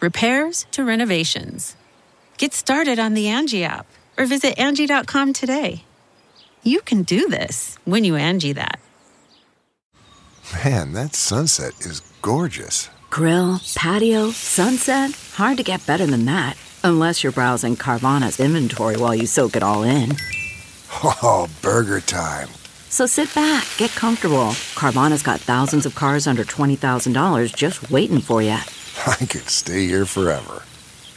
repairs to renovations. Get started on the Angi app or visit Angi.com today. You can do this when you Angi that. Man, that sunset is gorgeous. Grill, patio, sunset. Hard to get better than that. Unless you're browsing Carvana's inventory while you soak it all in. Oh, burger time. So sit back, get comfortable. Carvana's got thousands of cars under $20,000 just waiting for you. I could stay here forever.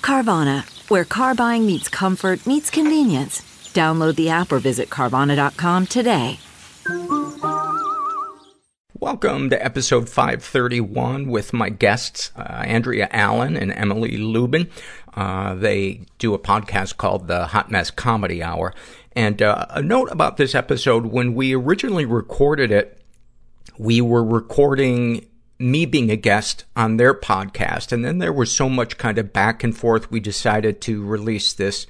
Carvana, where car buying meets comfort, meets convenience. Download the app or visit Carvana.com today. Welcome to episode 531 with my guests, uh, Andrea Allan and Emily Lubin. Uh, they do a podcast called the Hot Mess Comedy Hour. And uh, a note about this episode, when we originally recorded it, we were recording me being a guest on their podcast. And then there was so much kind of back and forth, we decided to release this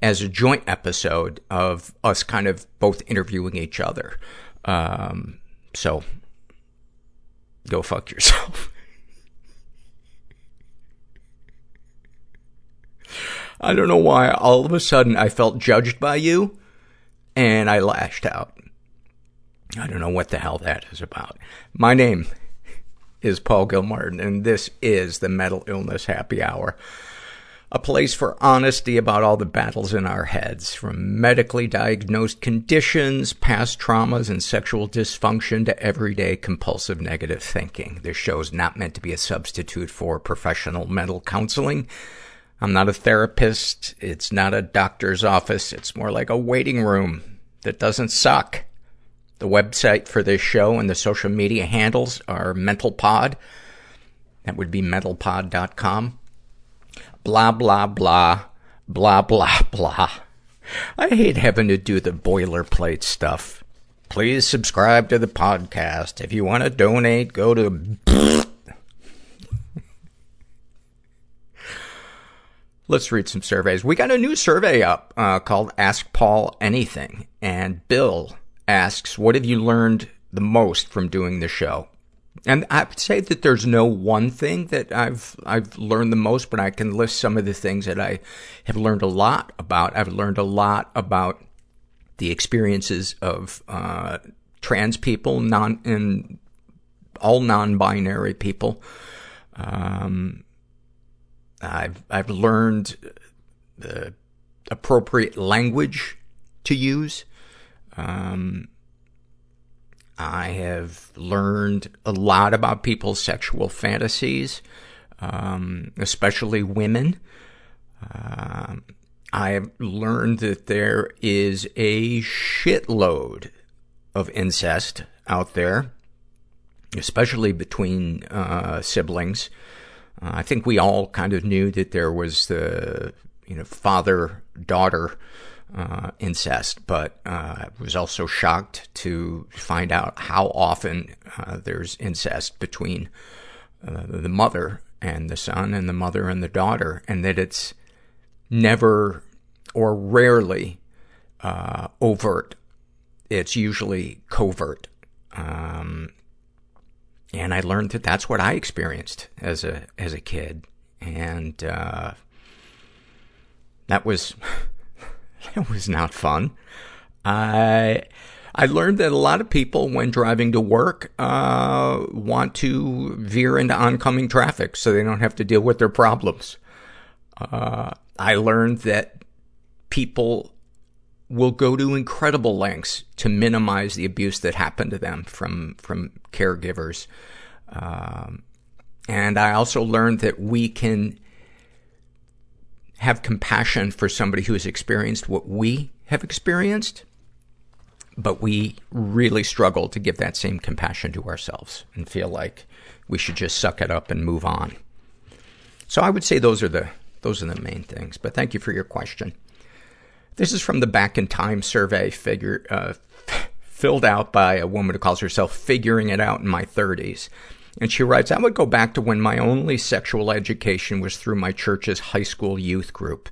as a joint episode of us kind of both interviewing each other. Um, so go fuck yourself. I don't know why all of a sudden I felt judged by you and I lashed out. I don't know what the hell that is about. My name is Paul Gilmartin, and this is the Mental Illness Happy Hour. A place for honesty about all the battles in our heads, from medically diagnosed conditions, past traumas, and sexual dysfunction to everyday compulsive negative thinking. This show is not meant to be a substitute for professional mental counseling. I'm not a therapist. It's not a doctor's office. It's more like a waiting room that doesn't suck. The website for this show and the social media handles are MentalPod. That would be mentalpod.com. Blah, blah, blah. Blah, blah, blah. I hate having to do the boilerplate stuff. Please subscribe to the podcast. If you want to donate, go to. Let's read some surveys. We got a new survey up uh, called Ask Paul Anything. And Bill asks, what have you learned the most from doing the show? And I would say that there's no one thing that I've, I've learned the most, but I can list some of the things that I have learned a lot about. I've learned a lot about the experiences of, uh, trans people, non, and all non-binary people. Um, I've, I've learned the appropriate language to use. Um, I have learned a lot about people's sexual fantasies, um, especially women. Um, I have learned that there is a shitload of incest out there, especially between uh, siblings. Uh, I think we all kind of knew that there was the, you know, father daughter uh, incest, but uh, I was also shocked to find out how often uh, there's incest between uh, the mother and the son and the mother and the daughter, and that it's never or rarely uh, overt. It's usually covert. Um, and I learned that that's what I experienced as a as a kid, and uh, that was It was not fun. I, I learned that a lot of people, when driving to work, uh, want to veer into oncoming traffic so they don't have to deal with their problems. Uh, I learned that people will go to incredible lengths to minimize the abuse that happened to them from, from caregivers. Um, and I also learned that we can have compassion for somebody who has experienced what we have experienced, but we really struggle to give that same compassion to ourselves and feel like we should just suck it up and move on. So I would say those are the, those are the main things. But thank you for your question. This is from the Back in Time survey figure, uh, filled out by a woman who calls herself Figuring It Out in My 30s. And she writes, I would go back to when my only sexual education was through my church's high school youth group.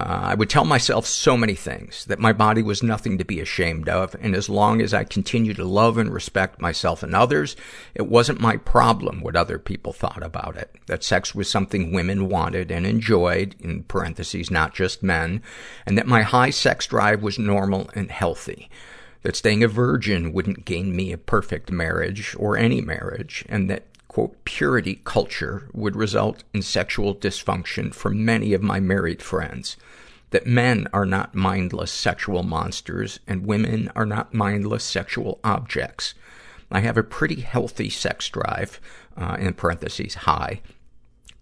Uh, I would tell myself so many things, that my body was nothing to be ashamed of, and as long as I continued to love and respect myself and others, it wasn't my problem what other people thought about it. That sex was something women wanted and enjoyed, in parentheses, not just men, and that my high sex drive was normal and healthy. That staying a virgin wouldn't gain me a perfect marriage, or any marriage, and that quote, purity culture would result in sexual dysfunction for many of my married friends. That men are not mindless sexual monsters and women are not mindless sexual objects. I have a pretty healthy sex drive, uh, in parentheses, high.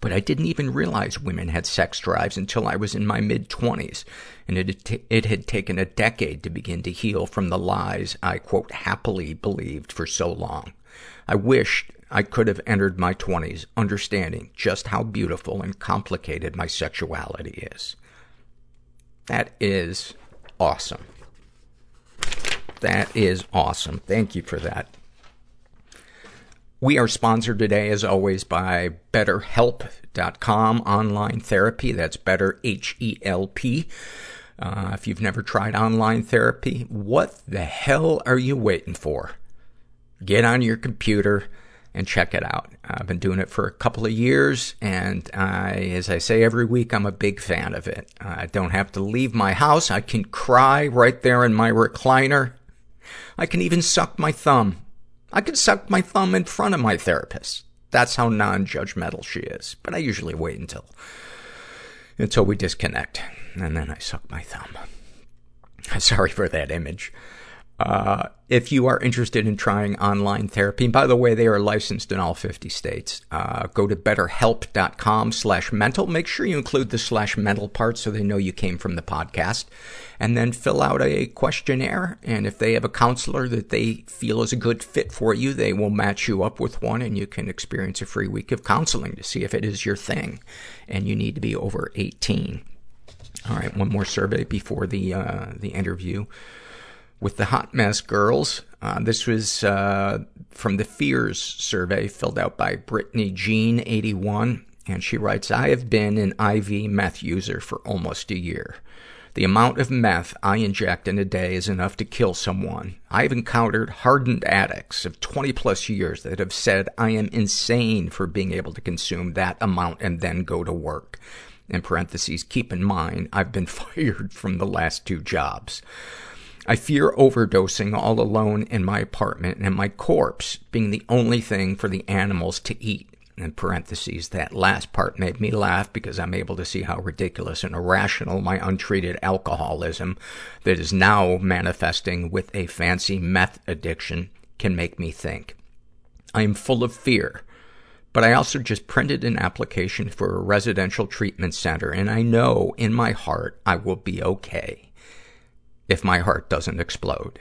But I didn't even realize women had sex drives until I was in my mid twenties, and it it had taken a decade to begin to heal from the lies I, quote, happily believed for so long. I wished I could have entered my twenties understanding just how beautiful and complicated my sexuality is. That is awesome. That is awesome. Thank you for that. We are sponsored today, as always, by BetterHelp.com online therapy. That's better, H-E-L-P. Uh, if you've never tried online therapy, what the hell are you waiting for? Get on your computer and check it out. I've been doing it for a couple of years, and I, as I say every week, I'm a big fan of it. I don't have to leave my house. I can cry right there in my recliner. I can even suck my thumb. I can suck my thumb in front of my therapist. That's how non-judgmental she is. But I usually wait until, until we disconnect, and then I suck my thumb. Sorry for that image. Uh, if you are interested in trying online therapy, and by the way, they are licensed in all 50 states, uh, go to betterhelp.com slash mental. Make sure you include the slash mental part so they know you came from the podcast. And then fill out a questionnaire. And if they have a counselor that they feel is a good fit for you, they will match you up with one and you can experience a free week of counseling to see if it is your thing. And you need to be over 18. All right, one more survey before the, uh, the interview with the hot mess girls. Uh, this was uh, from the Fears survey filled out by Brittany Jean, 81. And she writes, I have been an IV meth user for almost a year. The amount of meth I inject in a day is enough to kill someone. I've encountered hardened addicts of 20 plus years that have said I am insane for being able to consume that amount and then go to work. In parentheses, keep in mind, I've been fired from the last two jobs. I fear overdosing all alone in my apartment and my corpse being the only thing for the animals to eat. In parentheses, that last part made me laugh because I'm able to see how ridiculous and irrational my untreated alcoholism that is now manifesting with a fancy meth addiction can make me think. I am full of fear, but I also just printed an application for a residential treatment center and I know in my heart I will be okay if my heart doesn't explode.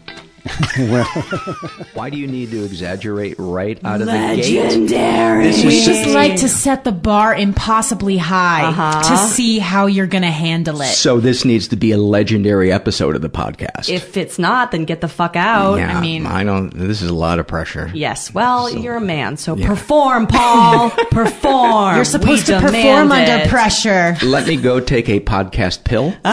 Why do you need to exaggerate right out of the gate? Legendary. This We is just so- like to set the bar impossibly high Uh-huh. to see how you're going to handle it. So this needs to be a legendary episode of the podcast. If it's not, then get the fuck out. yeah, I mean, I don't. This is a lot of pressure. yes. Well, you're a man, so perform, Paul. perform. You're supposed We to perform demand under pressure. Let me go take a podcast pill,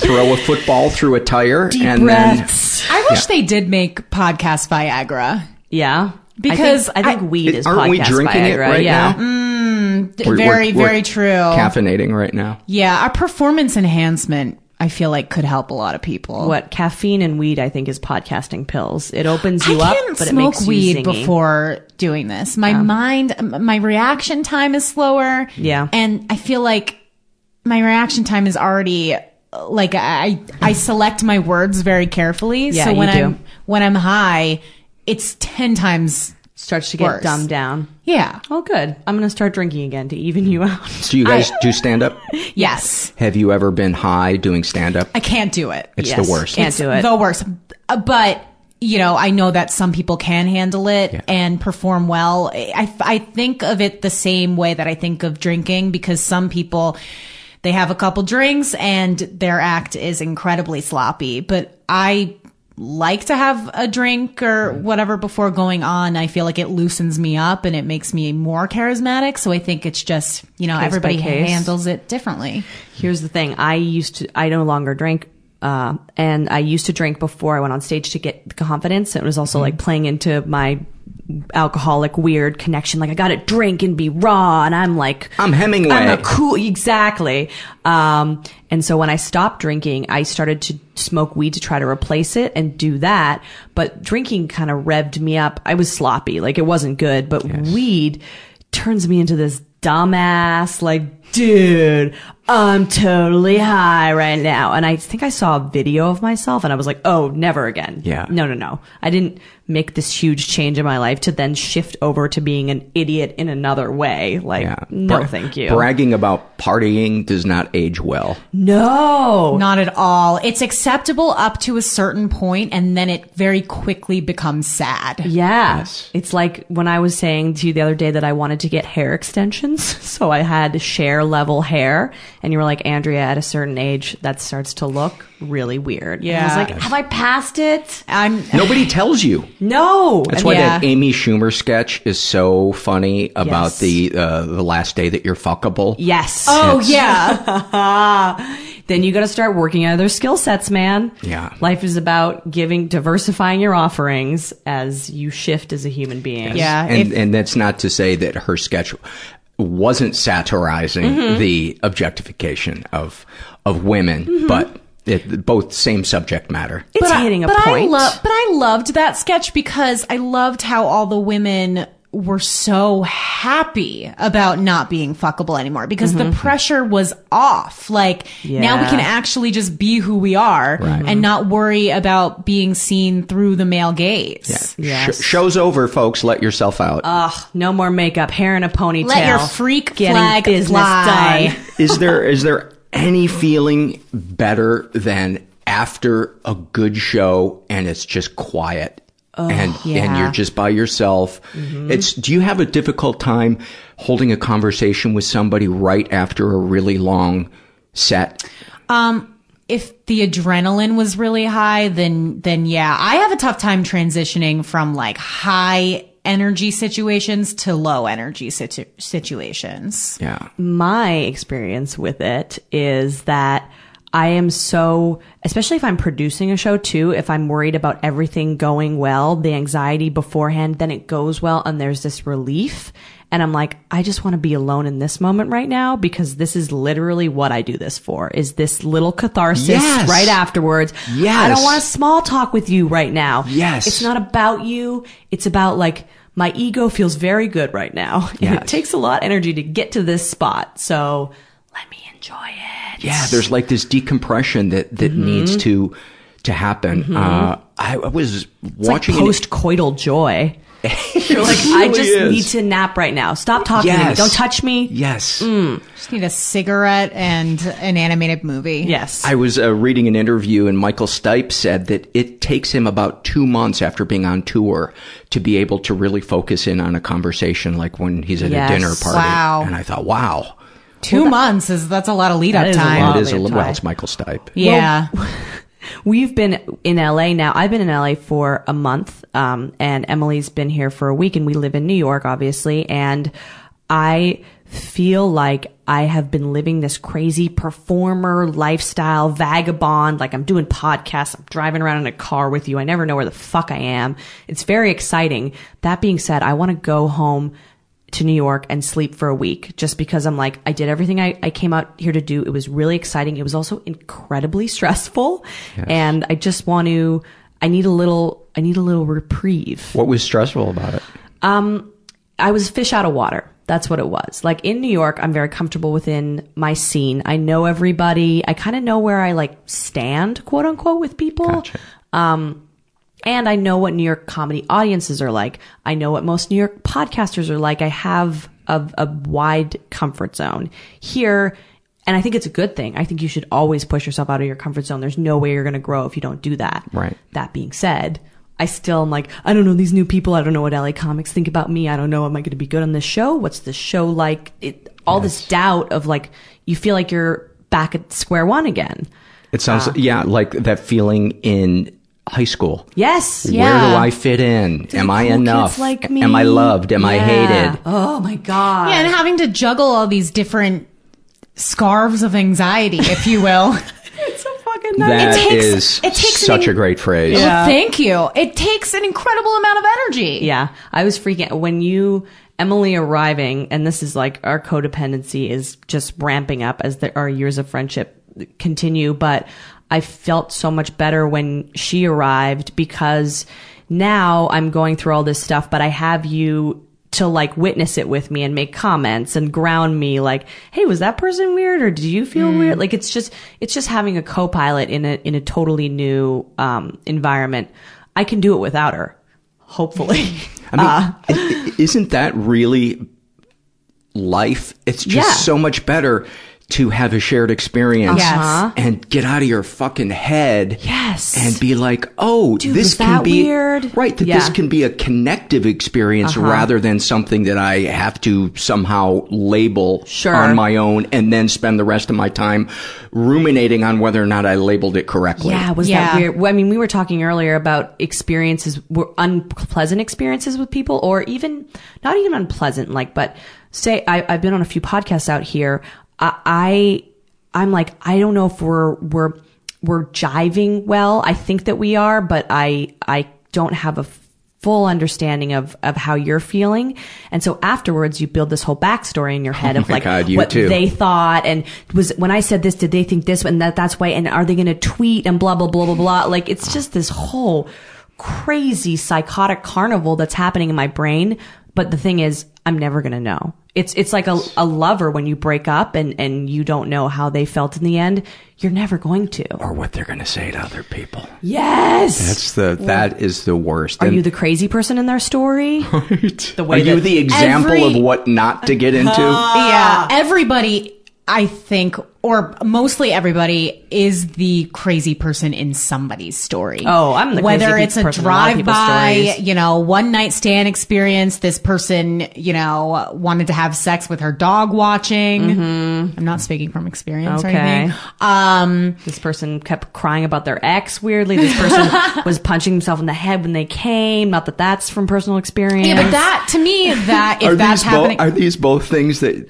throw a football through a tire, Deep and breaths. I wish Yeah. they did make podcast Viagra. Yeah. Because I think, I think weed is Aren't we podcast drinking it right yeah. now? Mm, We're- very, we're- we're very true. Caffeinating right now. Yeah, our performance enhancement, I feel like, could help a lot of people. What caffeine and weed, I think, is podcasting pills. It opens you I up, can't but it smoke makes you weed before doing this. My mind, my reaction time is slower. Yeah. and I feel like my reaction time is already like I I select my words very carefully. Yeah, so you when do. I'm when I'm high, it's ten times starts to get worse. dumbed down. Yeah. Oh, good. I'm gonna start drinking again to even you out. So you guys do stand up? Yes. Have you ever been high doing stand up? I can't do it. It's the worst. Can't it's do it. The worst. But you know, I know that some people can handle it and perform well. I I think of it the same way that I think of drinking because some people they have a couple drinks and their act is incredibly sloppy, but I like to have a drink or whatever before going on. I feel like it loosens me up and it makes me more charismatic. So I think it's just, you know, Case everybody handles it differently. Here's the thing. I used to, I no longer drink. Uh, and I used to drink before I went on stage to get the confidence. It was also like playing into my alcoholic weird connection. Like I got to drink and be raw. And I'm like, I'm Hemingway. I'm a cool, exactly. Um, and so when I stopped drinking, I started to smoke weed to try to replace it and do that. But drinking kind of revved me up. I was sloppy. Like it wasn't good, but weed turns me into this dumbass, like, dude, I'm totally high right now. And I think I saw a video of myself and I was like, oh, never again. Yeah. No, no, no. I didn't make this huge change in my life to then shift over to being an idiot in another way. Like, no, Bra- thank you. Bragging about partying does not age well. No. Not at all. It's acceptable up to a certain point and then it very quickly becomes sad. Yeah. It's like when I was saying to you the other day that I wanted to get hair extensions. So I had to share level hair. And you were like, Andrea, at a certain age, that starts to look really weird. And I was like, have I passed it? I'm. Nobody tells you. No. That's why yeah. that Amy Schumer sketch is so funny about Yes. the uh, the last day that you're fuckable. Yes. Oh, It's- yeah. then you got to start working on other skill sets, man. Yeah. Life is about giving, diversifying your offerings as you shift as a human being. Yeah. and if- and that's not to say that her sketch wasn't satirizing Mhm. the objectification of of women, Mm-hmm. but it, both same subject matter. It's I- hitting a but point. I love, but I loved that sketch because I loved how all the women were so happy about not being fuckable anymore because the mm-hmm. pressure was off. Like now we can actually just be who we are Right. and mm-hmm. not worry about being seen through the male gaze. Sh- show's over, folks. Let yourself out. Ugh, no more makeup, hair in a ponytail. Let your freak Getting flag business fly. done. is there is there any feeling better than after a good show and it's just quiet and and yeah. you're just by yourself. It's do you have a difficult time holding a conversation with somebody right after a really long set? Um, if the adrenaline was really high, then then yeah, I have a tough time transitioning from like high energy situations to low energy situ- situations. yeah. My experience with it is that I am so, especially if I'm producing a show too, if I'm worried about everything going well, the anxiety beforehand, then it goes well and there's this relief. And I'm like, I just want to be alone in this moment right now because this is literally what I do this for is this little catharsis Yes. right afterwards. Yes. I don't want to small talk with you right now. Yes. It's not about you. It's about like, my ego feels very good right now. And Yes. it takes a lot of energy to get to this spot. So let me enjoy it. Yeah there's like this decompression that that Mm-hmm. needs to to happen uh i, I was It's like watching an- post coital joy. You're like, It I just is. need to nap right now. Stop talking to me. Don't touch me. Yes. Just need a cigarette and an animated movie. Yes. I was uh, reading an interview, and Michael Stipe said that it takes him about two months after being on tour to be able to really focus in on a conversation, like when he's at Yes. a dinner party. Wow. And I thought, wow, Two months is that's a lot of lead up That is a time. lot. it is a lead li- time. well, it's Michael Stipe. Yeah. We've been in LA now. I've been in LA for a month, um, and Emily's been here for a week, and we live in New York, obviously. And I feel like I have been living this crazy performer lifestyle, vagabond. Like I'm doing podcasts, I'm driving around in a car with you. I never know where the fuck I am. It's very exciting. That being said, I want to go home to New York and sleep for a week just because I'm like, I did everything I, I came out here to do. It was really exciting. It was also incredibly stressful. And I just want to, I need a little, I need a little reprieve. What was stressful about it? Um, I was fish out of water. That's what it was. Like in New York, I'm very comfortable within my scene. I know everybody. I kind of know where I like stand, quote unquote, with people. Um, and I know what New York comedy audiences are like. I know what most New York podcasters are like. I have a, a wide comfort zone here. And I think it's a good thing. I think you should always push yourself out of your comfort zone. There's no way you're going to grow if you don't do that. Right. That being said, I still am like, I don't know these new people. I don't know what LA comics think about me. I don't know. Am I going to be good on this show? What's the show like? It, all this doubt of like, you feel like you're back at square one again. It sounds, Ah. yeah, like that feeling in high school. Yes. Yeah. Where yeah. do I fit in? Am I cool kids enough? like me? Am I loved? Am I hated? Oh my God. Yeah, and having to juggle all these different scarves of anxiety, if you will. it's so fucking That It takes- is it takes such in- a great phrase. Oh, well, thank you. It takes an incredible amount of energy. Yeah, I was freaking when you Emily arriving, and this is like our codependency is just ramping up as the, our years of friendship continue. But I felt so much better when she arrived because now I'm going through all this stuff, but I have you to like witness it with me and make comments and ground me like hey was that person weird or did you feel Mm. weird like it's just it's just having a co-pilot in a in a totally new um environment i can do it without her hopefully I mean, Uh, isn't that really life? It's just Yeah. so much better to have a shared experience Yes. Uh-huh. and get out of your fucking head. Yes. And be like, oh, Dude, this can that be weird? right. That Yeah. this can be a connective experience Uh-huh. rather than something that I have to somehow label Sure. on my own and then spend the rest of my time ruminating on whether or not I labeled it correctly. Yeah, was Yeah. that weird? I mean, we were talking earlier about experiences, were unpleasant experiences with people, or even not even unpleasant. Like, but say I, I've been on a few podcasts out here. I, I I'm like, I don't know if we're we're we're jiving well. I think that we are, but I I don't have a full understanding of of how you're feeling. And so afterwards, you build this whole backstory in your head Oh of like God, what too. they thought and was when I said this, did they think this and that that's why and are they going to tweet and blah blah blah blah blah. Like it's just this whole crazy psychotic carnival that's happening in my brain. But the thing is, I'm never going to know. It's it's like a, a lover when you break up and and you don't know how they felt in the end. You're never going to. Or what they're going to say to other people. Yes. That's the that is the worst. Are And- you the crazy person in their story? The way Are you the example every- of what not to get into? Uh, yeah, everybody, I think, or mostly everybody, is the crazy person in somebody's story. Oh, I'm the whether crazy it's a person a lot of people's drive-by, you know, one night stand experience. This person, you know, wanted to have sex with her dog watching. I'm not speaking from experience or Mm-hmm. Okay. anything. Um, This person kept crying about their ex weirdly. This person was punching himself in the head when they came. Not that that's from personal experience. yeah, but that to me, that if are that's these both happening, are these both things that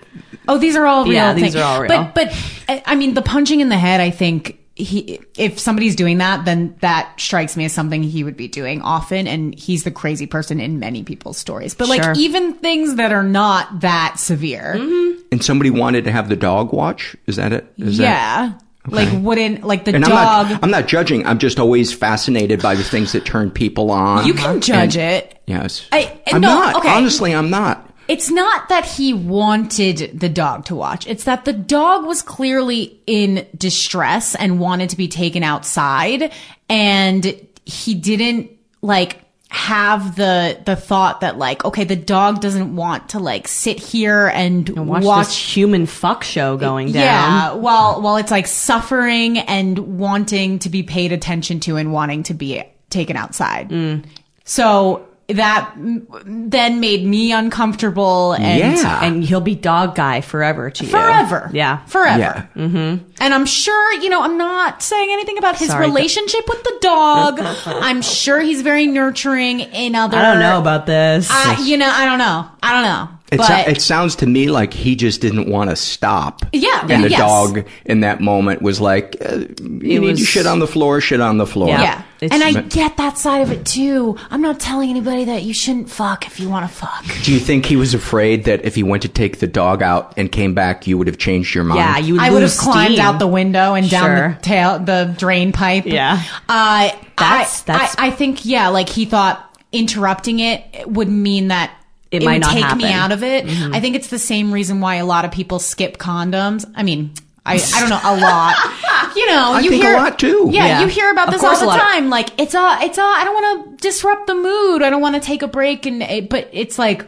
Oh, these are all real. Yeah, these things. are all real. But but I mean, the punching in the head. I think he, if somebody's doing that, then that strikes me as something he would be doing often, and he's the crazy person in many people's stories. But like Sure. even things that are not that severe, mm-hmm. and somebody wanted to have the dog watch? Is that it? Is that- yeah. Like wouldn't like the and dog. I'm not I'm not judging. I'm just always fascinated by the things that turn people on. you can uh-huh. judge And- it. Yes. I- I'm no, not. okay. Honestly, I'm not. It's not that he wanted the dog to watch. It's that the dog was clearly in distress and wanted to be taken outside and he didn't like have the the thought that like okay the dog doesn't want to like sit here and, watch, watch, this human fuck show going down. yeah while while it's like suffering and wanting to be paid attention to and wanting to be taken outside Mm. so that then made me uncomfortable and and he'll be dog guy forever to you. Forever. Yeah. Forever. Mm-hmm. And I'm sure, you know, I'm not saying anything about his Sorry, relationship with the dog. I'm sure he's very nurturing in other. I don't know about this. I, you know, I don't know. I don't know. It, but so, it sounds to me like he just didn't want to stop. Yeah, And the yes. dog in that moment was like, uh, you It need was- to shit on the floor, shit on the floor. yeah. And I get that side of it too. I'm not telling anybody that you shouldn't fuck if you want to fuck. Do you think he was afraid that if he went to take the dog out and came back, you would have changed your mind? Yeah, you would I would have lose climbed out the window and down Sure. the tail, the drain pipe. Yeah. Uh, That's- I, that's- I, I think yeah, like he thought interrupting it would mean that It it, might would not take me out of it. Mhm. I think it's the same reason why a lot of people skip condoms. I mean. I, I don't know a lot. You know, I you think a lot, too. Yeah, Yeah. you hear about this all course a the lot of- time. like it's a, it's a. I don't want to disrupt the mood. I don't want to take a break, and it, but it's like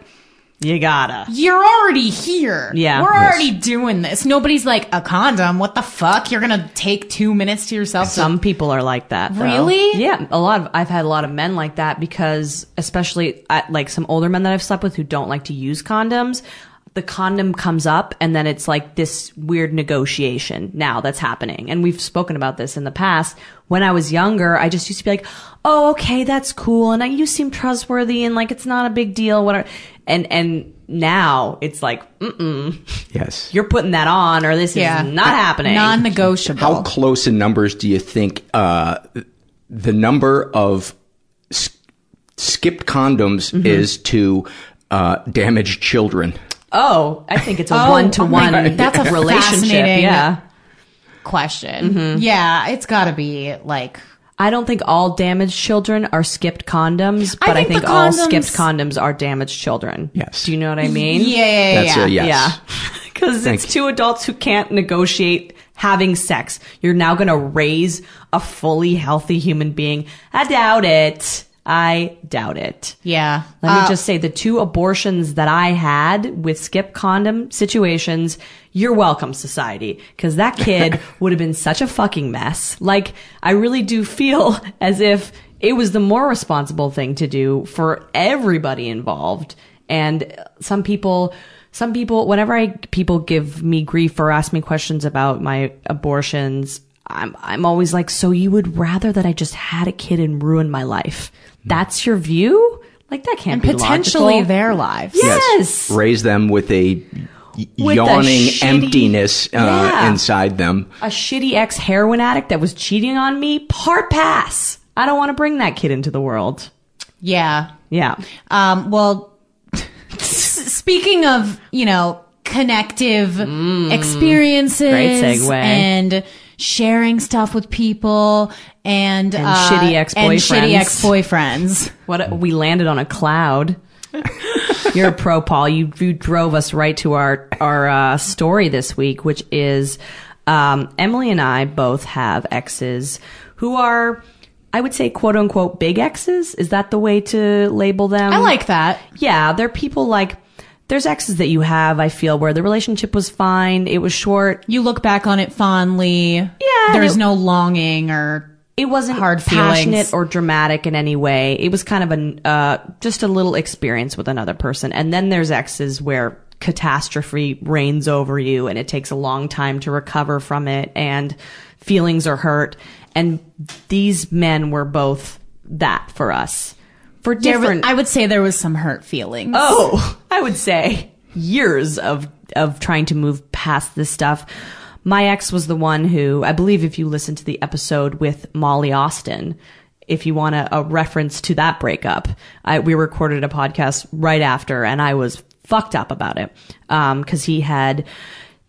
You gotta. you're already here. Yeah. We're Yes. already doing this. Nobody's like, a condom? What the fuck? You're gonna take two minutes to yourself to- Some people are like that. though. Really? Yeah, a lot of I've had a lot of men like that because, especially at, like some older men that I've slept with who don't like to use condoms. The condom comes up, and then it's like this weird negotiation now that's happening. And we've spoken about this in the past. When I was younger, I just used to be like, "Oh, okay, that's cool," and I, you seem trustworthy, and like it's not a big deal. Whatever. And and now it's like, mm Yes. you're putting that on, or this Yeah. is not happening. non-negotiable. How close in numbers do you think uh, the number of s- skipped condoms Mm-hmm. is to uh, damaged children? Oh, I think it's a Oh, one to oh my one God. That's a relationship. fascinating- Yeah. question? Mm-hmm. Yeah, it's got to be like I don't think all damaged children are skipped condoms, I but I think think, the all condoms- skipped condoms are damaged children. Yes. Do you know what I mean? yeah, yeah, That's yeah. a yes. Yeah. Because it's two adults who can't negotiate having sex. You're now going to raise a fully healthy human being. I doubt it. I doubt it. Yeah. Let me Uh, just say the two abortions that I had with skip condom situations, you're welcome, society. Cause that kid would have been such a fucking mess. Like, I really do feel as if it was the more responsible thing to do for everybody involved. And some people, some people, whenever I, people give me grief or ask me questions about my abortions, I'm, I'm always like, so you would rather that I just had a kid and ruin my life? That's your view? Like that can't and be potentially logical. their lives. Yes. Raise them with a y- With a yawning shitty- emptiness uh, Yeah. inside them. A shitty ex heroin addict that was cheating on me, part pass. I don't want to bring that kid into the world. Yeah. Yeah. Um, well, s- speaking of, you know, connective experiences Mm. Great segue. and sharing stuff with people and, And uh, shitty ex-boyfriends. shitty ex-boyfriends. What a- we landed on a cloud. You're a pro, Paul. You, you drove us right to our our uh, story this week, which is um, Emily and I both have exes who are, I would say, quote unquote, big exes. Is that the way to label them? I like that. Yeah, they're people like. There's exes that you have, I feel, where the relationship was fine. It was short. You look back on it fondly. Yeah. There's it- no longing or it wasn't hard passionate feelings. or dramatic in any way. It was kind of a uh, just a little experience with another person. And then there's exes where catastrophe reigns over you, and it takes a long time to recover from it, and feelings are hurt. And these men were both that for us for There was- different. I would say there was some hurt feelings. Oh, I would say years of of trying to move past this stuff. My ex was the one who, I believe, if you listen to the episode with Molly Austin, if you want a, a reference to that breakup, I, we recorded a podcast right after, and I was fucked up about it um, because he had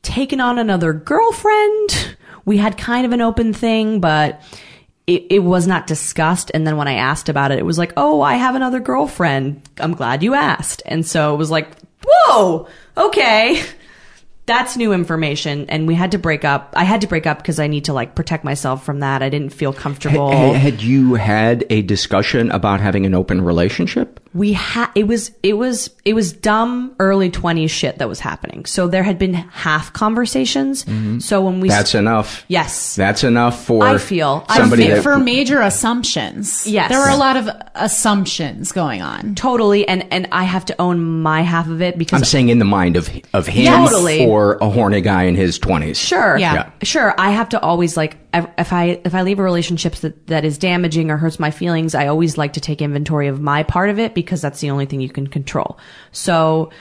taken on another girlfriend. We had kind of an open thing, but it, it was not discussed. And then when I asked about it, it was like, oh, I have another girlfriend. I'm glad you asked. And so it was like, whoa, okay. that's new information and we had to break up. I had to break up because I need to like protect myself from that. I didn't feel comfortable. Ha- had you had a discussion about having an open relationship? We had it was it was it was dumb early 20s shit that was happening so there had been half conversations so when we Mm-hmm. That's enough. yes That's enough for I feel- I somebody for, that for major assumptions. Yes. There were a lot of assumptions going on. totally and and i have to own my half of it because I'm saying in the mind of of him Yes. Totally. or a horny guy in his 20s. Sure. Yeah. Yeah. Sure. I have to always like if I if I leave a relationship that that is damaging or hurts my feelings, I always like to take inventory of my part of it because that's the only thing you can control. So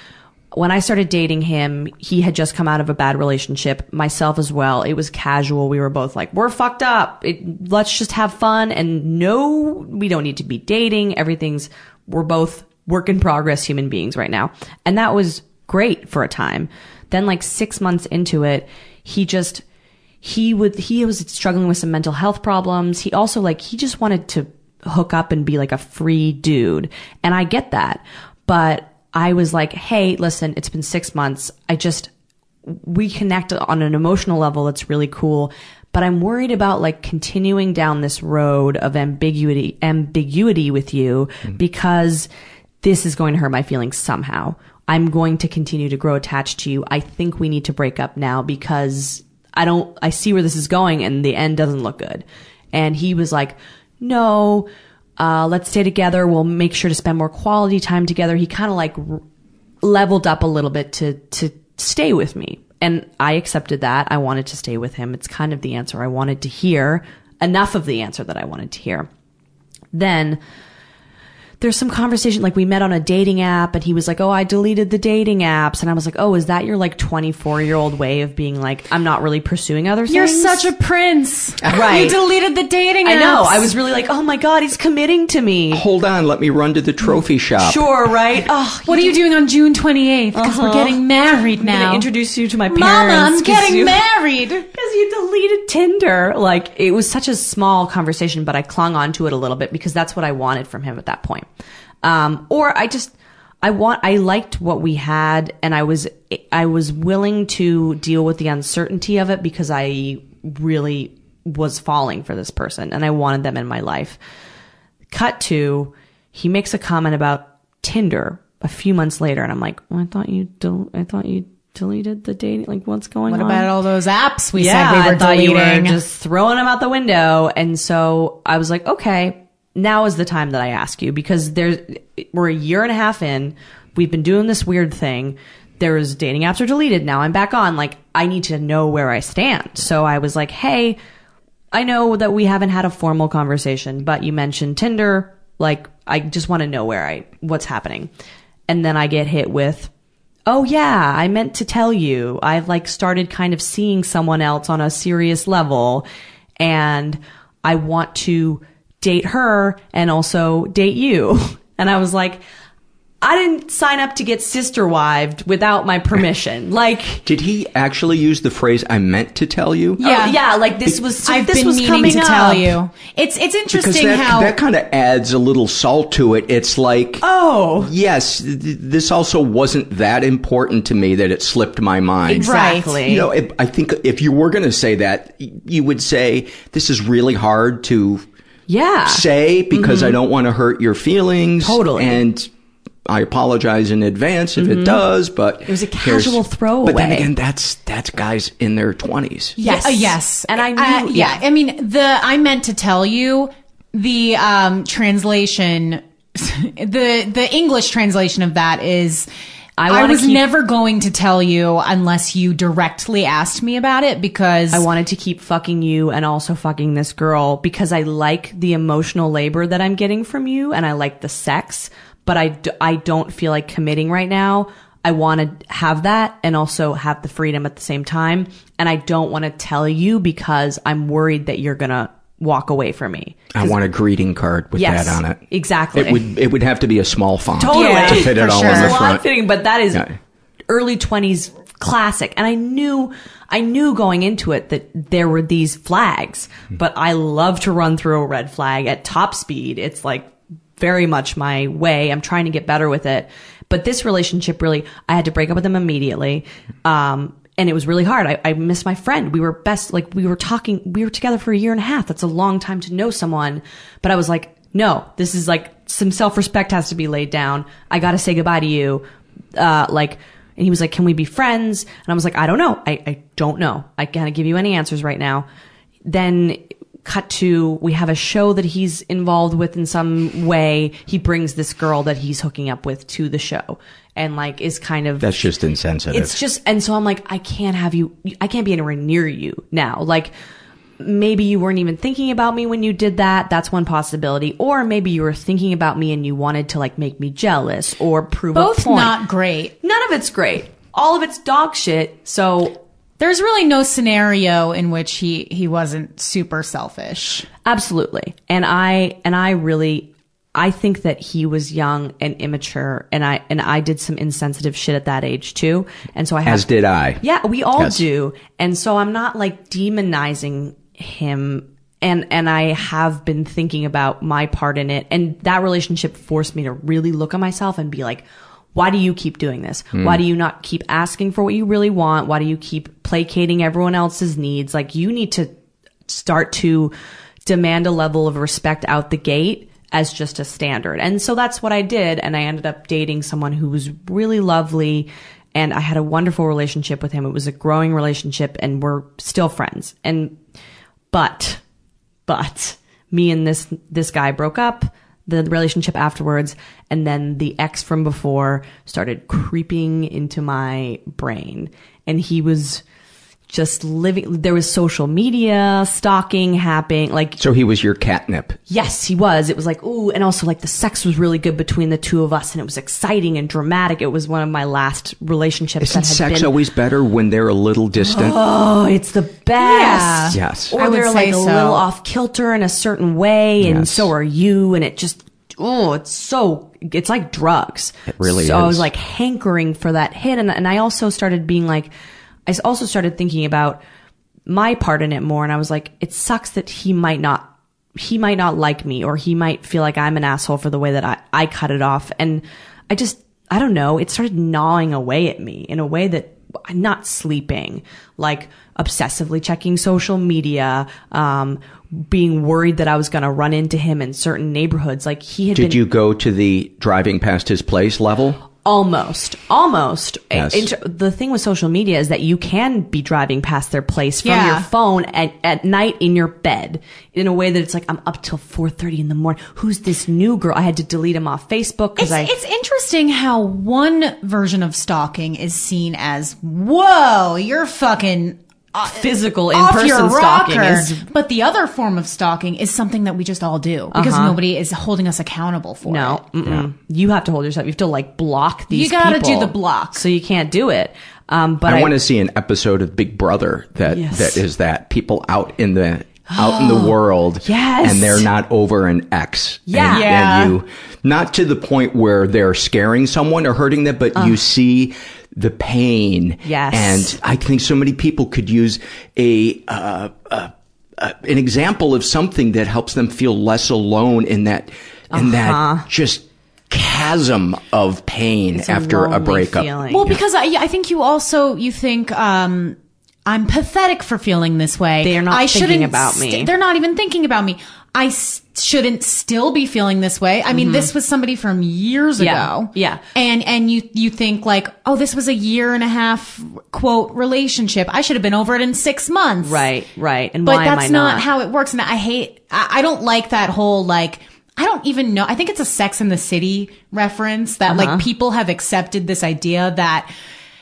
when I started dating him, he had just come out of a bad relationship, myself as well. It was casual. We were both like, we're fucked up. It, let's just have fun. And no, we don't need to be dating. Everything's, we're both work in progress human beings right now. And that was great for a time. Then like six months into it, he just, he would, he was struggling with some mental health problems. He also like, he just wanted to hook up and be like a free dude. And I get that. But I was like, hey, listen, it's been six months. I just, we connect on an emotional level that's really cool. But I'm worried about like continuing down this road of ambiguity, ambiguity with you mm-hmm. because this is going to hurt my feelings somehow. I'm going to continue to grow attached to you. I think we need to break up now because I don't, I see where this is going and the end doesn't look good. And he was like, no, uh, let's stay together. We'll make sure to spend more quality time together. He kind of like r- leveled up a little bit to, to stay with me. And I accepted that. I wanted to stay with him. It's kind of the answer I wanted to hear, enough of the answer that I wanted to hear. Then there's some conversation like we met on a dating app and he was like, "Oh, I deleted the dating apps." And I was like, "Oh, is that your like 24-year-old way of being like, I'm not really pursuing other things?" You're such a prince. Right. You deleted the dating apps. I know. I was really like, "Oh my god, he's committing to me." Hold on, let me run to the trophy shop. Sure, right? Oh, What are you doing on June 28th? Because we're Uh-huh. getting married I'm gonna now. introduce you to my parents. Mama, I'm 'cause getting you- married. because you deleted Tinder. Like it was such a small conversation, but I clung on to it a little bit because that's what I wanted from him at that point. Um, or I just, I want, I liked what we had and I was, I was willing to deal with the uncertainty of it because I really was falling for this person and I wanted them in my life. Cut to, he makes a comment about Tinder a few months later and I'm like, well, I thought you, del- I thought you deleted the dating, like what's going What on? What about all those apps we yeah, said we were I thought deleting? you were just throwing them out the window. And so I was like, okay, now is the time that I ask you because there's, we're a year and a half in. We've been doing this weird thing. There's dating apps are deleted. Now I'm back on. Like, I need to know where I stand. So I was like, hey, I know that we haven't had a formal conversation, but you mentioned Tinder. Like, I just want to know where I, what's happening. And then I get hit with, oh yeah, I meant to tell you. I've like started kind of seeing someone else on a serious level and I want to date her and also date you. And I was like, I didn't sign up to get sister wived without my permission. Like, Did he actually use the phrase "I meant to tell you"? Oh, yeah, yeah, like this was, I've this been was meaning coming to up. tell you. It's it's Because interesting that, how that kind of adds a little salt to it. It's like, Oh, yes, th- this also wasn't that important to me that it slipped my mind. exactly. You know, if, I think if you were going to say that, you would say, this is really hard to yeah. say because I don't want to hurt your feelings. Mm-hmm. Totally. And I apologize in advance if it does, but it was a casual throwaway. But then again, that's that's guys in their twenties. Yes. Uh, yes. And I knew, Uh, yeah. yeah. I mean, the I meant to tell you the um, translation, the the English translation of that is. I I, was keep- never going to tell you unless you directly asked me about it because I wanted to keep fucking you and also fucking this girl because I like the emotional labor that I'm getting from you and I like the sex, but I, d- I don't feel like committing right now. I want to have that and also have the freedom at the same time. And I don't want to tell you because I'm worried that you're going to walk away from me. I want a greeting card with Yes, that on it. exactly. It would it would have to be a small font Totally. to fit it for all sure. in the It's a lot front. fitting, but that is Yeah. early twenties classic. And I knew, I knew going into it that there were these flags, but I love to run through a red flag at top speed. It's like very much my way. I'm trying to get better with it. But this relationship really, I had to break up with him immediately. Um, and it was really hard. I, I missed my friend. We were best, like we were talking, we were together for a year and a half. That's a long time to know someone. But I was like, no, this is like some self-respect has to be laid down. I got to say goodbye to you. Uh, like, and he was like, can we be friends? And I was like, I don't know. I, I don't know. I can't give you any answers right now. Then cut to we have a show that he's involved with in some way. He brings this girl that he's hooking up with to the show and like is kind of That's just insensitive. it's just, and so I'm like, I can't have you, I can't be anywhere near you now. Like, maybe you weren't even thinking about me when you did that. That's one possibility. Or maybe you were thinking about me and you wanted to like make me jealous or prove a Both point. not great. None of it's great. All of it's dog shit. So There's really no scenario in which he he wasn't super selfish. Absolutely. And I and I really I think that he was young and immature and I and I did some insensitive shit at that age too. And so I have As did I. Yeah, we all Yes. do. And so I'm not like demonizing him and and I have been thinking about my part in it and that relationship forced me to really look at myself and be like why do you keep doing this? Hmm. Why do you not keep asking for what you really want? Why do you keep placating everyone else's needs? Like you need to start to demand a level of respect out the gate as just a standard. And so that's what I did. And I ended up dating someone who was really lovely. And I had a wonderful relationship with him. It was a growing relationship and we're still friends. And, but, but me and this, this guy broke up the relationship afterwards and then the ex from before started creeping into my brain. And he was just living there was social media stalking happening like So he was your catnip. yes he was it was like ooh and also like the sex was really good between the two of us and it was exciting and dramatic it was one of my last relationships Isn't that had sex been always better when they're a little distant? Oh, it's the best. Yes. Or I would they're say like a little off kilter in a certain way, and Yes. so are you, and it just oh, it's so it's like drugs. It really is. so I was like hankering for that hit, and and I also started being like, I also started thinking about my part in it more, and I was like, it sucks that he might not. He might not like me, or he might feel like I'm an asshole for the way that I, I cut it off. And I just, I don't know, it started gnawing away at me in a way that I'm not sleeping, like obsessively checking social media, um, being worried that I was going to run into him in certain neighborhoods. Like he had Did been you go to the driving past his place level? Almost, almost. Eh, yes. Inter- the thing with social media is that you can be driving past their place from Yeah. your phone at, at night in your bed in a way that it's like, I'm up till 4.30 in the morning. Who's this new girl? I had to delete him off Facebook because It's, I, it's interesting how one version of stalking is seen as, whoa, you're fucking uh, physical in-person stalking is But the other form of stalking is something that we just all do because Uh-huh. nobody is holding us accountable for No, it. mm-mm. you have to hold yourself. You have to like block these. You gotta do the block. so you can't do it. Um, but I, I, want to see an episode of Big Brother that Yes. that is that people out in the out in the world, Yes. and they're not over an ex, Yeah. and, Yeah. and you not to the point where they're scaring someone or hurting them, but you see the pain, Yes. and I think so many people could use a. Uh, uh, uh, an example of something that helps them feel less alone in that in Uh-huh. that just chasm of pain It's a after a lonely breakup. feeling. Well, because I, I think you also you think um, I'm pathetic for feeling this way. They are not I thinking shouldn't about st- me. They're not even thinking about me. I s- shouldn't still be feeling this way. I mean, this was somebody from years Mm-hmm. Yeah. ago. Yeah. And and you you think like, oh, this was a year and a half quote relationship. I should have been over it in six months. right, right. And But that's I not, how it works. And I hate, I, I don't like that whole like, I don't even know. I think it's a Sex in the City reference that Uh-huh. like people have accepted this idea that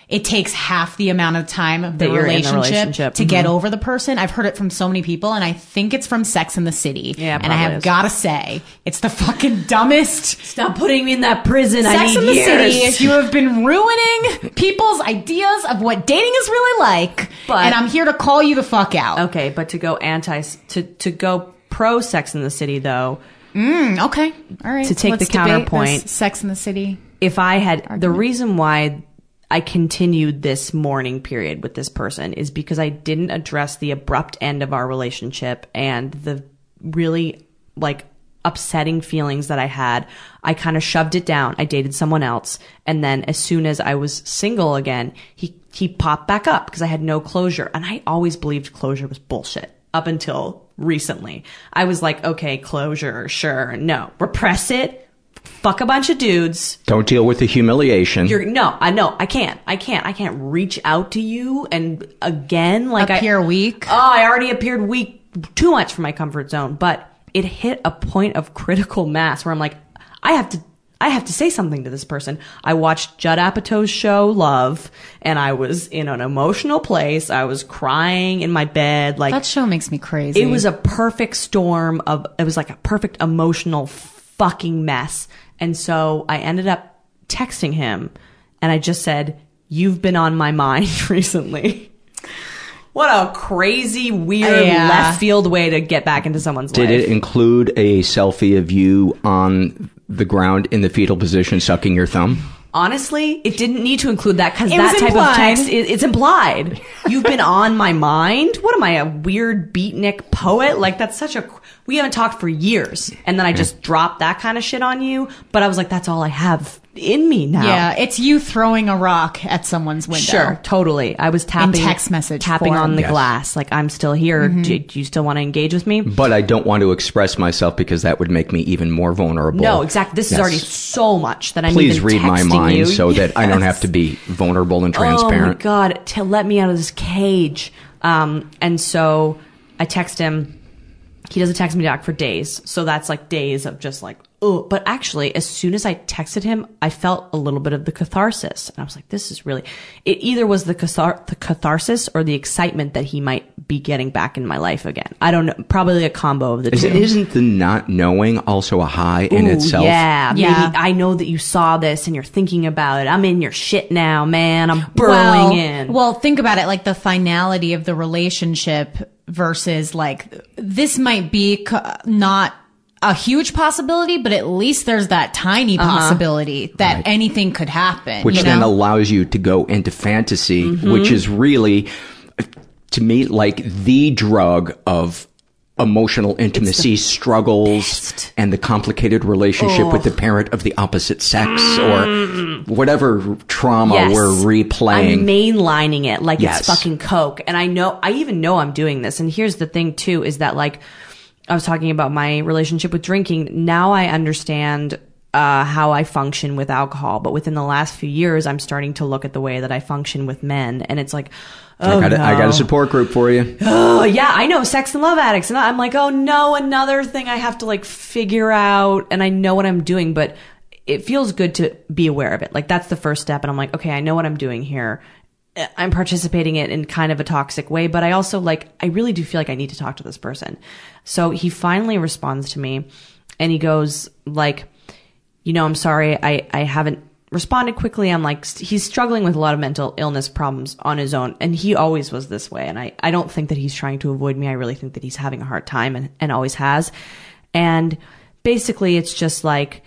it takes half the amount of time of the That the relationship, relationship. to get Mhm. over the person. I've heard it from so many people and I think it's from Sex in the City. Yeah, and I have is. gotta say, it's the fucking dumbest. Stop putting me in that prison. I Sex need in the years. City, you have been ruining people's ideas of what dating is really like. But- and I'm here to call you the fuck out. Okay, but to go anti, to to go pro Sex in the City though, Mm, okay. All right. To take Let's the counterpoint- this Sex in the City. if I had the reason why I continued this mourning period with this person is because I didn't address the abrupt end of our relationship and the really like upsetting feelings that I had. I kind of shoved it down. I dated someone else. And then as soon as I was single again, he, he popped back up because I had no closure. And I always believed closure was bullshit up until recently. I was like, okay, closure, sure. No, repress it. Fuck a bunch of dudes. Don't deal with the humiliation. You're no, I know, I can't, I can't, I can't reach out to you and again, like Appear I, weak. Oh, I already appeared weak, too much for my comfort zone. But it hit a point of critical mass where I'm like, I have to, I have to say something to this person. I watched Judd Apatow's show Love, and I was in an emotional place. I was crying in my bed, like that show makes me crazy. it was a perfect storm of, it was like a perfect emotional fucking mess. And so I ended up texting him and I just said, You've been on my mind recently. What a crazy, weird, Yeah. left field way to get back into someone's Did life. Did it include a selfie of you on the ground in the fetal position sucking your thumb? Honestly, it didn't need to include that because that type implied. of text, it, it's implied. You've been on my mind. What am I, a weird beatnik poet? Like that's such a, we haven't talked for years. And then I just dropped that kind of shit on you. But I was like, that's all I have in me now. Yeah, it's you throwing a rock at someone's window. Sure, totally. I was tapping text message tapping form. on the Yes. glass, like I'm still here. Mm-hmm. Do, do you still want to engage with me? But I don't want to express myself because that would make me even more vulnerable. No, exactly. This is Yes. already so much that I'm Please even read my texting mind you. so that I don't have to be vulnerable and Oh my transparent. god, to let me out of this cage. Um, and so I text him. He doesn't text me back for days, so that's like days of just like oh. But actually, as soon as I texted him, I felt a little bit of the catharsis, and I was like, "This is really." It either was the cathar- the catharsis or the excitement that he might be getting back in my life again. I don't know. Probably a combo of the Is, two. isn't the not knowing also a high in itself? Yeah, Yeah. Maybe I know that you saw this and you're thinking about it. I'm in your shit now, man. I'm well, burrowing in. Well, think about it like the finality of the relationship versus like this might be c- not a huge possibility, but at least there's that tiny possibility that anything could happen. which you then know? allows you to go into fantasy, Mm-hmm. which is really, to me, like the drug of emotional intimacy struggles and the complicated relationship with the parent of the opposite sex or whatever trauma Yes. we're replaying. I'm mainlining it like Yes. it's fucking coke. And I know, I even know I'm doing this. And here's the thing too, is that like, I was talking about my relationship with drinking. Now I understand, uh, how I function with alcohol. But within the last few years, I'm starting to look at the way that I function with men. And it's like, oh, I, got a, I got a support group for you. oh yeah, I know sex and love addicts, and I'm like, oh no, another thing I have to like figure out, and I know what I'm doing, but it feels good to be aware of it. Like that's the first step, and I'm like, okay, I know what I'm doing here. I'm participating it in kind of a toxic way, but I also like, I really do feel like I need to talk to this person. So he finally responds to me, and he goes like, you know, I'm sorry, I, I haven't responded quickly. I'm like, he's struggling with a lot of mental illness problems on his own. And he always was this way. And I, I don't think that he's trying to avoid me. I really think that he's having a hard time and, and always has. And basically it's just like,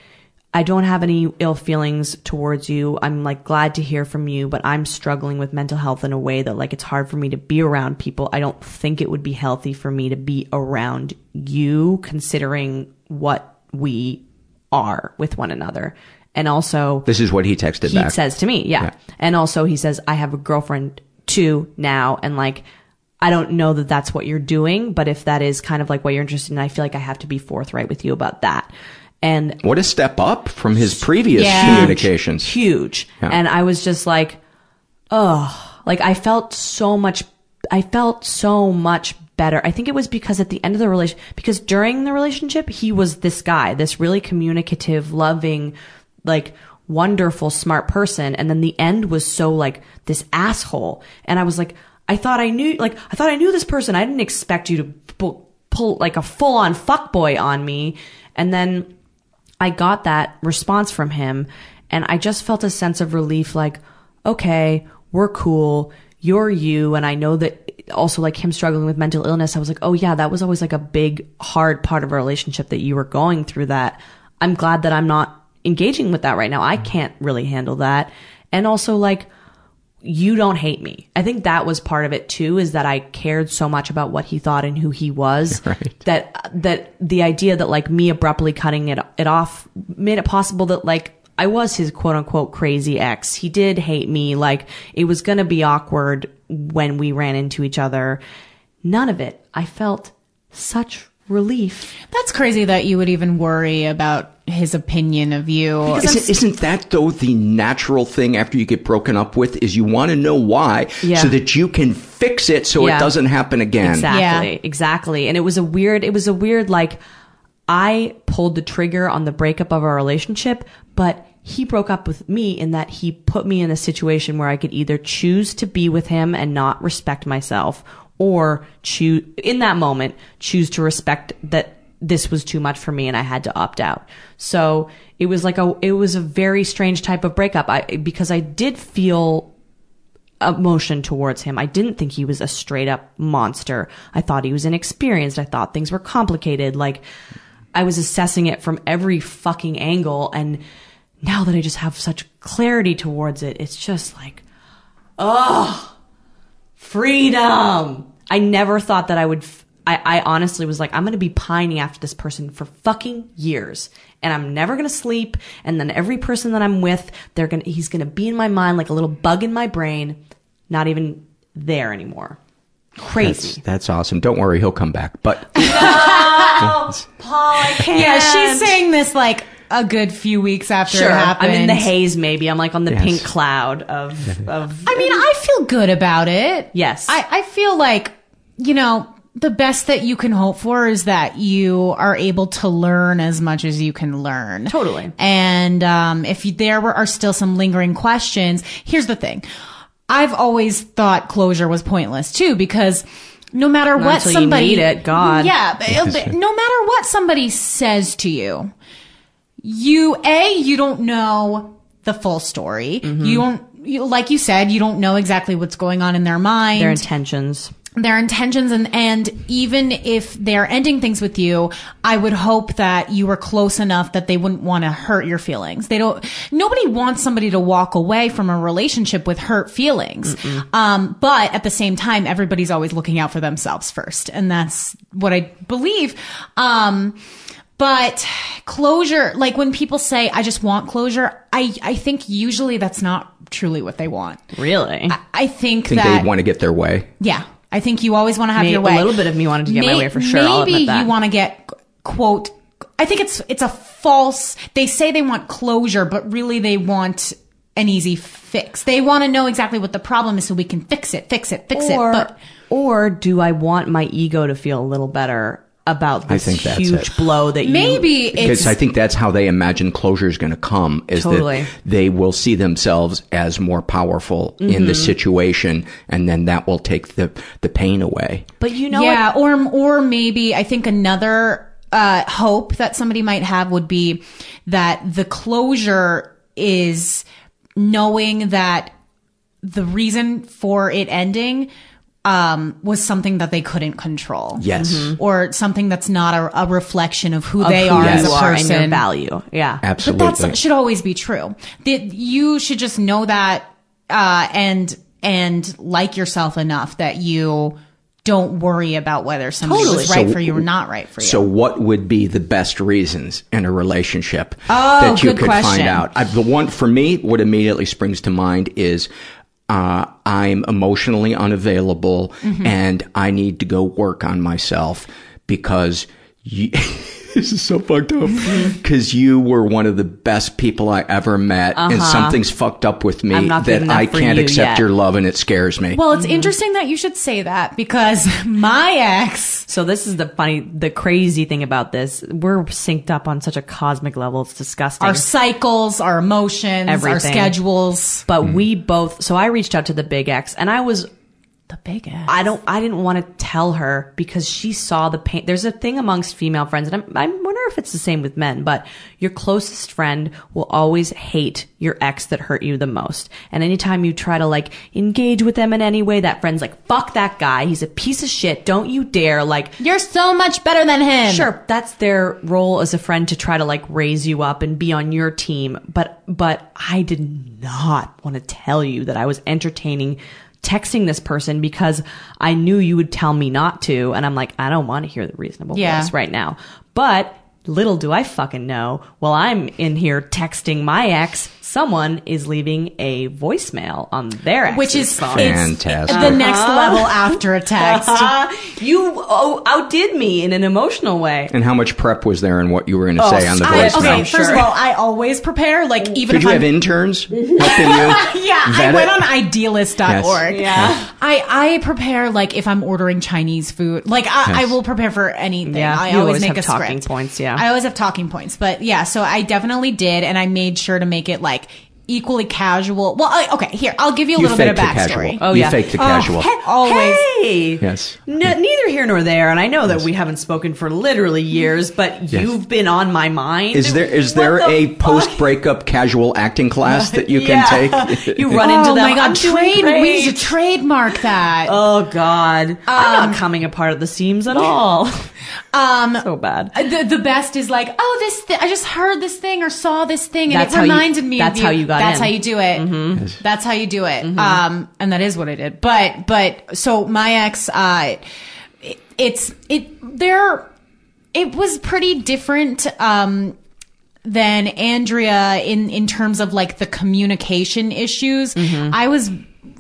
I don't have any ill feelings towards you. I'm like glad to hear from you, but I'm struggling with mental health in a way that like it's hard for me to be around people. I don't think it would be healthy for me to be around you considering what we are with one another. And also, This is what he texted he back. says to me, yeah. Yeah. And also he says, I have a girlfriend too now. And like, I don't know that that's what you're doing, but if that is kind of like what you're interested in, I feel like I have to be forthright with you about that. And what a step up from his previous Yeah. communications. huge. Yeah. And I was just like, oh, like I felt so much, I felt so much better. I think it was because at the end of the relation, because during the relationship, he was this guy, this really communicative, loving, like wonderful, smart person. And then the end was so like this asshole. And I was like, I thought I knew, like, I thought I knew this person. I didn't expect you to pull, pull like a full on fuckboy on me. And then I got that response from him and I just felt a sense of relief like, okay, we're cool. You're you. And I know that also like him struggling with mental illness. I was like, oh yeah, that was always like a big, hard part of our relationship that you were going through that. I'm glad that I'm not engaging with that right now. I can't really handle that. And also like, you don't hate me. I think that was part of it too, is that I cared so much about what he thought and who he was Right. that, that the idea that like me abruptly cutting it, it off made it possible that like I was his quote unquote crazy ex. He did hate me. Like it was going to be awkward when we ran into each other. None of it. I felt such relief. That's crazy that you would even worry about his opinion of you. Isn't, isn't that though the natural thing after you get broken up with is you want to know why Yeah. so that you can fix it so Yeah. it doesn't happen again. Exactly. Exactly. And it was a weird, it was a weird, like, I pulled the trigger on the breakup of our relationship, but he broke up with me in that he put me in a situation where I could either choose to be with him and not respect myself or choose, in that moment, choose to respect that this was too much for me and I had to opt out. So it was like a, it was a very strange type of breakup. I, because I did feel emotion towards him. I didn't think he was a straight up monster. I thought he was inexperienced. I thought things were complicated. Like I was assessing it from every fucking angle. And now that I just have such clarity towards it, it's just like, oh, freedom. I never thought that I would. F- I, I honestly was like, I'm going to be pining after this person for fucking years. And I'm never going to sleep. And then every person that I'm with, they're going to, he's going to be in my mind like a little bug in my brain, not even there anymore. Crazy. That's, that's awesome. Don't worry, he'll come back. But No, Paul, I can't. Yeah, she's saying this like a good few weeks after Sure, it happened. I'm in the haze. Maybe I'm like on the Yes. pink cloud of of. I mean, I feel good about it. Yes. I, I feel like, you know, the best that you can hope for is that you are able to learn as much as you can learn. Totally. And um, if you, there were, are still some lingering questions, here's the thing. I've always thought closure was pointless too, because no matter Not what until you somebody, need it, God. yeah, but no matter what somebody says to you, you a you don't know the full story. Mm-hmm. You don't, you, like you said, you don't know exactly what's going on in their mind Their intentions. Their intentions and and even if they're ending things with you i would hope that you were close enough that they wouldn't want to hurt your feelings they don't nobody wants somebody to walk away from a relationship with hurt feelings um but at the same time everybody's always looking out for themselves first and that's what i believe um but closure like when people say i just want closure i i think usually that's not truly what they want Really? i, I think, think that they want to get their way. yeah. I think you always want to have May- your way. a little bit of me wanted to get my way for sure, Maybe I'll admit that. you want to get quote. I think it's it's a false. They say they want closure, but really they want an easy fix. They want to know exactly what the problem is so we can fix it, fix it, fix or, it. But or do I want my ego to feel a little better about I this think that's huge it. blow that you maybe Because I think that's how they imagine closure is going to come is Totally. that they will see themselves as more powerful in the Mhm. situation and then that will take the, the pain away. But you know yeah, or or maybe I think another uh, hope that somebody might have would be that the closure is knowing that the reason for it ending um, was something that they couldn't control. Yes. Mhm. Or something that's not a, a reflection of who Of they who are as a are and person. value. Yeah. Absolutely. But that should always be true. That you should just know that uh, and and like yourself enough that you don't worry about whether somebody Totally. was right So- for you or not right for you. So, what would be the best reasons in a relationship Oh, that you could find out? I, the one for me, what immediately springs to mind is uh, I'm emotionally unavailable Mhm. and I need to go work on myself because you. this is so fucked up because you were one of the best people I ever met, and Uh-huh. something's fucked up with me I'm not good that I can't you accept yet. your love, and it scares me. Well, it's interesting that you should say that because my ex. So this is the funny, the crazy thing about this. We're synced up on such a cosmic level. It's disgusting. Our cycles, our emotions, our schedules. But we both, so I reached out to the big ex, and I was, the big X. I don't, I didn't want to tell her because she saw the pain. There's a thing amongst female friends and I'm, I wonder if it's the same with men, but your closest friend will always hate your ex that hurt you the most. And anytime you try to like engage with them in any way, that friend's like, fuck that guy. He's a piece of shit. Don't you dare. Like, You're so much better than him. Sure, that's their role as a friend to try to like raise you up and be on your team. But but I did not want to tell you that I was entertaining texting this person because I knew you would tell me not to, and I'm like, I don't want to hear the reasonable Yeah. voice right now. But little do I fucking know, while I'm in here texting my ex, someone is leaving a voicemail on their ex's Which is phone. it's Fantastic. the next level after a text. you oh, outdid me in an emotional way. And how much prep was there in what you were going to Oh, say on the oh, I, voicemail? okay, first of all, I always prepare. Like mm. even Did if you I'm have interns helping you? yeah, I went it? on idealist.org. Yes. Yeah. I, I prepare like if I'm ordering Chinese food, like I, I will prepare for anything. Yeah, I always, always make have a talking script. points, yeah. I always have talking points, but yeah, so I definitely did, and I made sure to make it like equally casual. Well, I, okay, here I'll give you a You little bit of backstory. Oh, You yeah. faked the casual. he- always. Hey! Yes. N- neither here nor there, and I know that we haven't spoken for literally years, but Yes. you've been on my mind. Is there is there a post breakup casual acting class that you can Yeah. take? You run into that. oh them. my god, trade. great. We need to trademark that. Oh God, I'm Um, not coming apart at the seams at all. Um, so bad. The, the best is like, oh, this. Th- I just heard this thing or saw this thing, and That's it how you- reminded me. that's of you. how you got That's in. how you do it. Mhm. That's how you do it. Mhm. Um, and that is what I did. But but so my ex, uh, it, it's it there. It was pretty different. Um, than Andrea in in terms of like the communication issues. Mm-hmm. I was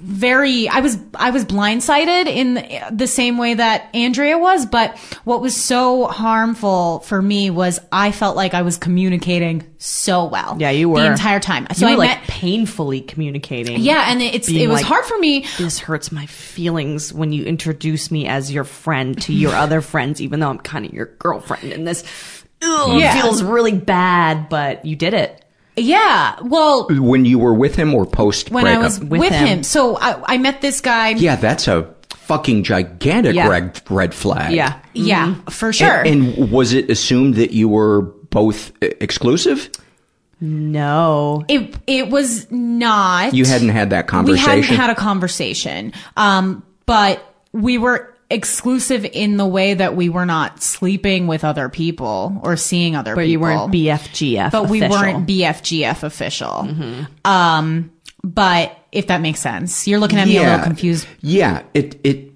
very I was I was blindsided in the, the same way that Andrea was, but what was so harmful for me was I felt like I was communicating so well. Yeah, you were the entire time. So I were met like painfully communicating. Yeah, and it's it was like, hard for me. This hurts my feelings when you introduce me as your friend to your other friends, even though I'm kind of your girlfriend. And this Yeah. feels really bad, but you did it. Yeah, well, when you were with him or post when? I was with, him. so I, I met this guy. Yeah, that's a fucking gigantic Yeah. red red flag. Yeah, yeah, Mm-hmm. for sure. And, and was it assumed that you were both uh, exclusive? No. It it was not. You hadn't had that conversation. We hadn't had a conversation. Um, but we were exclusive in the way that we were not sleeping with other people or seeing other But people. you weren't BFGF But we weren't BFGF official. Um, but if that makes sense, you're looking at me a little confused. Yeah, it it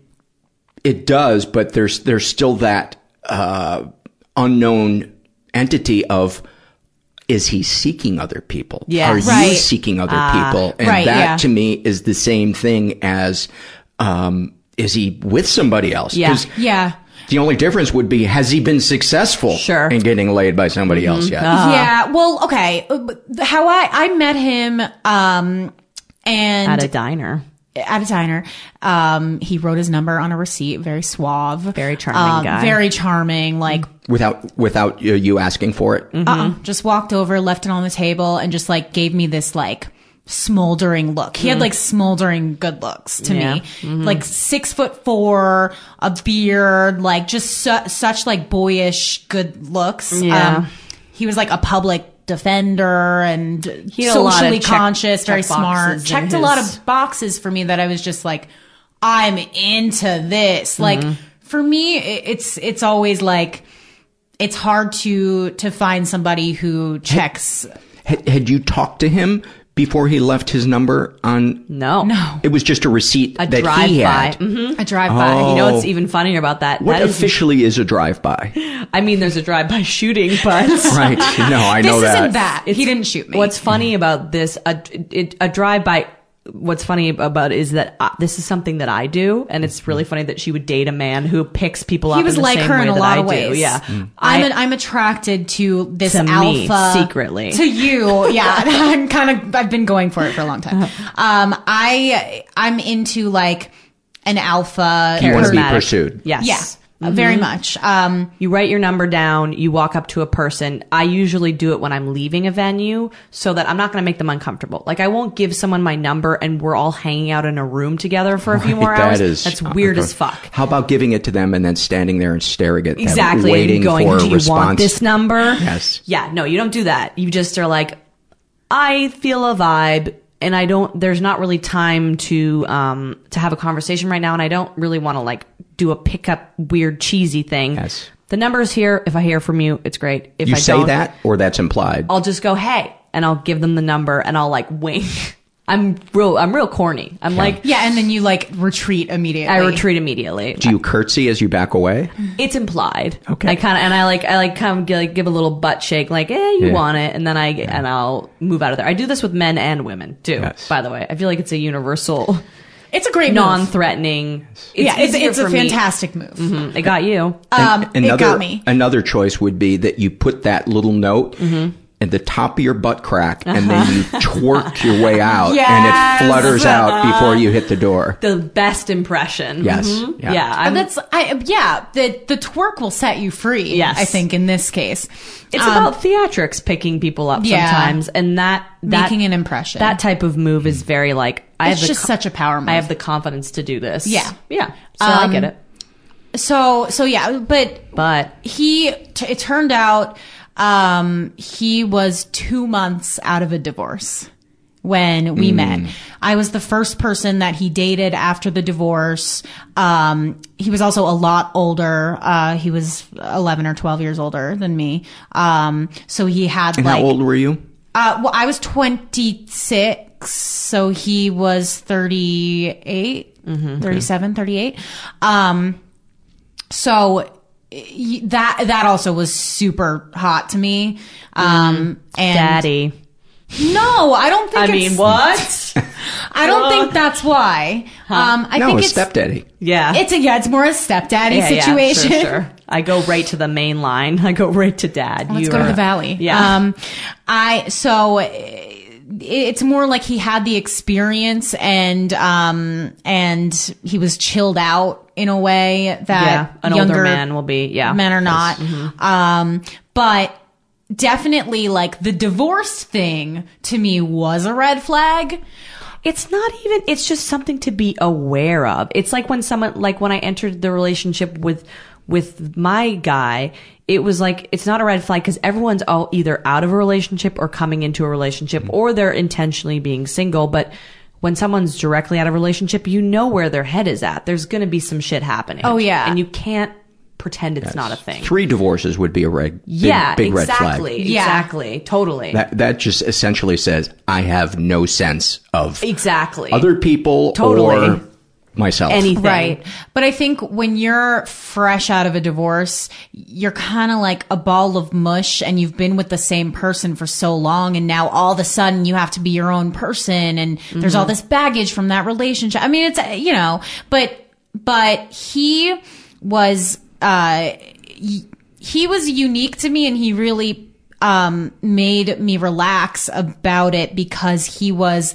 it does, but there's there's still that uh, unknown entity of is he seeking other people? Yes. Are you seeking other Ah, people? And right, that yeah. to me is the same thing as um, is he with somebody else? Yeah. 'Cause Yeah. The only difference would be has he been successful Sure. in getting laid by somebody Mm-hmm. else yet? Yeah. Well, okay. Uh, How I I met him, um, and At a diner. At a diner, um, he wrote his number on a receipt. Very suave, very charming guy. very charming. Like, Without without uh, you asking for it. uh-uh. just walked over, left it on the table, and just like gave me this like smoldering look. He had Mm. like smoldering good looks to Yeah. me, Mhm. like six foot four, a beard, like just su- such like boyish good looks. Um, Yeah. he was like a public defender and had a lot of socially check- conscious, very check smart. boxes in Checked a lot his- of boxes for me that I was just like, I'm into this. Like Mhm. for me, i- it's it's always like it's hard to to find somebody who checks. Had, had you talked to him before he left his number on? No, no. It was just a receipt A that drive he by. had. Mm-hmm. A drive by. Oh. You know what's even funnier about that? What that is- officially is a drive-by? I mean, there's a drive-by shooting, but Right. No, I know this isn't that. he didn't shoot me. What's funny about this, a, it, a drive-by, what's funny about it is that uh, this is something that I do, and it's really funny that she would date a man who picks people up he was in the like same her in a lot I of do. ways. Yeah. I'm I- an, I'm attracted to this To me, alpha secretly. To you, yeah. I'm kind of I've been going for it for a long time. Um, I I'm into like an alpha. You want to be pursued. Yes. Yeah. Very Mhm. much. Um, you write your number down, you walk up to a person. I usually do it when I'm leaving a venue so that I'm not going to make them uncomfortable. Like I won't give someone my number and we're all hanging out in a room together for a few more Right, hours. That is That's weird as fuck. How about giving it to them and then standing there and staring at them, Exactly. waiting going, for do a you response? want this number? Yes. Yeah, no, you don't do that. You just are like, I feel a vibe and I don't, there's not really time to, um, to have a conversation right now. And I don't really want to like do a pickup weird cheesy thing. Yes. The number's here. If I hear from you, it's great. If you I say don't, that, or that's implied. I'll just go, hey, and I'll give them the number and I'll like wink. I'm real, I'm real corny. I'm like, yeah, and then you like retreat immediately. I retreat immediately. Do you curtsy as you back away? It's implied. Okay. I kind of and I like I like kind of give, like give a little butt shake, like, eh, you Yeah. want it, and then I and I'll move out of there. I do this with men and women too. Yes. By the way, I feel like it's a universal, It's a great non-threatening. yeah, it's, it's a for me. fantastic move. Mhm. It got you. Um, another, it got me. Another choice would be that you put that little note Mm-hmm. At the top of your butt crack, and then you twerk your way out, and it flutters out before you hit the door. The best impression. Yes. Mhm. Yeah. Yeah. But I'm, that's I yeah the the twerk will set you free. Yes. I think in this case, it's Um, about theatrics picking people up Yeah. sometimes, and that, that making an impression. that type of move is very like I it's have the just co- such a power move. I have the confidence to do this. Yeah. Yeah. So I Um, get it. So so yeah, but But he t- it turned out um he was 2 months out of a divorce when we Mm. met. I was the first person that he dated after the divorce. Um he was also a lot older. Uh he was 11 or 12 years older than me. Um so he had And like how old were you? uh, well, I was 26, so he was 38, 37, 38. Um, so that, that also was super hot to me. Um, and Daddy. no, I don't think I it's- mean, what? I don't think that's why. Um, I no, think a it's, stepdaddy. yeah. it's a, yeah, it's more a stepdaddy Yeah, yeah, situation. sure, sure. I go right to the main line. I go right to dad. Let's You go to the valley. Yeah. Um, I so it's more like he had the experience and um and he was chilled out in a way yeah. that An younger older man will be. Yeah. men are not. Um, but definitely like the divorce thing to me was a red flag. It's not even, it's just something to be aware of. It's like when someone, like when I entered the relationship with, with my guy, it was like, it's not a red flag because everyone's all either out of a relationship or coming into a relationship or they're intentionally being single. But when someone's directly out of a relationship, you know where their head is at. There's going to be some shit happening. Oh, yeah. And you can't pretend it's not a thing. Three divorces would be a red, yeah, big red exactly. flag. Yeah. Exactly. Totally. That that just essentially says I have no sense of exactly. other people Totally. or myself. Anything. Right. But I think when you're fresh out of a divorce, you're kind of like a ball of mush and you've been with the same person for so long. And now all of a sudden you have to be your own person and there's Mm-hmm. all this baggage from that relationship. I mean, it's, uh, you know, but, but he was, uh, he was unique to me and he really, um, made me relax about it because he was,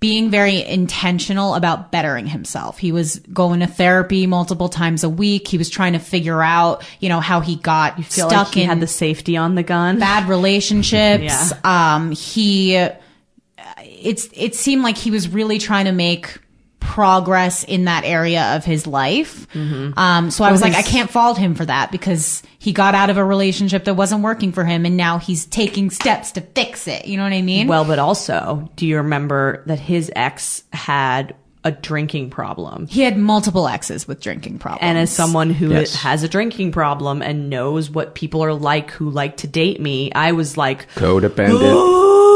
being very intentional about bettering himself. He was going to therapy multiple times a week. He was trying to figure out, you know, how he got Feel stuck like he in had the safety on the gun. bad relationships. Yeah. Um, he, it's, it seemed like he was really trying to make progress in that area of his life. Um, so I Well, was like, I can't fault him for that because he got out of a relationship that wasn't working for him and now he's taking steps to fix it. You know what I mean? Well, but also, do you remember that his ex had a drinking problem? he had multiple exes with drinking problems. And as someone who Yes. has a drinking problem and knows what people are like who like to date me, I was like, Codependent.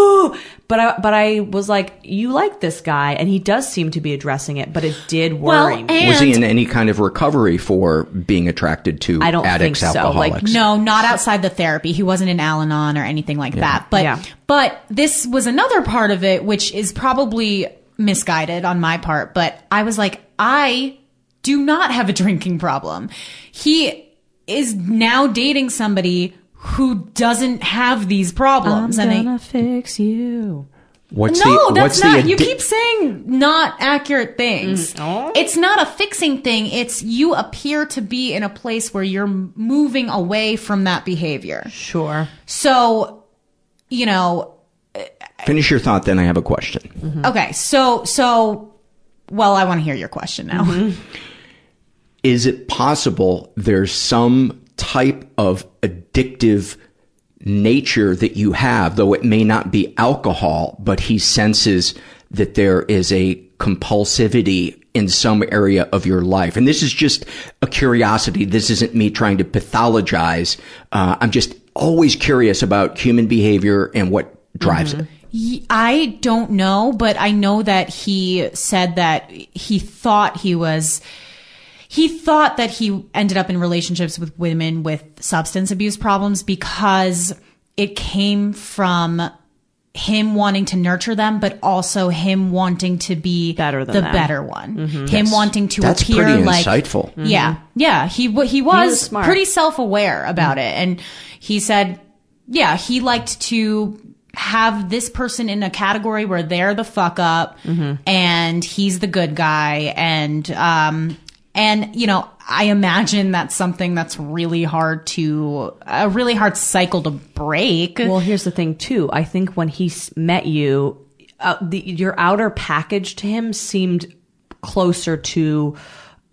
Ooh! But I, but I was like, you like this guy, and he does seem to be addressing it, but it did worry me. Was he in any kind of recovery for being attracted to I don't addicts, think so. Like. No, not outside the therapy. He wasn't in Al-Anon or anything like that. But Yeah. but this was another part of it which is probably misguided on my part, but I was like I do not have a drinking problem. He is now dating somebody who doesn't have these problems and I'm gonna I, fix you. What's no, the, that's what's not. the you keep saying not accurate things. Mm. Oh. It's not a fixing thing. It's you appear to be in a place where you're moving away from that behavior. Sure. So, you know, uh, Finish your thought, then I have a question. Mm-hmm. okay. So, so, well, I want to hear your question now. Mm-hmm. Is it possible there's some type of addictive nature that you have, though it may not be alcohol, but he senses that there is a compulsivity in some area of your life. And this is just a curiosity. This isn't me trying to pathologize. Uh, I'm just always curious about human behavior and what drives it. I don't know, but I know that he said that he thought he was, he thought that he ended up in relationships with women with substance abuse problems because it came from him wanting to nurture them, but also him wanting to be better than the them. better one. Mhm. Him Yes. wanting to That's appear pretty like insightful. Yeah, yeah. He he was, was smart. pretty self aware about it, and he said, yeah, he liked to have this person in a category where they're the fuck up and he's the good guy and um and you know i imagine that's something that's really hard to a really hard cycle to break Well, here's the thing too. I think when he met you, uh, the, your outer package to him seemed closer to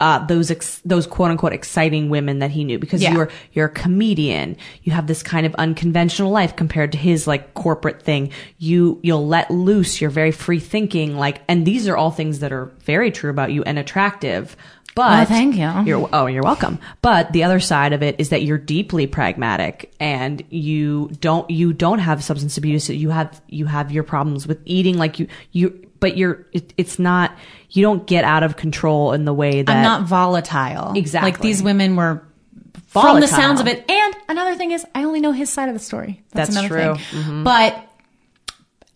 uh, those ex- those quote unquote exciting women that he knew because Yeah. you're you're a comedian. You have this kind of unconventional life compared to his like corporate thing. You you'll let loose. You're very free thinking. Like, and these are all things that are very true about you and attractive. But Oh, thank you. You're oh, you're welcome. But the other side of it is that you're deeply pragmatic and you don't you don't have substance abuse. You have you have your problems with eating like you you but you're it, it's not you don't get out of control in the way that i'm not volatile Exactly. like these women were from the sounds of it and another thing is i only know his side of the story that's, That's another true. thing Mhm. but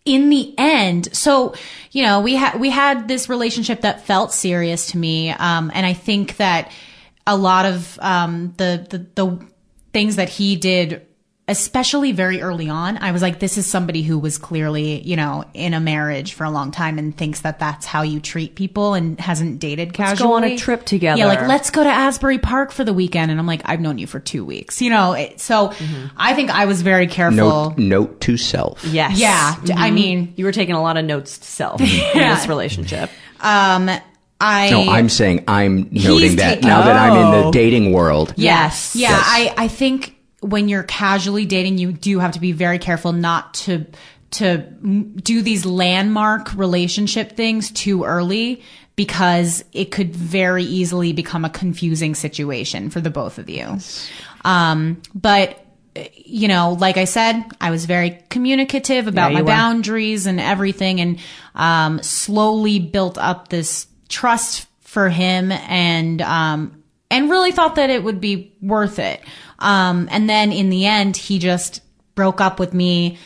in the end. So you know we had we had this relationship that felt serious to me um and i think that a lot of um the the, the things that he did especially very early on i was like this is somebody who was clearly you know in a marriage for a long time and thinks that that's how you treat people and hasn't dated Let's casually go on a trip together. yeah like let's go to asbury park for the weekend and i'm like i've known you for two weeks you know it, so i think i was very careful Note, note to self. Yes. Yeah, d- I mean- you were taking a lot of notes to self in this relationship. um i No, I'm saying I'm noting that taking- now that I'm in the Oh. dating world. Yes. Yeah. Yes. I, I think when you're casually dating, you do have to be very careful not to, to do these landmark relationship things too early because it could very easily become a confusing situation for the both of you. Um, but you know, like I said, I was very communicative about Yeah, my were. boundaries and everything and um, slowly built up this trust for him and um, and really thought that it would be worth it. Um, and then in the end, he just broke up with me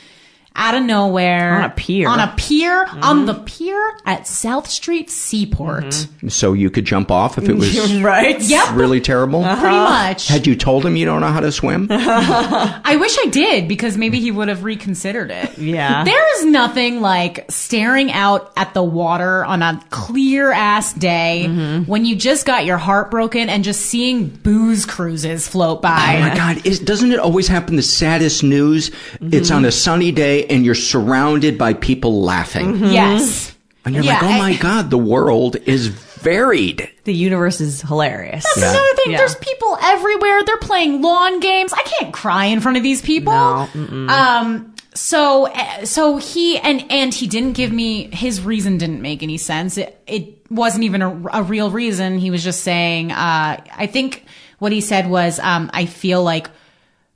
out of nowhere On a pier. on a pier mm-hmm. on the pier at South Street Seaport. Mm-hmm. So you could jump off if it was right? Yep. really terrible. Pretty uh-huh. much. Had you told him you don't know how to swim? I wish I did because maybe he would have reconsidered it. Yeah. There is nothing like staring out at the water on a clear ass day Mm-hmm. when you just got your heart broken and just seeing booze cruises float by. Oh my God! Is, doesn't it always happen? The saddest news. Mm-hmm. It's on a sunny day, and you're surrounded by people laughing, Yes. and you're Yeah, like, "Oh I- my God, the world is varied." The universe is hilarious. That's Yeah. another thing. Yeah. There's people everywhere. They're playing lawn games. I can't cry in front of these people. No. Um. So, uh, so he and and he didn't give me his reason. Didn't make any sense. It it wasn't even a, a real reason. He was just saying. Uh, I think what he said was, um, I feel like.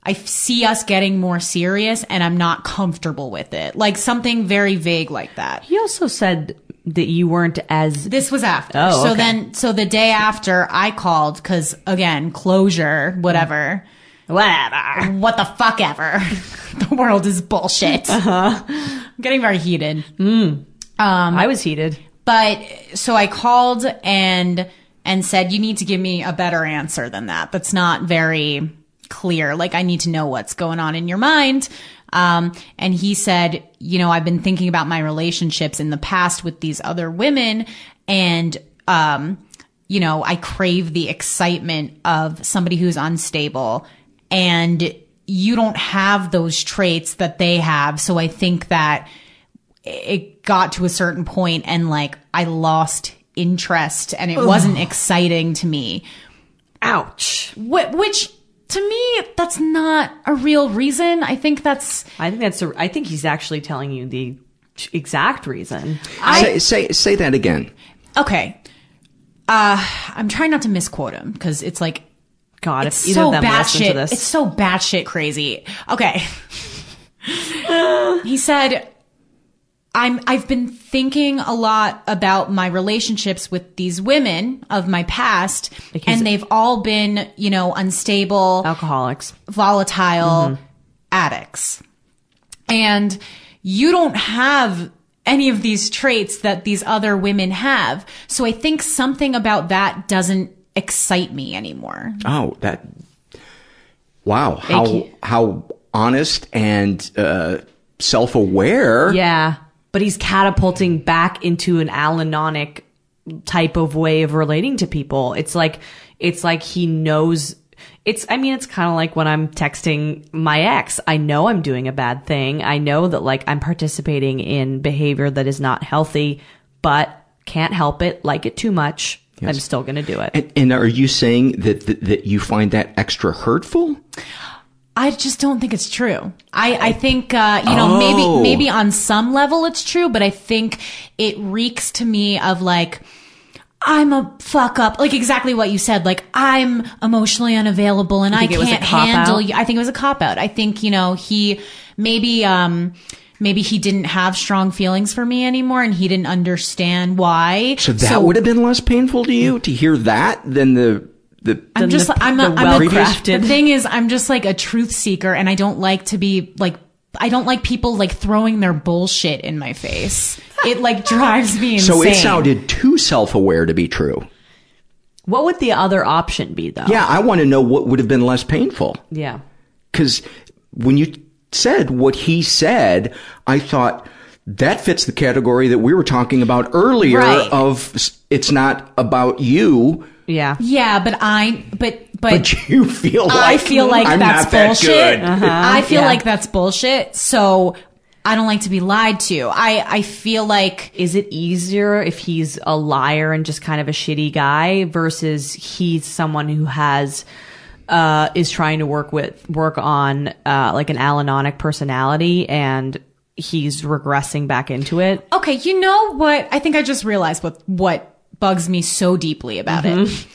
I see us getting more serious and I'm not comfortable with it. Like something very vague like that. He also said that you weren't as This was after. Oh, so okay. then, so the day after I called, cause again, closure, whatever. whatever. What the fuck ever. the world is bullshit. Uh-huh. I'm getting very heated. Um, I was heated. But so I called and, and said, you need to give me a better answer than that. That's not very clear. Like I need to know what's going on in your mind. Um, and he said, you know, I've been thinking about my relationships in the past with these other women and, um, you know, I crave the excitement of somebody who's unstable and you don't have those traits that they have. So I think that it got to a certain point and like I lost interest and it Ugh. wasn't exciting to me. Ouch. Wh- Which to me, that's not a real reason. I think that's. I think that's. A, I think he's actually telling you the exact reason. say, say say that again. Okay. Uh, I'm trying not to misquote him because it's like, God, it's if so of them batshit. It's so batshit crazy. Okay. he said, I'm, I've been thinking a lot about my relationships with these women of my past, and they've all been, you know, unstable, alcoholics, volatile addicts. And you don't have any of these traits that these other women have. So I think something about that doesn't excite me anymore. Oh, that. Wow. How you. how honest and uh, self aware. Yeah, but he's catapulting back into an Al-Anonic type of way of relating to people. It's like it's like he knows. It's. I mean, it's kind of like when I'm texting my ex. I know I'm doing a bad thing. I know that like I'm participating in behavior that is not healthy, but can't help it. Like it too much. I'm still gonna do it. And, and are you saying that, that that you find that extra hurtful? I just don't think it's true. I, I think, uh, you know, Oh. maybe, maybe on some level it's true, but I think it reeks to me of like, I'm a fuck up. Like exactly what you said. Like I'm emotionally unavailable and I think it was a can't handle you. I think it was a cop out. I think, you know, he maybe, um, maybe he didn't have strong feelings for me anymore and he didn't understand why. So that would have been less painful to you to hear that than the the. I'm just, the, I'm the a, I'm a, well-crafted- the thing is, I'm just like a truth seeker and I don't like to be like, I don't like people like throwing their bullshit in my face. It like drives me insane. So it sounded too self aware to be true. What would the other option be, though? Yeah, I want to know what would have been less painful. Yeah. Because when you said what he said, I thought that fits the category that we were talking about earlier Right. of it's not about you, Yeah. Yeah, but I, but, but, but you feel like I feel like I'm that's not that bullshit. good. I feel Yeah. like that's bullshit. So I don't like to be lied to. I, I feel like, Is it easier if he's a liar and just kind of a shitty guy versus he's someone who has uh, is trying to work with work on uh, like an Al-Anonic personality and he's regressing back into it? okay, you know what? I think I just realized what, what bugs me so deeply about it.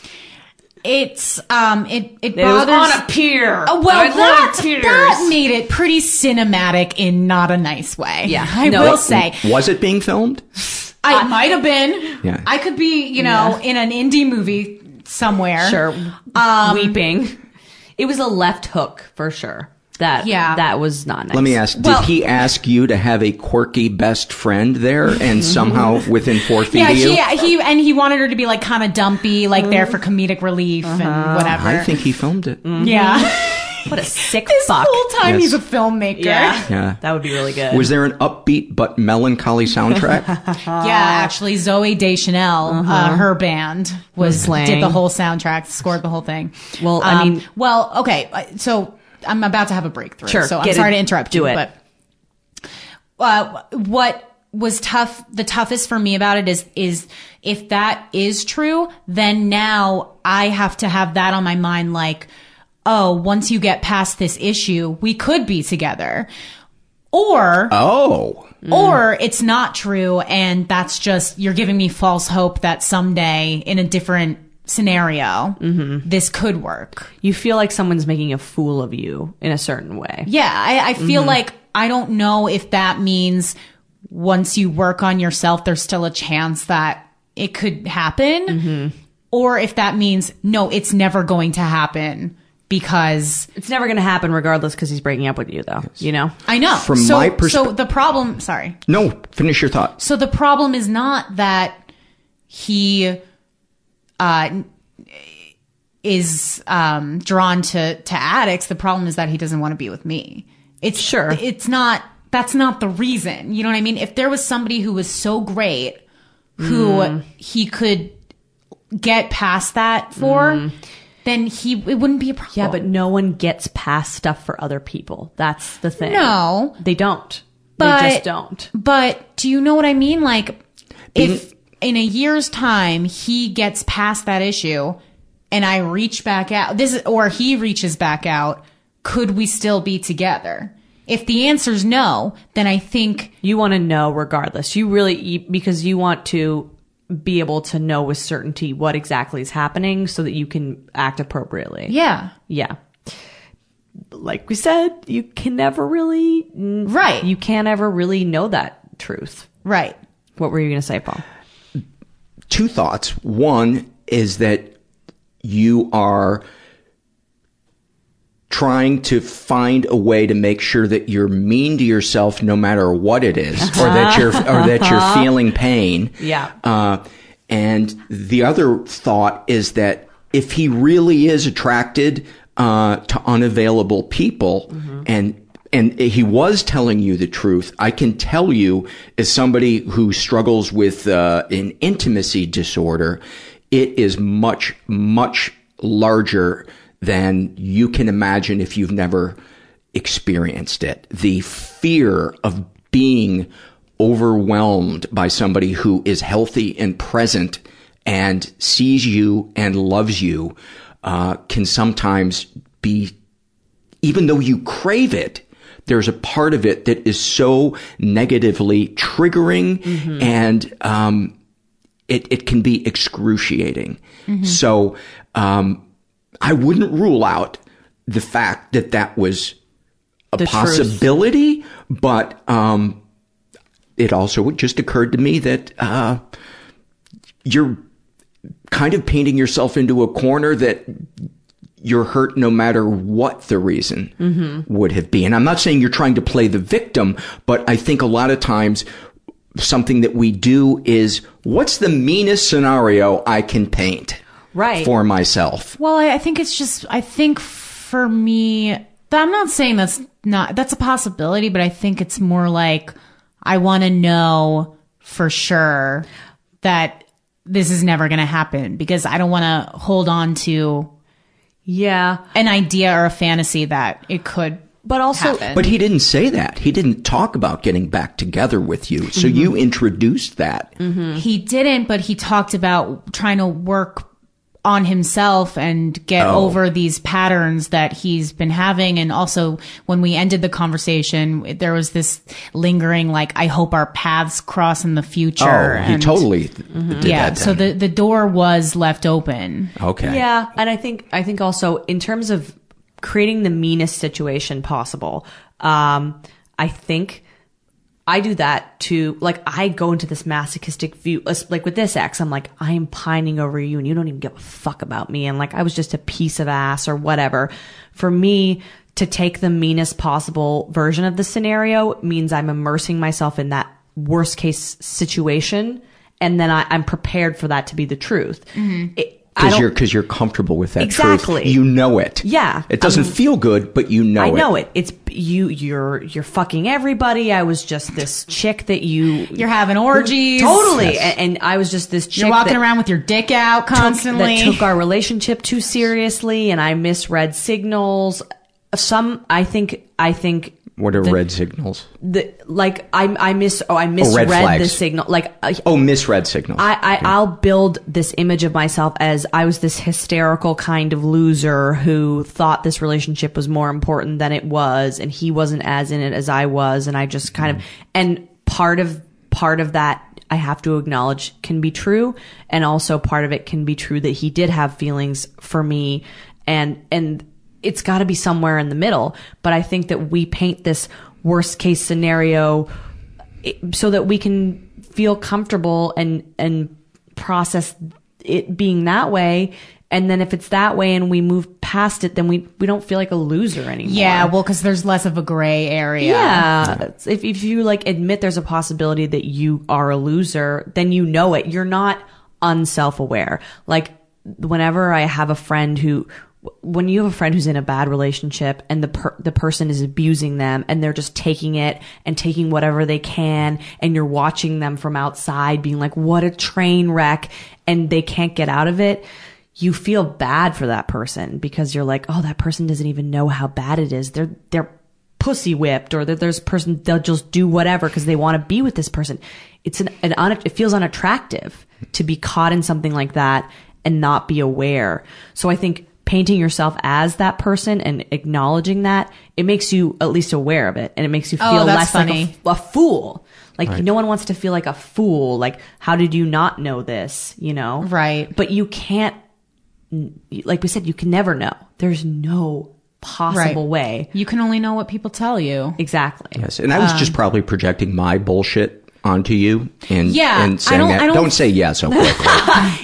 It's um it it Mm-hmm. It was bothers on a pier. Oh, well, I that that made it pretty cinematic in not a nice way. Yeah. I No. will say Was it being filmed? I might have been. Yeah. I could be, you know, in an indie movie somewhere. Sure, Um, weeping. It was a left hook for sure. That Yeah. that was not nice. Let me ask, Well- did he ask you to have a quirky best friend there and somehow within four feet Yeah, of you? he, he and he wanted her to be like kind of dumpy, like there for comedic relief and whatever. I think he filmed it. yeah. What a sick this fuck. whole time Yes. he's a filmmaker. Yeah. Yeah. That would be really good. Was there an upbeat but melancholy soundtrack? Yeah, actually, Zooey Deschanel, uh, her band was Was did the whole soundtrack, scored the whole thing. Well, I Um, mean- well, okay, uh, so I'm about to have a breakthrough. Sure, so I'm sorry it. to interrupt Do you, it. but uh, what was tough, the toughest for me about it is is if that is true, then now I have to have that on my mind, like, oh, once you get past this issue, we could be together, or oh. or it's not true and that's just you're giving me false hope that someday in a different scenario mm-hmm. this could work you feel like someone's making a fool of you in a certain way. yeah i, I feel mm-hmm. like i don't know if that means once you work on yourself there's still a chance that it could happen mm-hmm. or if that means no it's never going to happen because It's never going to happen regardless because he's breaking up with you, though. You know? i know From so, my perspe- so the problem sorry No, finish your thought. So the problem is not that he uh, is um, drawn to to addicts. The problem is that he doesn't want to be with me. It's sure. It's not. That's not the reason. You know what I mean? If there was somebody who was so great, who Mm. he could get past that for, Mm. then he it wouldn't be a problem. Yeah, but no one gets past stuff for other people. That's the thing. No. They don't. But, they just don't. But do you know what I mean? Like, if in a year's time he gets past that issue and I reach back out, this is, or he reaches back out, could we still be together? If the answer's no, then I think You want to know regardless. You really, you, because you want to be able to know with certainty what exactly is happening so that you can act appropriately. Yeah. Yeah. Like we said, you can never really, right. You can't ever really know that truth. Right. What were you going to say, Paul? Two thoughts. One is that you are trying to find a way to make sure that you're mean to yourself no matter what it is or that you're or that you're feeling pain. Yeah. Uh, and the other thought is that if he really is attracted uh, to unavailable people and and he was telling you the truth. I can tell you, as somebody who struggles with uh, an intimacy disorder, it is much, much larger than you can imagine if you've never experienced it. The fear of being overwhelmed by somebody who is healthy and present and sees you and loves you uh, can sometimes be, even though you crave it, there's a part of it that is so negatively triggering Mm-hmm. and um, it, it can be excruciating. Mm-hmm. So um, I wouldn't rule out the fact that that was a The truth. possibility, but um, it also just occurred to me that uh, you're kind of painting yourself into a corner that you're hurt no matter what the reason Mm-hmm. would have been. And I'm not saying you're trying to play the victim, but I think a lot of times something that we do is what's the meanest scenario I can paint Right. for myself? Well, I, I think it's just, I think for me, I'm not saying that's not, that's a possibility, but I think it's more like I want to know for sure that this is never going to happen because I don't want to hold on to yeah an idea or a fantasy that it could but also happen. But he didn't say that. He didn't talk about getting back together with you. So mm-hmm. you introduced that. He didn't, but he talked about trying to work on himself and get Oh. over these patterns that he's been having. And also, when we ended the conversation, there was this lingering, like, I hope our paths cross in the future. Oh, he And- totally did yeah. that. So the, the door was left open. okay. Yeah, and I think I think also in terms of creating the meanest situation possible, um, I think I do that to like I go into this masochistic view, like with this ex. I'm like I am pining over you, and you don't even give a fuck about me, and like I was just a piece of ass or whatever. For me. To take the meanest possible version of the scenario means I'm immersing myself in that worst case situation, and then I, I'm prepared for that to be the truth. Mm-hmm. It- I Because you're, cause you're comfortable with that Exactly. truth. You know it. Yeah. It doesn't Um, feel good, but you know I it. know it. It's you. You're you're fucking everybody. I was just this chick that you. You're having orgies. Totally, Yes. and, and I was just this chick. You're walking that around with your dick out took- constantly. that took our relationship too seriously, and I misread signals. Some, I think, I think What are the- red signals? the like I I miss oh I red misread the signal like. Uh, Oh, misread signals. I, I I'll build this image of myself as I was this hysterical kind of loser who thought this relationship was more important than it was, and he wasn't as in it as I was, and I just kind of and part of part of that I have to acknowledge can be true, and also part of it can be true that he did have feelings for me, and and it's got to be somewhere in the middle. But I think that we paint this worst case scenario eh, so that we can feel comfortable and and process it being that way and then if it's that way and we move past it then we we don't feel like a loser anymore yeah, well, because there's less of a gray area. yeah if, if you like admit there's a possibility that you are a loser then you know it you're not unself-aware like whenever i have a friend who when you have a friend who's in a bad relationship and the per- the person is abusing them and they're just taking it and taking whatever they can and you're watching them from outside being like what a train wreck and they can't get out of it you feel bad for that person because you're like oh that person doesn't even know how bad it is. They're they're pussy whipped or that there's person they'll just do whatever because they want to be with this person. It's an, an un- it feels unattractive to be caught in something like that and not be aware. So i think painting yourself as that person and acknowledging that, it makes you at least aware of it and it makes you Oh, feel that's less like funny. a, a fool. Like Right. no one wants to feel like a fool. Like how did you not know this? You know, right? But you can't. Like we said, you can never know. There's no possible Right. way. You can only know what people tell you. Exactly. Yes, and I was just Um, probably projecting my bullshit onto you and Yeah, and I saying don't- that. I don't- say yes so quickly.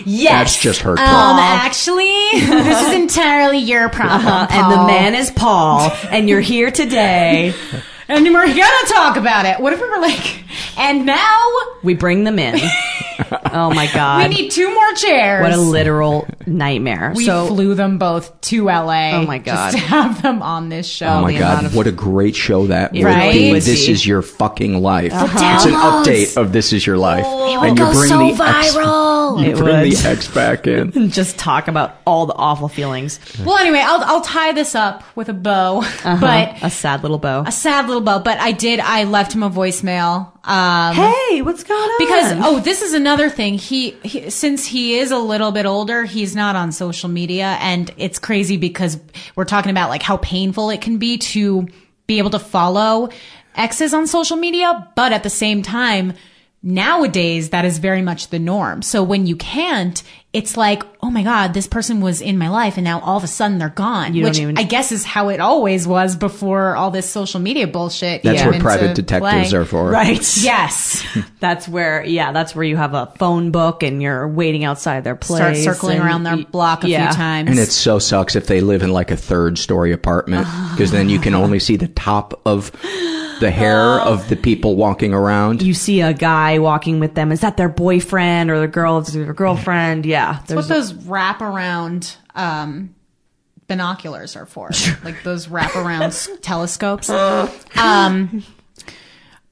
Yes. That's just hurtful. Um, actually, this is entirely your problem. Uh-huh, and the man is Paul, and you're here today. and we're gonna talk about it. What if we were like, and now We bring them in. oh my god. we need two more chairs. What a literal nightmare. We so flew them both to LA. Oh my God. Just to have them on this show. Oh my The god, of- what a great show that It would really be. This is your fucking life. Uh-huh. It's an update of This Is Your Life. It and would you go bring so the X, viral. you It bring would. the X back in. And just talk about all the awful feelings. Well, anyway, I'll I'll tie this up with a bow, Uh-huh. but a sad little bow. a sad little bow. But I did. I left him a voicemail. Um, Hey, what's going on? Because oh, this is another thing. He, he since he is a little bit older, he's not on social media, and it's crazy because we're talking about like how painful it can be to be able to follow exes on social media, but at the same time. Nowadays, that is very much the norm. So when you can't, it's like, oh my God, this person was in my life and now all of a sudden they're gone. You which even- I guess is how it always was before all this social media bullshit. That's came what into private detectives play. are for. Right. Yes. That's where, yeah, that's where you have a phone book and you're waiting outside their place. Start circling around their y- block a yeah. few times. And it so sucks if they live in like a third story apartment because then you can only see the top of the hair of the people walking around. You see a guy walking with them. Is that their boyfriend or the girl? Is their girlfriend? Yeah. That's what those wrap around um, binoculars are for. like those wrap around telescopes. Um,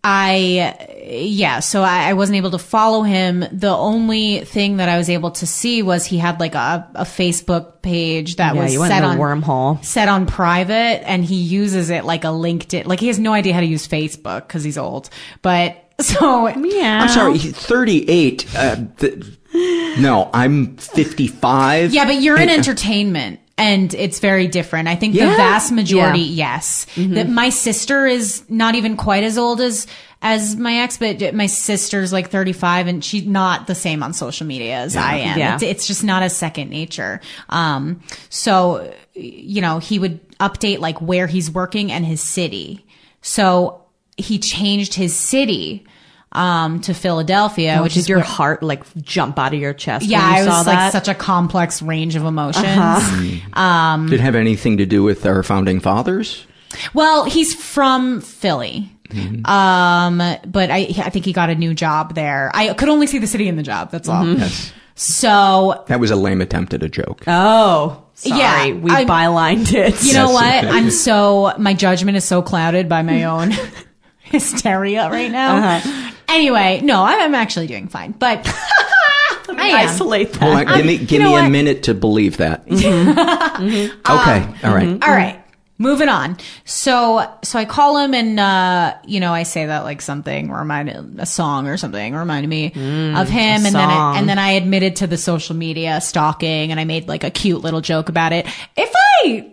I, yeah, so I, I wasn't able to follow him. The only thing that I was able to see was he had like a, a Facebook page that Yeah, was set on wormhole. set on private and he uses it like a LinkedIn. Like he has no idea how to use Facebook because he's old. But so, yeah. I'm sorry, he's 38. Uh, th- no, I'm 55. Yeah, but you're in entertainment and it's very different. I think the vast majority, Yeah. yes. That my sister is not even quite as old as as my ex, but my sister's like 35 and she's not the same on social media as I am. Yeah. It's, it's just not a second nature. Um, so, you know, he would update like where he's working and his city. So he changed his city um, to Philadelphia, Oh, which is your where- heart like jump out of your chest? yeah, when you I saw was that? like such a complex range of emotions. Uh-huh. Um, Did it have anything to do with our founding fathers? well, he's from Philly. Um, but I, I think he got a new job there. I could only see the city in the job. That's all. Yes. So That was a lame attempt at a joke. Oh, sorry. Yeah, we I'm- bylined it. you know Yes. what? I'm so my judgment is so clouded by my own hysteria right now. Uh-huh. Anyway, no, I'm, I'm actually doing fine, but I am. Isolate that. Hold on, give me, give know me a what? minute to believe that. Mm-hmm. Okay, all right. All right. Moving on. So, so I call him and, uh, you know, I say that like something reminded, a song or something reminded me of him. And then, I, song. and then I admitted to the social media stalking and I made like a cute little joke about it. If I,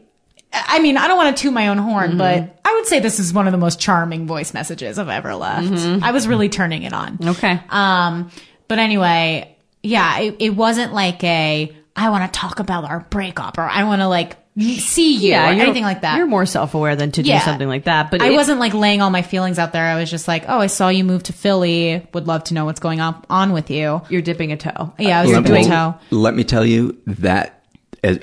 I mean, I don't want to toot my own horn, but I would say this is one of the most charming voice messages I've ever left. I was really turning it on. Okay. Um, but anyway, yeah, it, it wasn't like a, I want to talk about our breakup or I want to like see you or anything like that. You're more self-aware than to do Yeah. something like that. But I it- wasn't like laying all my feelings out there. I was just like, oh, I saw you move to Philly. Would love to know what's going on, on with you. You're dipping a toe. Yeah, I was Let dipping me- a toe. Let me tell you that as,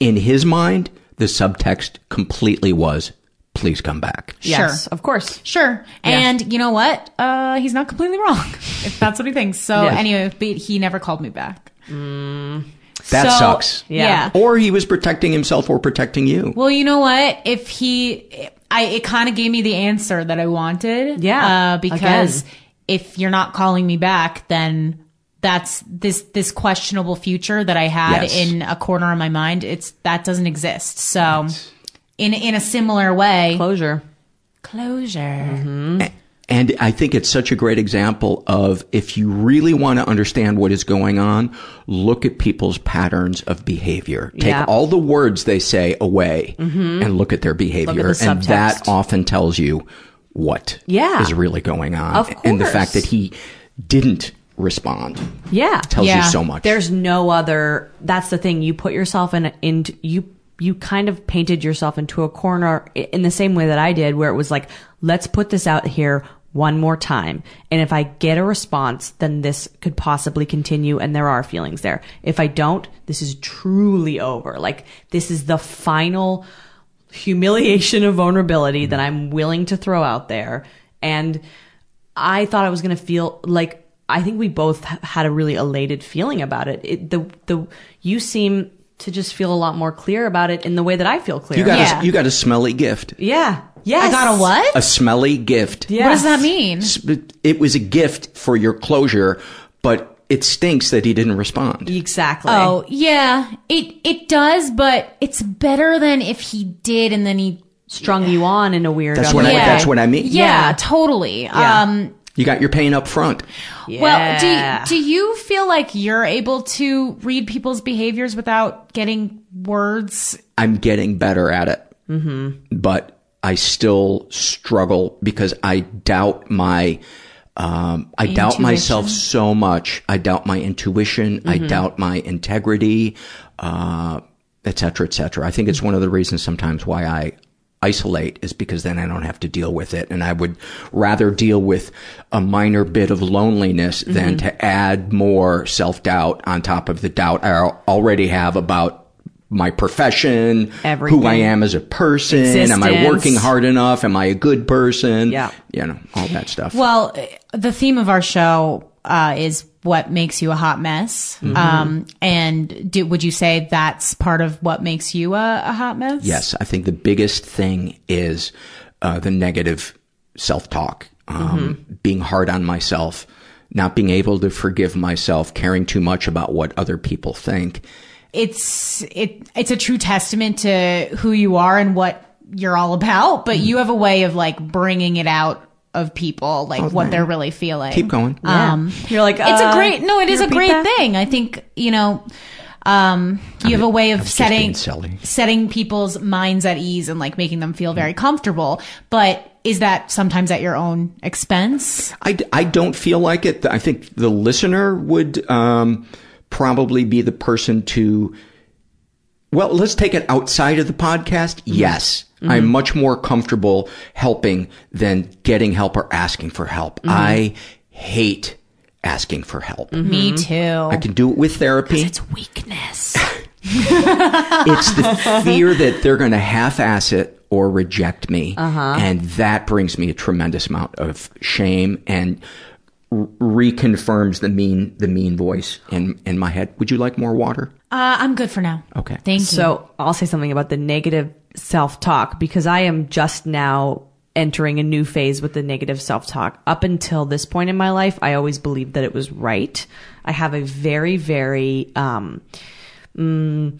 in his mind, the subtext completely was, please come back. Yes, Sure. of course. Sure. And you know what? Uh, he's not completely wrong if that's what he thinks. So Yeah. anyway, but he never called me back. That So, sucks. yeah. Or he was protecting himself or protecting you. Well, you know what? If he, I, it kind of gave me the answer that I wanted. Yeah. Uh, because Again. if you're not calling me back, then that's this, this questionable future that I had Yes. in a corner of my mind. It's, that doesn't exist. So in, in a similar way, Closure. closure. Mm-hmm. And I think it's such a great example of if you really want to understand what is going on, look at people's patterns of behavior. Take Yeah. all the words they say away mm-hmm. and look at their behavior. the and that often tells you what Yeah. is really going on. Of And the fact that he didn't respond Yeah. tells Yeah. you so much. There's no other. That's the thing. You put yourself in. In you. You kind of painted yourself into a corner in the same way that I did, where it was like, let's put this out here one more time. And if I get a response, then this could possibly continue and there are feelings there. If I don't, this is truly over. Like, this is the final humiliation of vulnerability that I'm willing to throw out there. And I thought I was going to feel like I think we both had a really elated feeling about it. it. The the you seem to just feel a lot more clear about it in the way that I feel clear. you got Yeah. a, you got a smelly gift. yeah. Yes. I got a what? A smelly gift. Yes. What does that mean? It was a gift for your closure, but it stinks that he didn't respond. Exactly. Oh, yeah. It, it does, but it's better than if he did and then he strung you on in a weird. That's other what I, way. that's what I mean. Yeah, totally. Yeah. Um, You got your pain up front. Well, do do you feel like you're able to read people's behaviors without getting words? I'm getting better at it. Mm-hmm. But I still struggle because I doubt my, um, I doubt myself so much. I doubt my intuition. I doubt my integrity, uh, et cetera, et cetera. I think it's one of the reasons sometimes why I isolate is because then I don't have to deal with it. And I would rather deal with a minor bit of loneliness than to add more self doubt on top of the doubt I already have about my profession, who I am as a person. Am I working hard enough? Am I a good person? Yeah. You know, all that stuff. Well, the theme of our show uh, is what makes you a hot mess. Mm-hmm. Um, and do, would you say that's part of what makes you a, a hot mess? Yes, I think the biggest thing is uh, the negative self-talk, um, being hard on myself, not being able to forgive myself, caring too much about what other people think. it's it it's a true testament to who you are and what you're all about but you have a way of like bringing it out of people like what they're really feeling Keep going. um You're like, it's a uh, great no it can is you a great that? thing i think you know um you have a way of was just setting setting people's minds at ease and like making them feel very comfortable but is that sometimes at your own expense I, I don't feel like it. I think the listener would um, probably be the person to. Well, let's take it outside of the podcast. Yes, I'm mm-hmm. much more comfortable helping than getting help or asking for help. Mm-hmm. I hate asking for help. Mm-hmm. me too. I can do it with therapy. it's weakness. It's the fear that they're going to half-ass it or reject me, uh-huh. and that brings me a tremendous amount of shame and r- reconfirms the mean the mean voice in in my head. Would you like more water? uh i'm good for now Okay. thank you So I'll say something about the negative self talk because I am just now entering a new phase with the negative self talk. Up until this point in my life, I always believed that it was right. I have a very, very um, mm,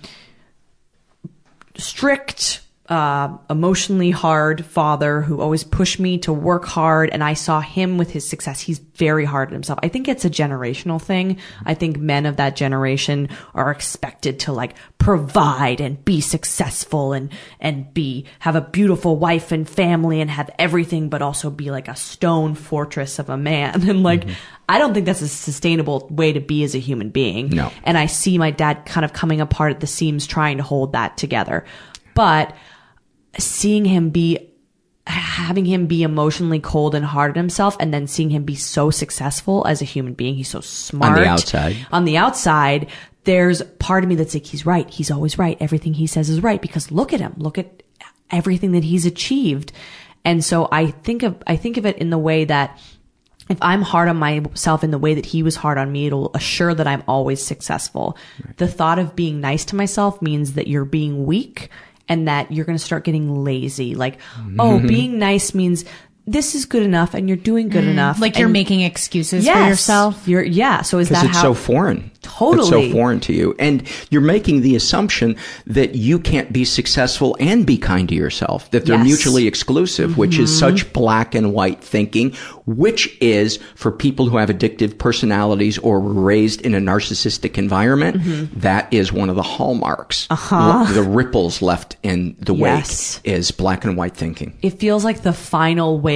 strict, uh, emotionally hard father who always pushed me to work hard. And I saw him with his success. He's very hard on himself. I think it's a generational thing. I think men of that generation are expected to like provide and be successful and, and be, have a beautiful wife and family and have everything, but also be like a stone fortress of a man. And like, I don't think that's a sustainable way to be as a human being. No. And I see my dad kind of coming apart at the seams trying to hold that together. But seeing him be having him be emotionally cold and hard on himself and then seeing him be so successful as a human being he's so smart. On the outside. on the outside there's part of me that's like he's right. He's always right. Everything he says is right because look at him. Look at everything that he's achieved. And so i think of i think of it in the way that if I'm hard on myself in the way that he was hard on me, it'll assure that I'm always successful. The thought of being nice to myself means that you're being weak and that you're going to start getting lazy. Like, oh, Mhm. being nice means this is good enough and you're doing good Mm, enough. like you're making excuses for Yes. yourself. You're, yeah. So is because that it's how? so foreign. Totally. It's so foreign to you. And you're making the assumption that you can't be successful and be kind to yourself, that they're Yes. mutually exclusive, which is such black and white thinking, which is for people who have addictive personalities or were raised in a narcissistic environment, Mhm. that is one of the hallmarks. Uh-huh. The ripples left in the Yes. wake is black and white thinking. it feels like the final wave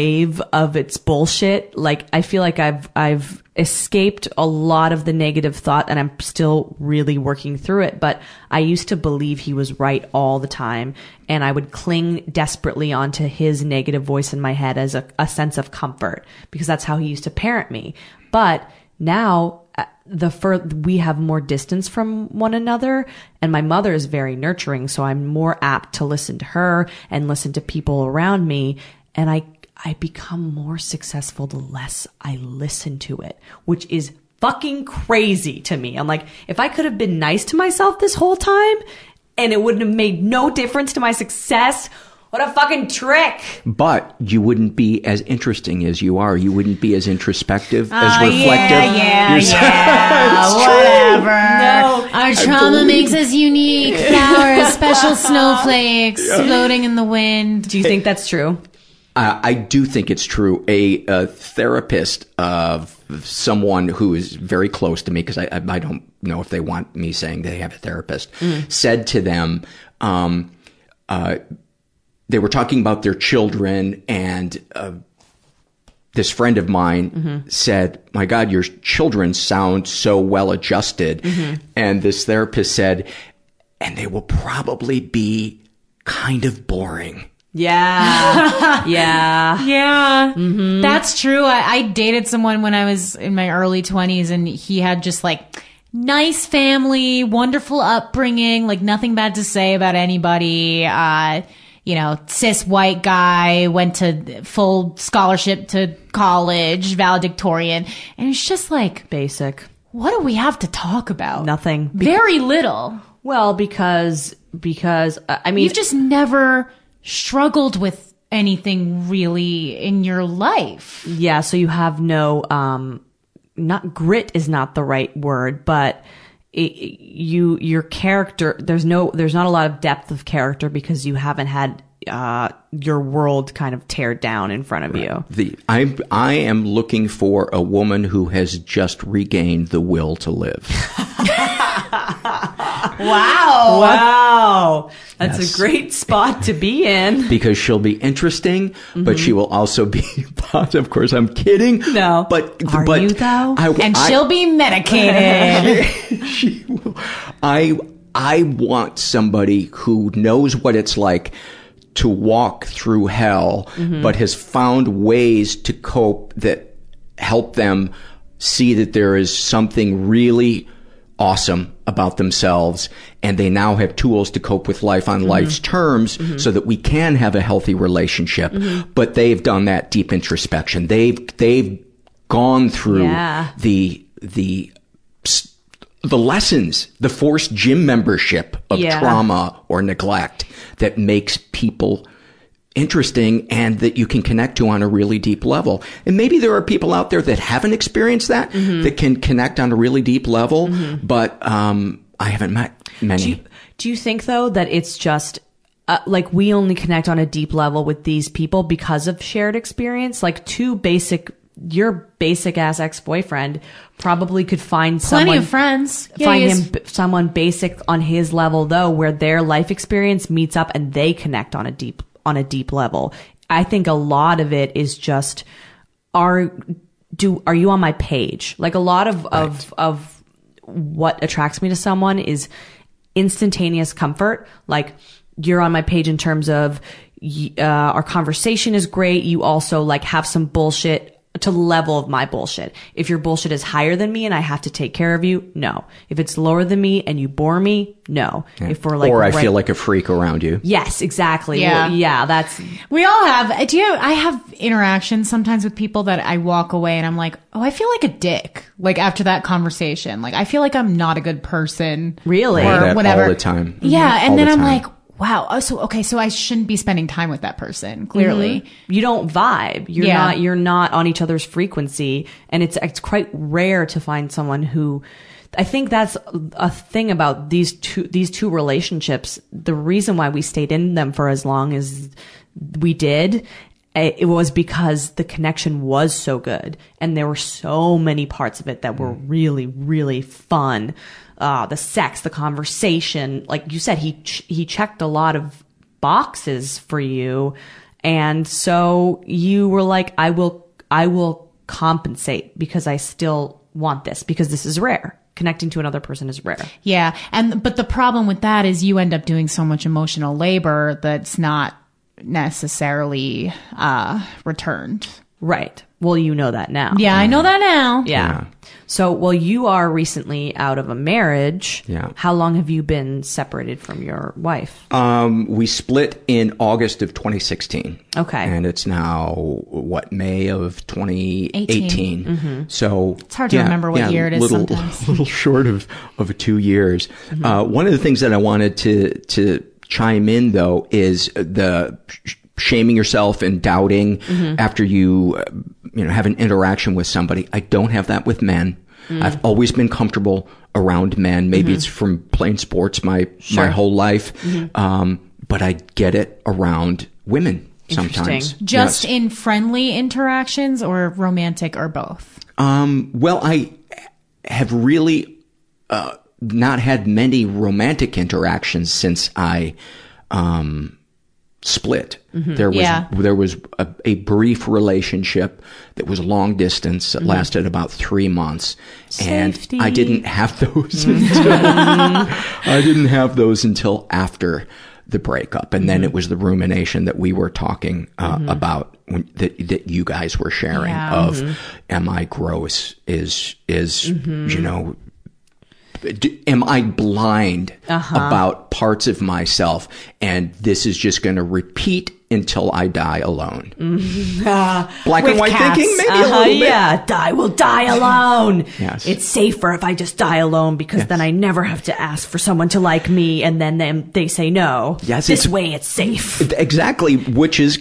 of its bullshit. Like I feel like I've I've escaped a lot of the negative thought and I'm still really working through it, but I used to believe he was right all the time and I would cling desperately onto his negative voice in my head as a, a sense of comfort because that's how he used to parent me. But now uh, the fur we have more distance from one another and my mother is very nurturing so i'm more apt to listen to her and listen to people around me and i i become more successful the less i listen to it which is fucking crazy to me i'm like if i could have been nice to myself this whole time and it wouldn't have made no difference to my success what a fucking trick But you wouldn't be as interesting as you are. You wouldn't be as introspective, ah, as Oh, reflective. yeah, yeah, You're- yeah, It's true. whatever. Our trauma believe- makes us unique. Flowers, special snowflakes Yeah. floating in the wind. Do you think that's true? Uh, I do think it's true. A, a therapist of someone who is very close to me, because I, I, don't know if they want me saying they have a therapist, Mm. said to them, um, uh, they were talking about their children, and uh, this friend of mine Mhm. said, "My God, your children sound so well adjusted," Mhm. and this therapist said, "And they will probably be kind of boring." Yeah yeah Yeah. Mm-hmm. That's true. I, I dated someone when I was in my early 20s and he had just like nice family, wonderful upbringing, like nothing bad to say about anybody. Uh, you know, cis white guy, went to full scholarship to college, valedictorian. And it's just like, basic. what do we have to talk about? Nothing. Very little. Well, because because uh, I mean, You've just never struggled with anything really in your life. yeah. So you have no um, not grit is not the right word, but it, you your character there's no there's not a lot of depth of character because you haven't had uh, your world kind of tear down in front of you. The I I am looking for a woman who has just regained the will to live. Wow! Wow! That's Yes. a great spot to be in. because she'll be interesting, but Mhm. she will also be positive. Of course, I'm kidding. No, but Are but you though? I, And I- she'll be medicated. she will. I I want somebody who knows what it's like to walk through hell, Mhm. but has found ways to cope that help them see that there is something really awesome about themselves and they now have tools to cope with life on life's terms Mhm. so that we can have a healthy relationship Mhm. but they've done that deep introspection they've they've gone through Yeah. the the the lessons, the forced gym membership of Yeah. trauma or neglect that makes people interesting and that you can connect to on a really deep level. And maybe there are people out there that haven't experienced that, Mhm. that can connect on a really deep level, but um, I haven't met many. Do you, do you think though that it's just uh, like we only connect on a deep level with these people because of shared experience? Like two basic, your basic ass ex boyfriend probably could find someone Plenty someone, of friends. Yeah, find him b- someone basic on his level though, where their life experience meets up and they connect on a deep on a deep level. I think a lot of it is just are do are you on my page? Like a lot of of of what attracts me to someone is instantaneous comfort. Like you're on my page in terms of uh, our conversation is great. You also like have some bullshit to level of my bullshit. If your bullshit is higher than me and I have to take care of you, no. If it's lower than me and you bore me, no. If we're like, or I right- feel like a freak around you. yes, exactly. Yeah. Well, yeah, that's We all have. Do you? I have interactions sometimes with people that I walk away and I'm like, oh, I feel like a dick. Like after that conversation, like I feel like I'm not a good person. Really? I or that whatever. all the time. Yeah, Mhm. and All then the I'm like, wow. Oh, so okay, so I shouldn't be spending time with that person. Clearly, you don't vibe. You're Yeah. not you're not on each other's frequency and it's it's quite rare to find someone who I think that's a thing about these two these two relationships. The reason why we stayed in them for as long as we did eh, it was because the connection was so good and there were so many parts of it that were really really fun uh the sex the conversation. Like you said he ch- he checked a lot of boxes for you. And so you were like i will i will compensate because i still want this because this is rare. Connecting to another person is rare. Yeah. And but the problem with that is you end up doing so much emotional labor that's not necessarily uh, returned. right well you know that now Yeah, I know that now. Yeah. So, well, you are recently out of a marriage. Yeah. How long have you been separated from your wife? Um, we split in August of 2016. Okay. And it's now, what, May of 2018. 18. Mhm. So It's hard to remember what year it is little, sometimes. little short of, of two years. Mm-hmm. Uh, one of the things that I wanted to, to chime in though is the sh- shaming yourself and doubting Mhm. after you, uh, you know, have an interaction with somebody. I don't have that with men. Mm. I've always been comfortable around men. Maybe Mhm. it's from playing sports my, Sure. my whole life. Mhm. Um, but I get it around women sometimes. Just Yes. in friendly interactions or romantic or both. Um, well, I have really uh, not had many romantic interactions since I um, split. Mhm. There was Yeah. there was a, a brief relationship that was long distance that Mhm. lasted about three months, Safety. and I didn't have those until I didn't have those until after the breakup, and then Mhm. it was the rumination that we were talking uh, Mhm. about when, that that you guys were sharing Yeah. of am I gross? Is is you know? D- Am I blind Uh-huh. about parts of myself, and this is just going to repeat until I die alone? Black and white cats. thinking, maybe a Uh-huh, little bit. Yeah, die will die alone. Yes. It's safer if I just die alone because then I never have to ask for someone to like me and then them, they say no. Yes, This it's- way it's safe. Exactly, which is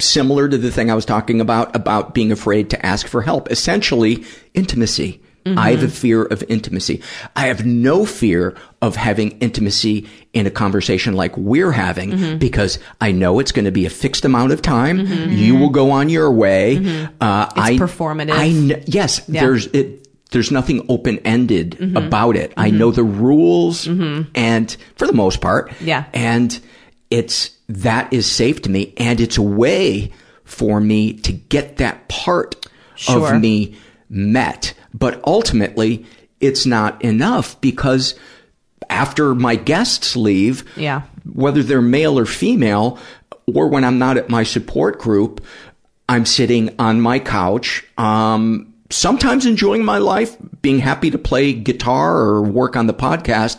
similar to the thing I was talking about about being afraid to ask for help. Essentially, intimacy. I have a fear of intimacy. I have no fear of having intimacy in a conversation like we're having Mhm. because I know it's going to be a fixed amount of time. Mhm. You will go on your way. Uh, It's I, performative. I yes, Yeah. there's it. There's nothing open ended Mhm. about it. I know the rules, and for the most part, Yeah. and it's that is safe to me and it's a way for me to get that part Sure. of me met. But ultimately it's not enough because after my guests leave Yeah. whether they're male or female or when i'm not at my support group i'm sitting on my couch um sometimes enjoying my life being happy to play guitar or work on the podcast.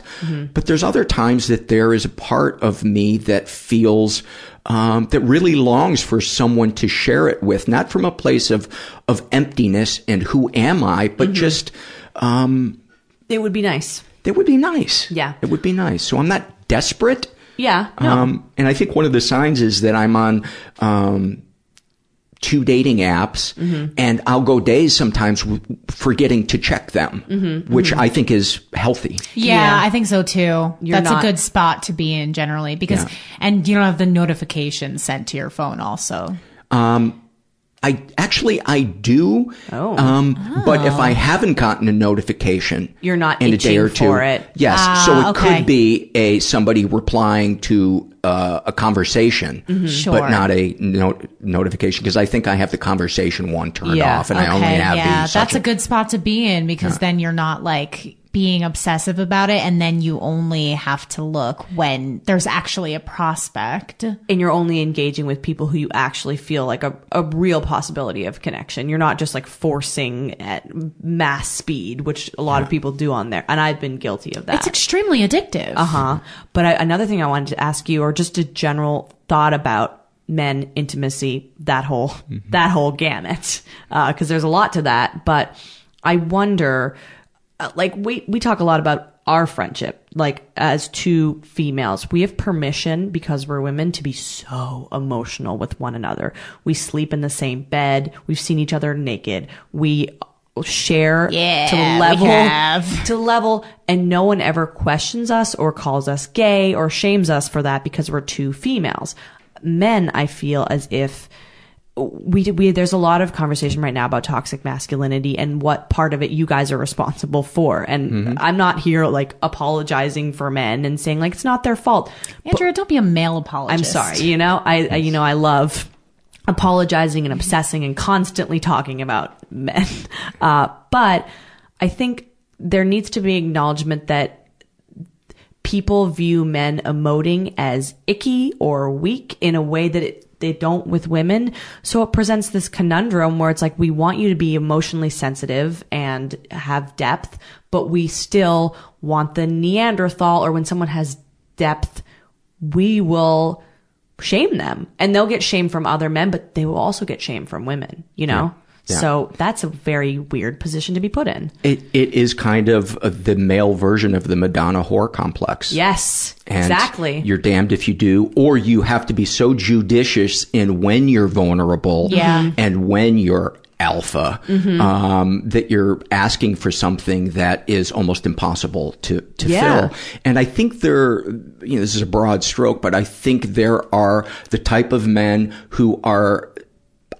But there's other times that there is a part of me that feels um, that really longs for someone to share it with, not from a place of of emptiness and who am I, but just um, It would be nice. it would be nice. Yeah. it would be nice. So I'm not desperate. Yeah. No. Um, and I think one of the signs is that I'm on um, two dating apps, Mhm. and I'll go days sometimes w- forgetting to check them, Mhm. which Mhm. I think is healthy. Yeah, I think so too. You're That's not- a good spot to be in generally because, Yeah. and you don't have the notifications sent to your phone also. Um, I actually I do. Oh. Um, but if Oh. I haven't gotten a notification, You're not in a day or two, for it. yes. Ah, so it okay. could be a somebody replying to uh, a conversation, Mhm. Sure. but not a no- notification because I think I have the conversation one turned Yeah. off, and I only have yeah, the. that's such a good spot to be in because then you're not like being obsessive about it and then you only have to look when there's actually a prospect. and you're only engaging with people who you actually feel like a, a real possibility of connection. You're not just like forcing at mass speed, which a lot of people do on there. And I've been guilty of that. It's extremely addictive. Uh huh. But I, another thing I wanted to ask you, or just a general thought about men intimacy, that whole that whole gamut, because there's a lot to that. But I wonder, uh, Uh, like we we talk a lot about our friendship, like as two females, we have permission because we're women to be so emotional with one another. We sleep in the same bed. We've seen each other naked. We share Yeah, to level to level and no one ever questions us or calls us gay or shames us for that because we're two females men i feel as if we we there's a lot of conversation right now about toxic masculinity and what part of it you guys are responsible for and Mm-hmm. i'm not here like apologizing for men and saying like it's not their fault Andrea, don't be a male apologist. i'm sorry you know i, I you know i love apologizing and obsessing and constantly talking about men. Uh, but I think there needs to be acknowledgement that people view men emoting as icky or weak in a way that it, they don't with women. So it presents this conundrum where it's like we want you to be emotionally sensitive and have depth, but we still want the Neanderthal or when someone has depth, we will shame them and they'll get shame from other men, but they will also get shame from women, you know? Yeah. Yeah. So that's a very weird position to be put in. It it is kind of uh, the male version of the Madonna whore complex. Yes, And exactly. You're damned if you do, or you have to be so judicious in when you're vulnerable Yeah. Mhm. and when you're alpha Mhm. um, that you're asking for something that is almost impossible to to Yeah. fill. And I think there, you know, this is a broad stroke, but I think there are the type of men who are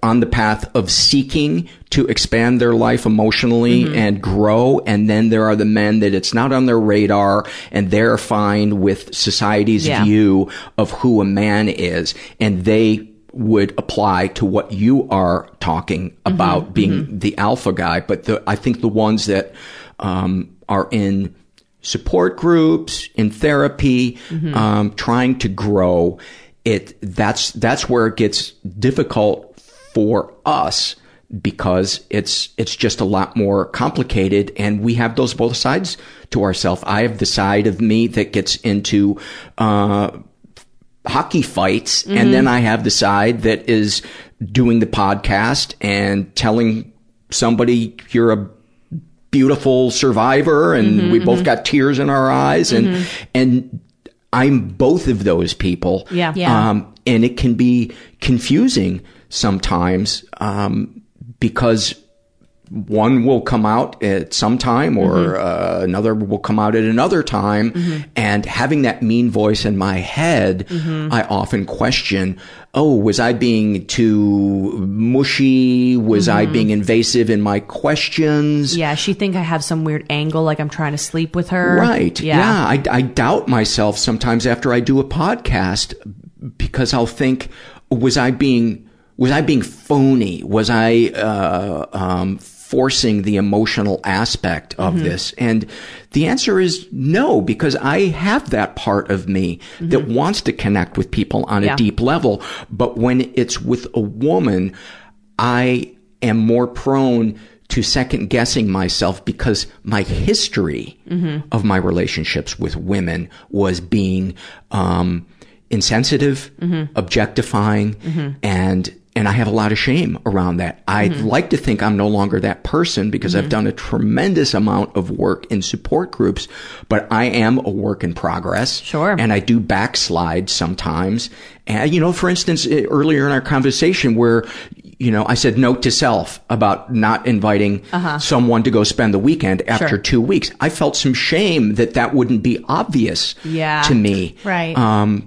on the path of seeking to expand their life emotionally Mhm. and grow. And then there are the men that it's not on their radar and they're fine with society's Yeah. view of who a man is. And they would apply to what you are talking about being the alpha guy. But the, I think the ones that, um, are in support groups, in therapy, Mhm. um, trying to grow, it, that's, that's where it gets difficult for us because it's it's just a lot more complicated and we have those both sides to ourselves. I have the side of me that gets into uh hockey fights Mhm. and then I have the side that is doing the podcast and telling somebody you're a beautiful survivor and Mhm, we both mhm. got tears in our eyes and Mhm. and I'm both of those people. Yeah. Yeah. Um, and it can be confusing sometimes, um, because one will come out at some time or Mhm. uh, another will come out at another time. Mhm. And having that mean voice in my head, Mhm. I often question, oh, was I being too mushy? Was I Mhm. being invasive in my questions? Yeah, she think I have some weird angle, like I'm trying to sleep with her. Right. Yeah. I, I doubt myself sometimes after I do a podcast because I'll think, was I being, was I being phony? Was I, uh, um, forcing the emotional aspect of Mhm. this? And the answer is no, because I have that part of me that wants to connect with people on Yeah. a deep level. But when it's with a woman, I am more prone to second guessing myself because my history Mhm. of my relationships with women was being um, insensitive, Mhm. objectifying, Mhm. and and I have a lot of shame around that. I'd Mhm. like to think I'm no longer that person because I've Mhm. done a tremendous amount of work in support groups, but I am a work in progress. Sure. And I do backslide sometimes. And, you know, for instance, eh, earlier in our conversation where, you know, I said note to self about not inviting Uh-huh. someone to go spend the weekend after Sure. two weeks. I felt some shame that that wouldn't be obvious Yeah. to me. Right. Um,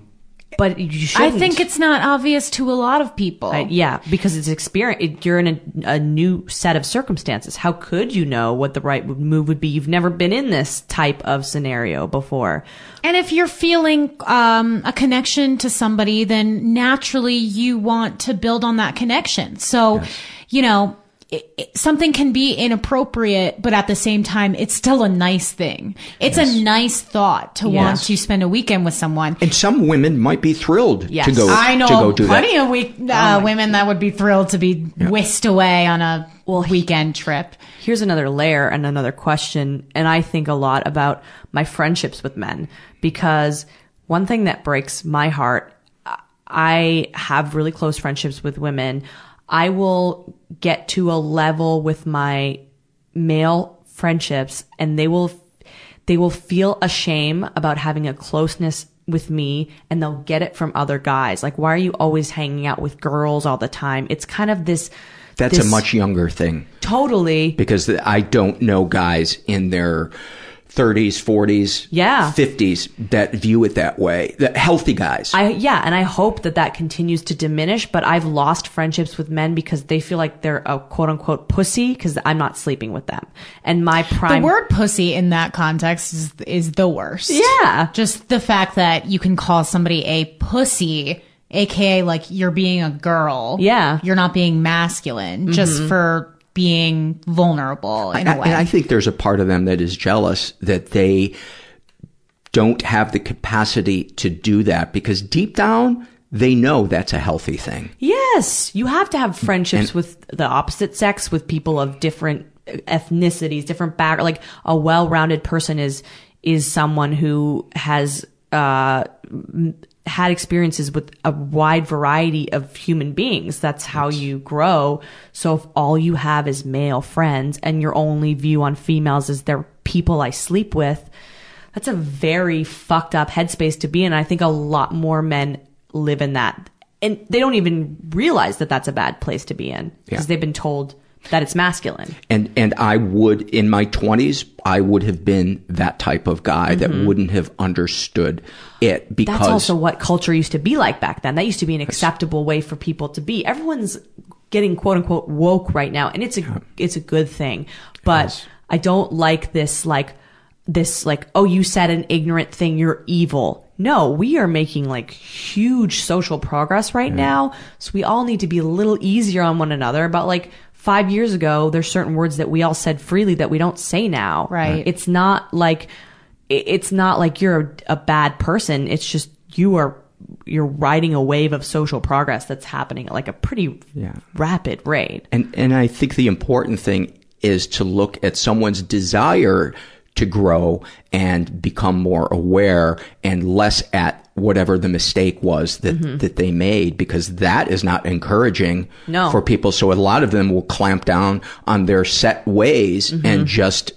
But you shouldn't. I think it's not obvious to a lot of people. Yeah, because it's experience. It, you're in a, a new set of circumstances. How could you know what the right move would be? You've never been in this type of scenario before. And if you're feeling um, a connection to somebody, then naturally you want to build on that connection. So, you know, it, it, something can be inappropriate, but at the same time, it's still a nice thing. It's a nice thought to want to spend a weekend with someone. And some women might be thrilled to go I know to go do plenty that. of week, uh, women that would be thrilled to be whisked away on a weekend trip. Here's another layer and another question. And I think a lot about my friendships with men because one thing that breaks my heart, I have really close friendships with women. I will get to a level with my male friendships and they will, they will feel a shame about having a closeness with me and they'll get it from other guys. Like, why are you always hanging out with girls all the time? It's kind of this, That's this- a much younger thing totally because I don't know guys in their 30s, 40s, Yeah. 50s that view it that way. The healthy guys. I yeah, and I hope that that continues to diminish. But I've lost friendships with men because they feel like they're a quote unquote pussy because I'm not sleeping with them. And my prime the word pussy in that context is, is the worst. Yeah. Just the fact that you can call somebody a pussy, aka like you're being a girl. Yeah. You're not being masculine just Mhm. for being vulnerable in I- a way. And I think there's a part of them that is jealous that they don't have the capacity to do that because deep down, they know that's a healthy thing. Yes, you have to have friendships with the opposite sex, with people of different ethnicities, different back. Like a well-rounded person is is someone who has uh, had experiences with a wide variety of human beings. That's how you grow. So if all you have is male friends and your only view on females is they're people I sleep with, that's a very fucked up headspace to be in. I think a lot more men live in that. And they don't even realize that that's a bad place to be in because Yeah. they've been told that it's masculine. And and I would in my 20s, I would have been that type of guy that Mhm. wouldn't have understood it because That's also what culture used to be like back then. That used to be an acceptable way for people to be. Everyone's getting quote unquote woke right now, and it's a it's a good thing. But I don't like this like this like oh you said an ignorant thing you're evil. No, we are making like huge social progress right now. So we all need to be a little easier on one another about like 5 years ago there's certain words that we all said freely that we don't say now. Right. It's not like it's not like you're a, a bad person. It's just you are you're riding a wave of social progress that's happening at like a pretty Yeah. rapid rate. And and I think the important thing is to look at someone's desire to grow and become more aware and less at whatever the mistake was that Mhm. that they made because that is not encouraging No. for people so a lot of them will clamp down on their set ways Mhm. and just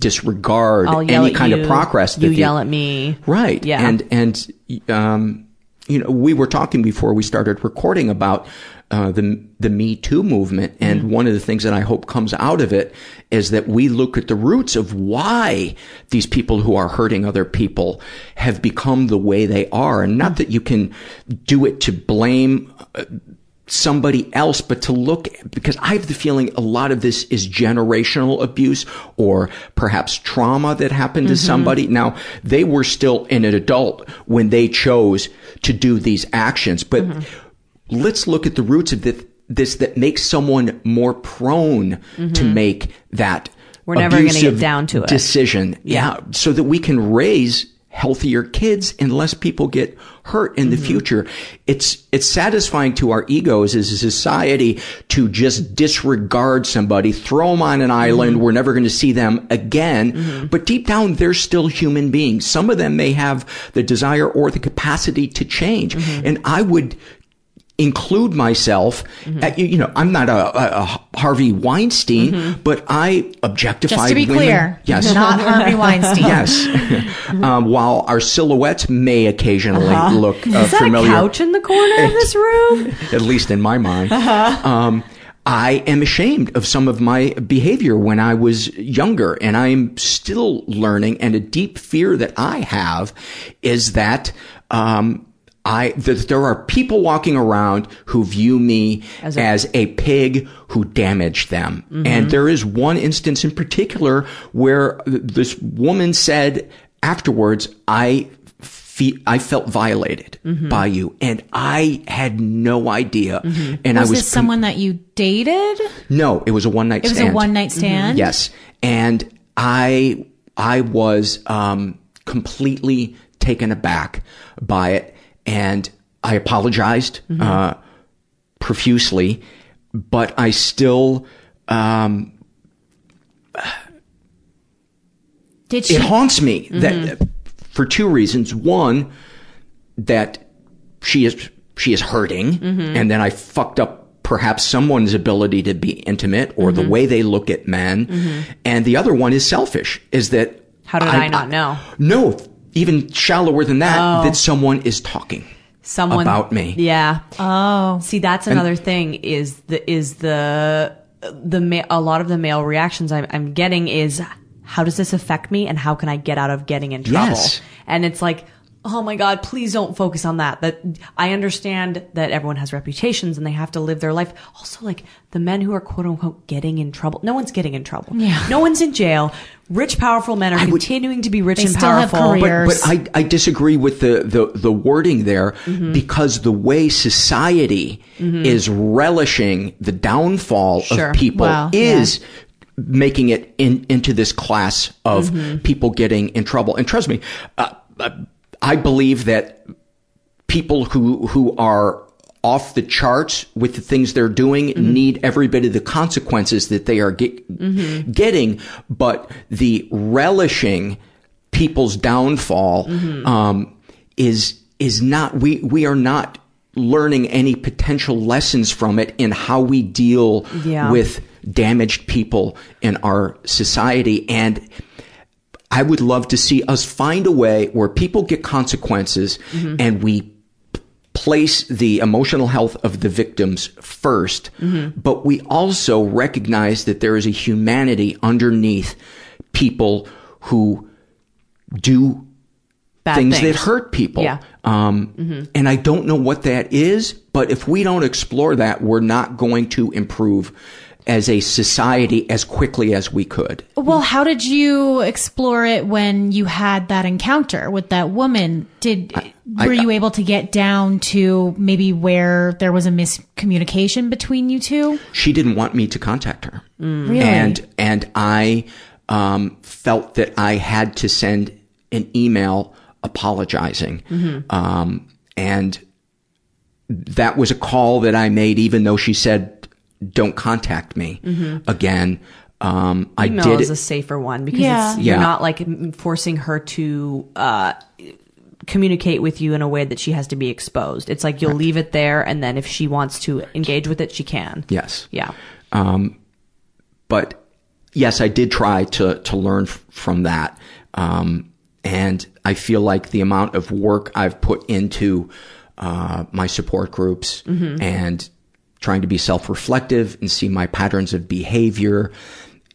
disregard any kind you, of progress that you yell at me. Right. Yeah. And and um, you know, we were talking before we started recording about uh, the the Me Too movement, and Mm-hmm. one of the things that I hope comes out of it is that we look at the roots of why these people who are hurting other people have become the way they are, and not that you can do it to blame. Uh, somebody else, but to look, because I have the feeling a lot of this is generational abuse or perhaps trauma that happened to Mhm. somebody. Now, they were still an adult when they chose to do these actions, but let's look at the roots of this, this that makes someone more prone to Mhm. make that We're never gonna get abusive down to it. decision. Yeah. So that we can raise healthier kids and less people get hurt in the Mm-hmm. future. It's, it's satisfying to our egos as a society to just disregard somebody, throw them on an island. Mm-hmm. We're never going to see them again. But deep down, they're still human beings. Some of them may have the desire or the capacity to change. Mm-hmm. And I would include myself. Mm-hmm. At, you, you know, I'm not a, a, a Harvey Weinstein, but I objectify Just to be women. clear, yes, not Harvey Weinstein. yes. um, while our silhouettes may occasionally Uh-huh. look uh, Is that familiar, a couch in the corner of this room? at least in my mind. Uh-huh. Um, I am ashamed of some of my behavior when I was younger, and I'm still learning. And a deep fear that I have is that um, I that there are people walking around who view me As as a- a, pig who damaged them. Mhm. And there is one instance in particular where th- this woman said afterwards, I fe- I felt violated Mhm. by you, and I had no idea. And was I was this someone that you dated? no, it was a one night. It was a stand. one-night stand? Mhm. Yes, and I I was um, completely taken aback by it, and I apologized Mhm. uh, profusely, but I still. Um, Did she? it haunts me that Mhm. for two reasons. One, that she is she is hurting, Mhm. and then I fucked up perhaps someone's ability to be intimate or the Mhm. way they look at men. Mhm. And the other one is selfish. Is that How did I, not know? No, even shallower than that. Oh. That someone is talking Someone about me. Yeah. Oh. See, that's And- another thing is the is the the ma- a lot of the male reactions I'm, I'm getting is how does this affect me and how can I get out of getting in trouble? Yes. And it's like, oh my God, please don't focus on that. That I understand that everyone has reputations and they have to live their life. Also, like the men who are quote unquote getting in trouble. No one's getting in trouble. Yeah. No one's in jail. Rich, powerful men are continuing to be rich They and still have powerful. careers. But, but I, I disagree with the, the, the wording there Mhm. because the way society Mhm. is relishing the downfall Sure. of people Well, is making it in, into this class of Mhm. people getting in trouble. And trust me, uh, uh, I believe that people who who are off the charts with the things they're doing need every bit of the consequences that they are get, Mhm. getting, but the relishing people's downfall Mhm. um, is is not we we are not learning any potential lessons from it in how we deal Yeah. with damaged people in our society and I would love to see us find a way where people get consequences Mhm. and we place the emotional health of the victims 1st Mhm. but we also recognize that there is a humanity underneath people who do things, things. that hurt people. Yeah. Um, Mhm. And I don't know what that is, but if we don't explore that, we're not going to improve as a society as quickly as we could. Well, how did you explore it when you had that encounter with that woman? Did I- were you able to get down to maybe where there was a miscommunication between you two? She didn't want me to contact her. Really? And and I um, felt that I had to send an email apologizing. Mhm. Um, and that was a call that I made, even though she said, "Don't contact me Mhm. again." Um, I Email did is a safer one because Yeah. it's, you're Yeah. not like forcing her to uh, communicate with you in a way that she has to be exposed. It's like you'll leave it there, and then if she wants to engage with it, she can. Yes. Yeah. Um, but yes, I did try to to learn f- from that, um, and I feel like the amount of work I've put into uh, my support groups Mhm. and trying to be self reflective and see my patterns of behavior.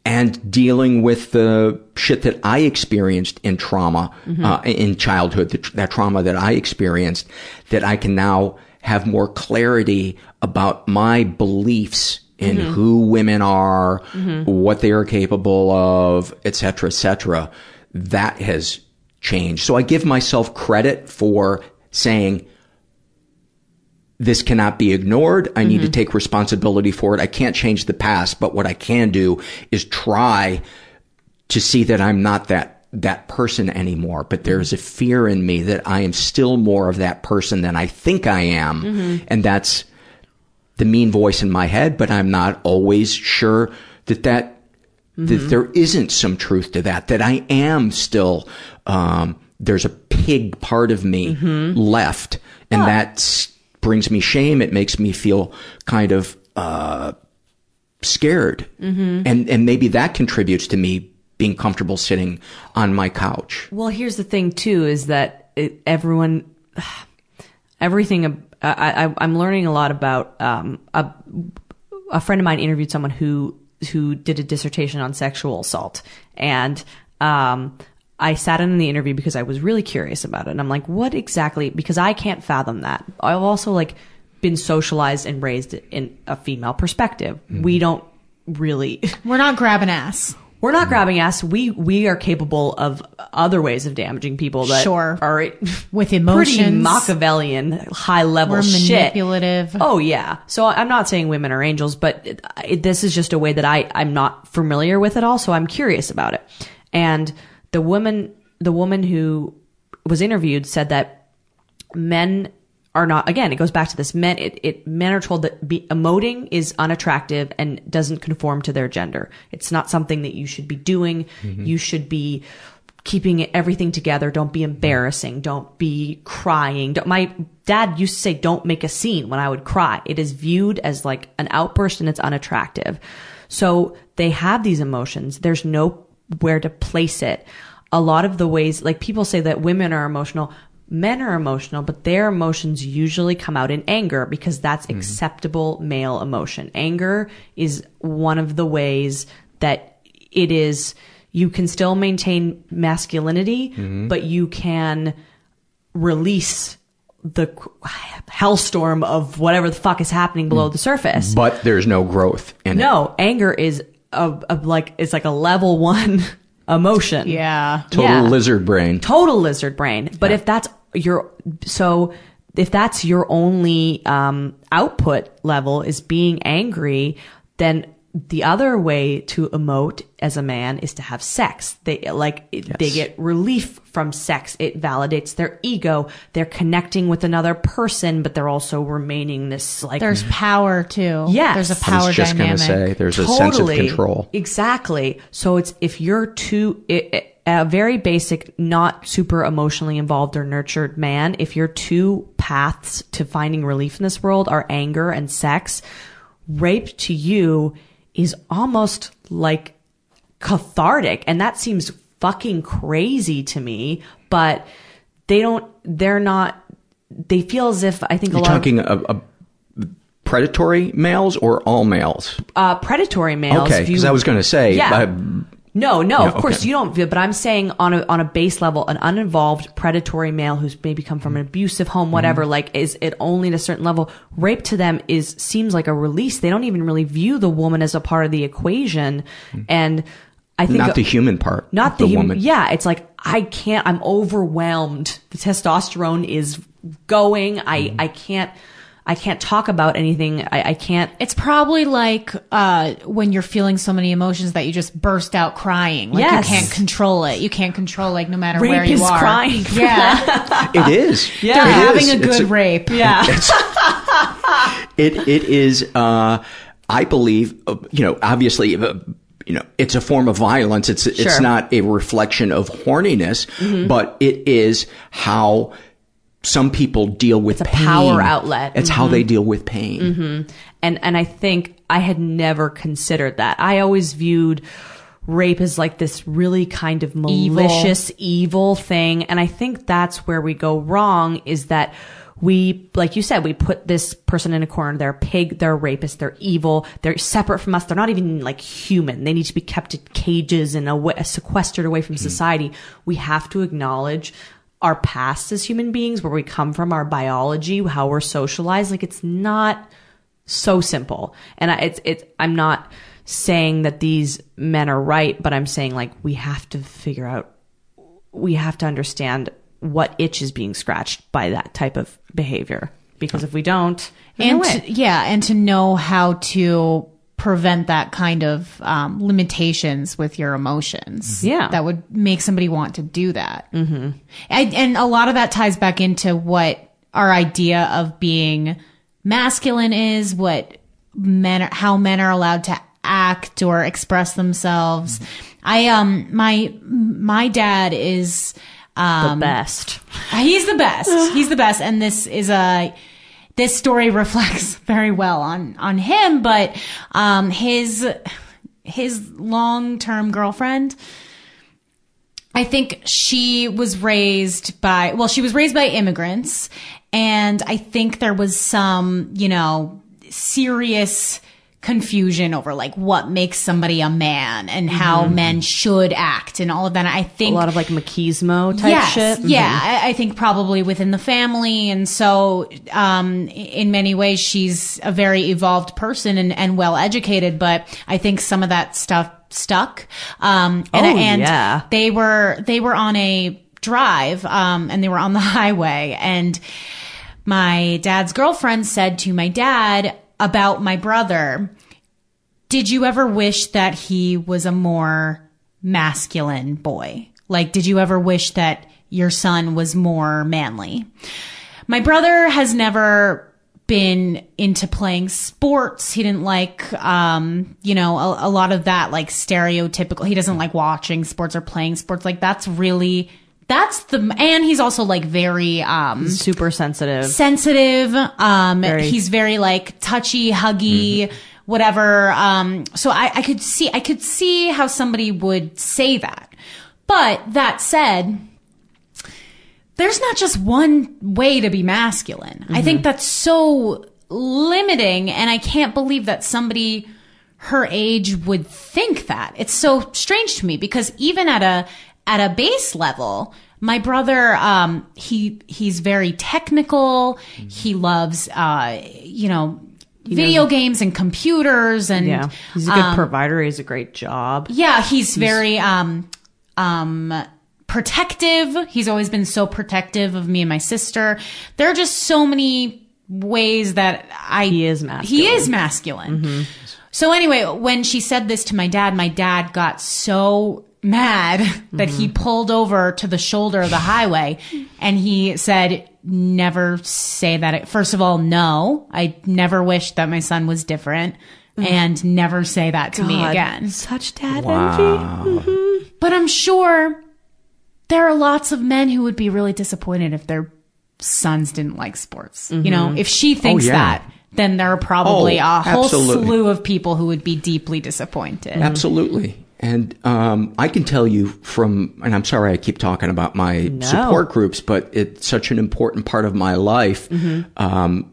And dealing with the shit that I experienced in trauma, Mhm. uh, in childhood, the, that trauma that I experienced, that I can now have more clarity about my beliefs in Mhm. who women are, Mhm. what they are capable of, et cetera, et cetera. That has changed. So I give myself credit for saying, this cannot be ignored. I need to Mhm. take responsibility for it. I can't change the past, but what I can do is try to see that I'm not that that person anymore. But there's a fear in me that I am still more of that person than I think I am, Mhm. and that's the mean voice in my head. But I'm not always sure that that that Mhm. there isn't some truth to that. That I am still um, there's a pig part of me Mhm. left, and that s- brings me shame. It makes me feel kind of uh, scared, Mhm. and and maybe that contributes to me being comfortable sitting on my couch. Well, here's the thing too: is that it, everyone, everything. I, I, I'm learning a lot about. Um, a, a friend of mine interviewed someone who who did a dissertation on sexual assault, and um, I sat in the interview because I was really curious about it, and I'm like, what exactly? Because I can't fathom that. I've also like been socialized and raised in a female perspective. Mm-hmm. We don't really. We're not grabbing ass. We're not grabbing ass. We we are capable of other ways of damaging people that Sure. are With emotions, pretty. Machiavellian, high level We're shit. manipulative. Oh yeah. So I'm not saying women are angels, but it, it, this is just a way that I I'm not familiar with at all. So I'm curious about it. And the woman the woman who was interviewed said that men are not again it goes back to this men it, it men are told that be, emoting is unattractive and doesn't conform to their gender. It's not something that you should be doing. Mm-hmm. You should be keeping everything together. Don't be embarrassing. Don't be crying. Don't, my dad used to say don't make a scene when i would cry. It is viewed as like an outburst and it's unattractive. So they have these emotions. There's no where to place it a lot of the ways like people say that women are emotional men are emotional but their emotions usually come out in anger because that's mm-hmm. acceptable male emotion. Anger is one of the ways that it is you can still maintain masculinity mm-hmm. but you can release the hellstorm of whatever the fuck is happening below mm. the surface. But there's no growth in it. no anger is a, a like it's like a level one emotion Yeah. Total Yeah. lizard brain. total lizard brain. But if that's your so if that's your only um, output level is being angry, then the other way to emote as a man is to have sex. They like it, they get relief from sex. It validates their ego. They're connecting with another person, but they're also remaining this like There's power too. Yeah, There's a power I was just dynamic. going to say there's a sense of control. Exactly. So it's if you're too a very basic, not super emotionally involved or nurtured man, if your two paths to finding relief in this world are anger and sex, rape to you is almost like cathartic, and that seems fucking crazy to me. But they don't. They're not. They feel as if I think a You're lot of talking a, a predatory males or all males? uh, predatory males. Okay, because I was going to say, Yeah. uh, No, no, No, of course okay. you don't. feel- But I'm saying on a on a base level, an uninvolved predatory male who's maybe come from an abusive home, whatever, Mm-hmm. like is it only at a certain level? Rape to them is seems like a release. They don't even really view the woman as a part of the equation, and I think not the human part. not the, the human. woman. Yeah, it's like I can't. I'm overwhelmed. The testosterone is going. I Mm-hmm. I can't. I can't talk about anything. I, I can't. It's probably like uh, when you're feeling so many emotions that you just burst out crying. Like Yes. you can't control it. You can't control like no matter Rape where you is are. crying. Yeah, It is. Yeah. they're It having is. a It's good rape. Yeah. it it is uh i believe uh, you know obviously uh, you know it's a form of violence it's it's not a reflection of horniness but it is how some people deal with It's a pain. power outlet. it's how mm-hmm. they deal with pain mm-hmm. and and I think I had never considered that. I always viewed rape as like this really kind of malicious, evil, thing, and I think that's where we go wrong. Is that we, like you said, we put this person in a corner. They're a pig. They're a rapist. They're evil. They're separate from us. They're not even like human. They need to be kept in cages and away, sequestered away from hmm. society. We have to acknowledge our past as human beings, where we come from, our biology, how we're socialized. Like it's not so simple. And I, it's, it's, I'm not saying that these men are right, but I'm saying like we have to figure out, we have to understand what itch is being scratched by that type of behavior. Because if we don't, and to, yeah, and to know how to prevent that kind of um, limitations with your emotions. Yeah. that would make somebody want to do that. Mm-hmm. And, and a lot of that ties back into what our idea of being masculine is, what men, are, how men are allowed to act or express themselves. I um my my dad is um the best. He's the best. He's the best. And this is a, this story reflects very well on, on him, but, um, his, his long-term girlfriend, I think she was raised by, well, she was raised by immigrants. And I think there was some, you know, serious confusion over like what makes somebody a man and how Mhm. men should act and all of that. I think a lot of like machismo type yes, shit. Yeah, Mhm. I, I think probably within the family, and so um, in many ways she's a very evolved person and, and well educated. But I think some of that stuff stuck. Um, and, Oh, and yeah. they were they were on a drive, um, and they were on the highway, and my dad's girlfriend said to my dad about my brother, did you ever wish that he was a more masculine boy? Like, did you ever wish that your son was more manly? My brother has never been into playing sports. He didn't like, um, you know, a, a lot of that, like stereotypical. He doesn't like watching sports or playing sports. Like, that's really, that's the, and he's also like very, um, super sensitive. sensitive. Um, Very- he's very like touchy, huggy, whatever. Um, so I, I could see, I could see how somebody would say that. But that said, there's not just one way to be masculine. I think that's so limiting and I can't believe that somebody her age would think that. It's so strange to me because even at a at a base level, my brother um he he's very technical. He loves uh you know video knows- games and computers and yeah, he's a good um, provider. He has a great job. yeah, he's, very um um protective. He's always been so protective of me and my sister. There are just so many ways that I He is masculine. He is masculine. So anyway, when she said this to my dad, my dad got so mad that he mm-hmm. pulled over to the shoulder of the highway and he said, never say that. First of all, no, I never wished that my son was different mm. and never say that to me again. Such dad Wow. envy. Mm-hmm. But I'm sure there are lots of men who would be really disappointed if their sons didn't like sports. You know, Mhm. if she oh, thinks Oh, yeah. that, then there are probably Oh, a whole absolutely. slew of people who would be deeply disappointed. Absolutely. And um, I can tell you from, and I'm sorry I keep talking about my No. support groups, but it's such an important part of my life. Um,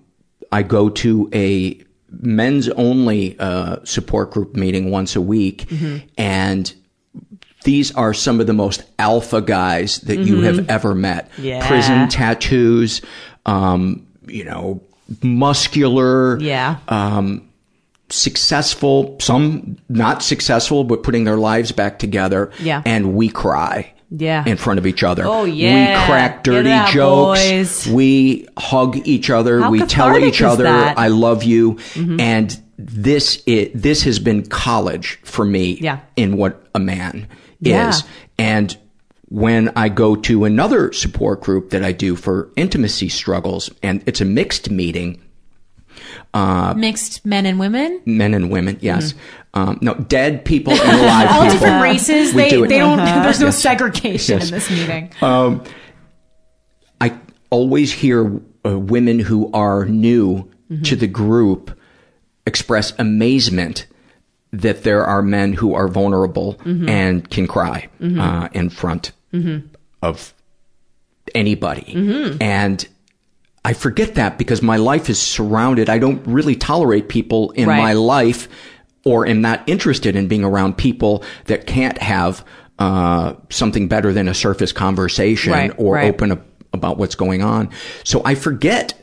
I go to a men's only uh, support group meeting once a week, and these are some of the most alpha guys that you Mhm. have ever met. Yeah. Prison tattoos, um, you know, muscular. Yeah. Um, successful, some not successful, but putting their lives back together. Yeah. And we cry. Yeah. In front of each other. Oh, yeah. We crack dirty out, jokes. boys. We hug each other. How we tell each other, that? I love you. Mhm. And this, i this has been college for me Yeah. in what a man Yeah. is. And when I go to another support group that I do for intimacy struggles, and it's a mixed meeting, uh, Mixed men and women. men and women, yes. Um, no, dead people and alive All people. different races. We They, do they don't, there's no Yes. segregation Yes. in this meeting. Um, I always hear uh, women who are new Mm-hmm. to the group express amazement that there are men who are vulnerable Mhm. and can cry Mhm. uh, in front Mhm. of anybody. Mhm. And I forget that because my life is surrounded. I don't really tolerate people in Right. my life or am not interested in being around people that can't have uh, something better than a surface conversation Right, or right. open up about what's going on. So I forget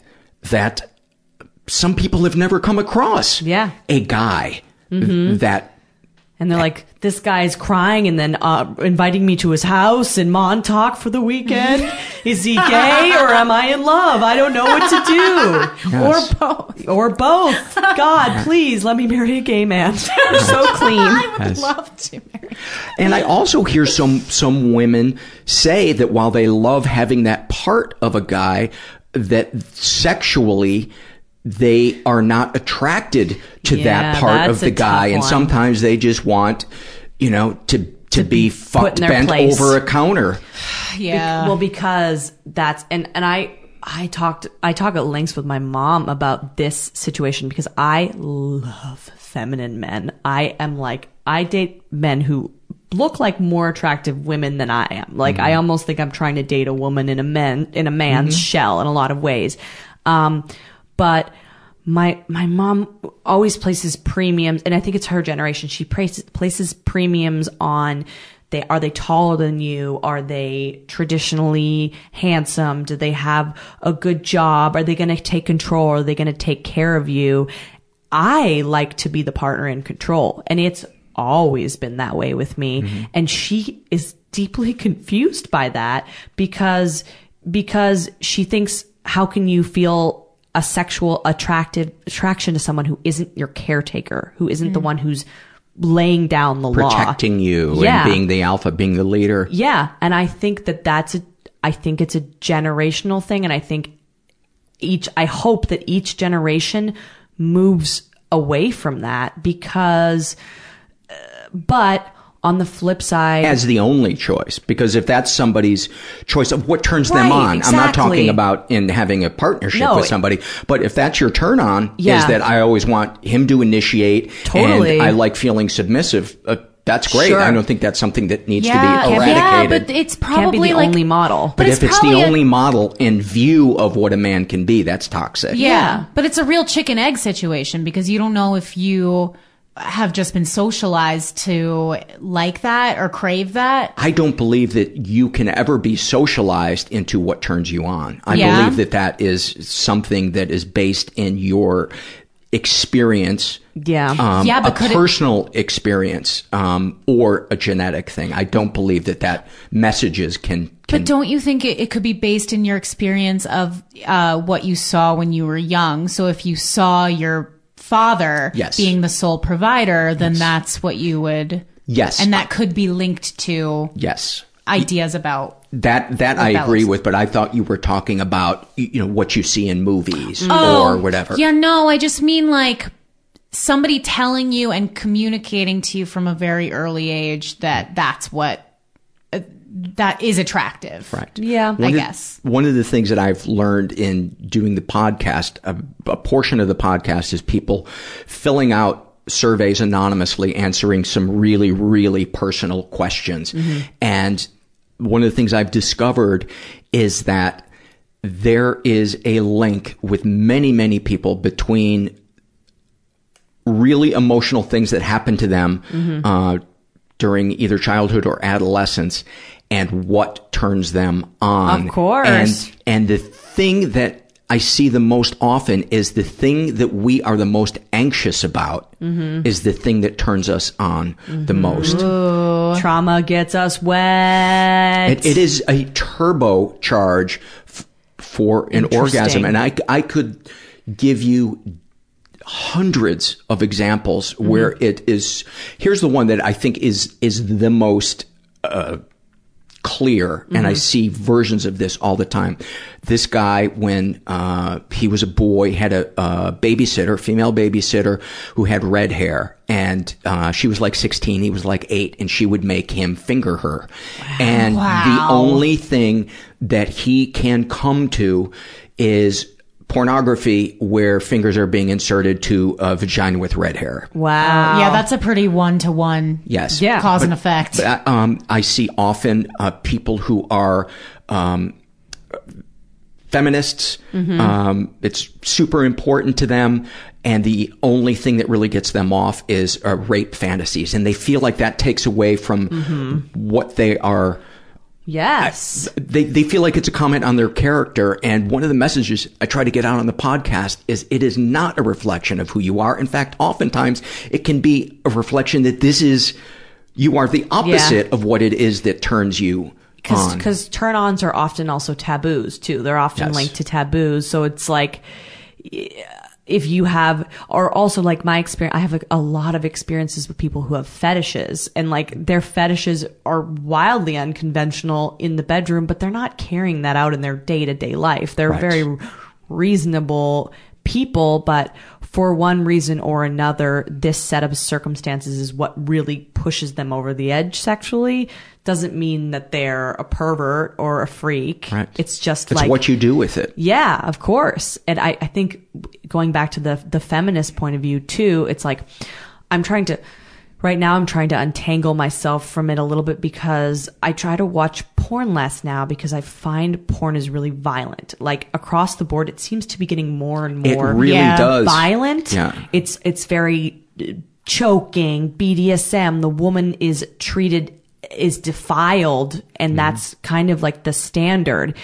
that some people have never come across Yeah. a guy Mhm. that And they're like, this guy's crying and then uh, inviting me to his house in Montauk for the weekend. Is he gay or am I in love? I don't know what to do. Yes. Or both. Or both. God, please let me marry a gay man. You're so clean. I would Yes. love to marry. And I also hear some some women say that while they love having that part of a guy, that sexually they are not attracted to Yeah, that part of the guy, and sometimes they just want, you know, to to, be, put fucked bent place. over a counter. Yeah. Be- well, because that's and and I I talked I talk at lengths with my mom about this situation because I love feminine men. I am like I date men who look like more attractive women than I am. Like I almost think I'm trying to date a woman in a man in a man's shell in a lot of ways. Um, but my my mom always places premiums and i think it's her generation. She places, places premiums on they are they taller than you? Are they traditionally handsome? Do they have a good job? Are they going to take control? Are they going to take care of you? I like to be the partner in control and it's always been that way with me. Mm-hmm. and she is deeply confused by that because because she thinks how can you feel a sexual attractive attraction to someone who isn't your caretaker who isn't the Mm. one who's laying down the law Protecting you Yeah. and being the alpha, being the leader. yeah, and I think that that's a I think it's a generational thing and I think each I hope that each generation moves away from that because uh, but on the flip side as the only choice because if that's somebody's choice of what turns them Right, on i'm not talking about in having a partnership No, with somebody but if that's your turn on Yeah. is that i always want him to initiate Totally. and i like feeling submissive uh, that's great Sure. i don't think that's something that needs Yeah, to be eradicated. yeah, but it's can't be probably the like only model but, it's if it's the probably a- only model in view of what a man can be that's toxic Yeah, but it's a real chicken egg situation because you don't know if you have just been socialized to like that or crave that. I don't believe that you can ever be socialized into what turns you on. I Yeah. believe that that is something that is based in your experience. Yeah. Um, Yeah, but a could it- personal experience, um, or a genetic thing. I don't believe that that messages can, can But don't you think it, it could be based in your experience of uh, what you saw when you were young? So if you saw your father Yes. being the sole provider, then that's what you would. Yes. And that could be linked to yes. ideas about. That that I agree with, but I thought you were talking about you know what you see in movies mm. Oh, or whatever. Yeah, no, I just mean like somebody telling you and communicating to you from a very early age that that's what that is attractive. Right. Yeah. I One of- guess. One of the things that I've learned in doing the podcast, a, a portion of the podcast is people filling out surveys anonymously, answering some really, really personal questions. And one of the things I've discovered is that there is a link with many, many people between really emotional things that happen to them Mm-hmm. uh, during either childhood or adolescence and what turns them on. Of course. And, and the thing that I see the most often is the thing that we are the most anxious about Mm-hmm. is the thing that turns us on the most. trauma gets us wet It, it is a turbo charge f- for an orgasm. And I, I could give you hundreds of examples where it is, here's the one that I think is, is the most, uh, clear and I see versions of this all the time. This guy, when, uh, he was a boy, had a, a babysitter, female babysitter who had red hair and, uh, she was like 16, he was like eight and she would make him finger her. And the only thing that he can come to is pornography where fingers are being inserted to a vagina with red hair. wow Yeah, that's a pretty one to one. Yes. Yeah. Cause But- and effect. But I, um, I see often uh, people who are um, feminists. Um, it's super important to them. And the only thing that really gets them off is uh, rape fantasies. And they feel like that takes away from what they are. Yes They, they feel like it's a comment on their character. And one of the messages I try to get out on the podcast is it is not a reflection of who you are. In fact, oftentimes it can be a reflection that this is, you are the opposite of what it is that turns you on. because turn-ons are often also taboos too. They're often Yes. linked to taboos. So it's like if you have, or also like my experience, I have a, a lot of experiences with people who have fetishes, and like their fetishes are wildly unconventional in the bedroom, but they're not carrying that out in their day-to-day life. They're Right. very reasonable people, but for one reason or another, this set of circumstances is what really pushes them over the edge sexually. Doesn't mean that they're a pervert or a freak. Right. It's just it's like what you do with it. yeah, of course. And I, I think going back to the the feminist point of view too, it's like I'm trying to right now I'm trying to untangle myself from it a little bit because I try to watch porn less now because I find porn is really violent. Like across the board, it seems to be getting more and more It really Yeah. does. violent. Yeah. It's it's very uh, choking, BDSM. The woman is treated is defiled, and that's kind of like the standard.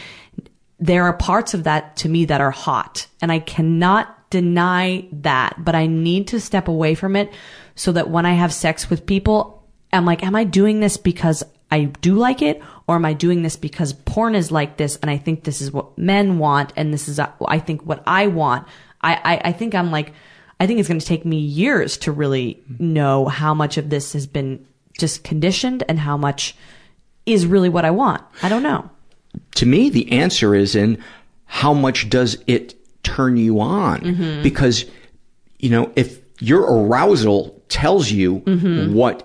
There are parts of that to me that are hot, and I cannot deny that, but I need to step away from it so that when I have sex with people, I'm like, am I doing this because I do like it, or am I doing this because porn is like this, and I think this is what men want, and this is uh, I think what I want. I I, I think I'm like, I think it's going to take me years to really know how much of this has been just conditioned and how much is really what I want. I don't know. to me, the answer is in how much does it turn you on? Mhm. Because, you know, if your arousal tells you Mhm. what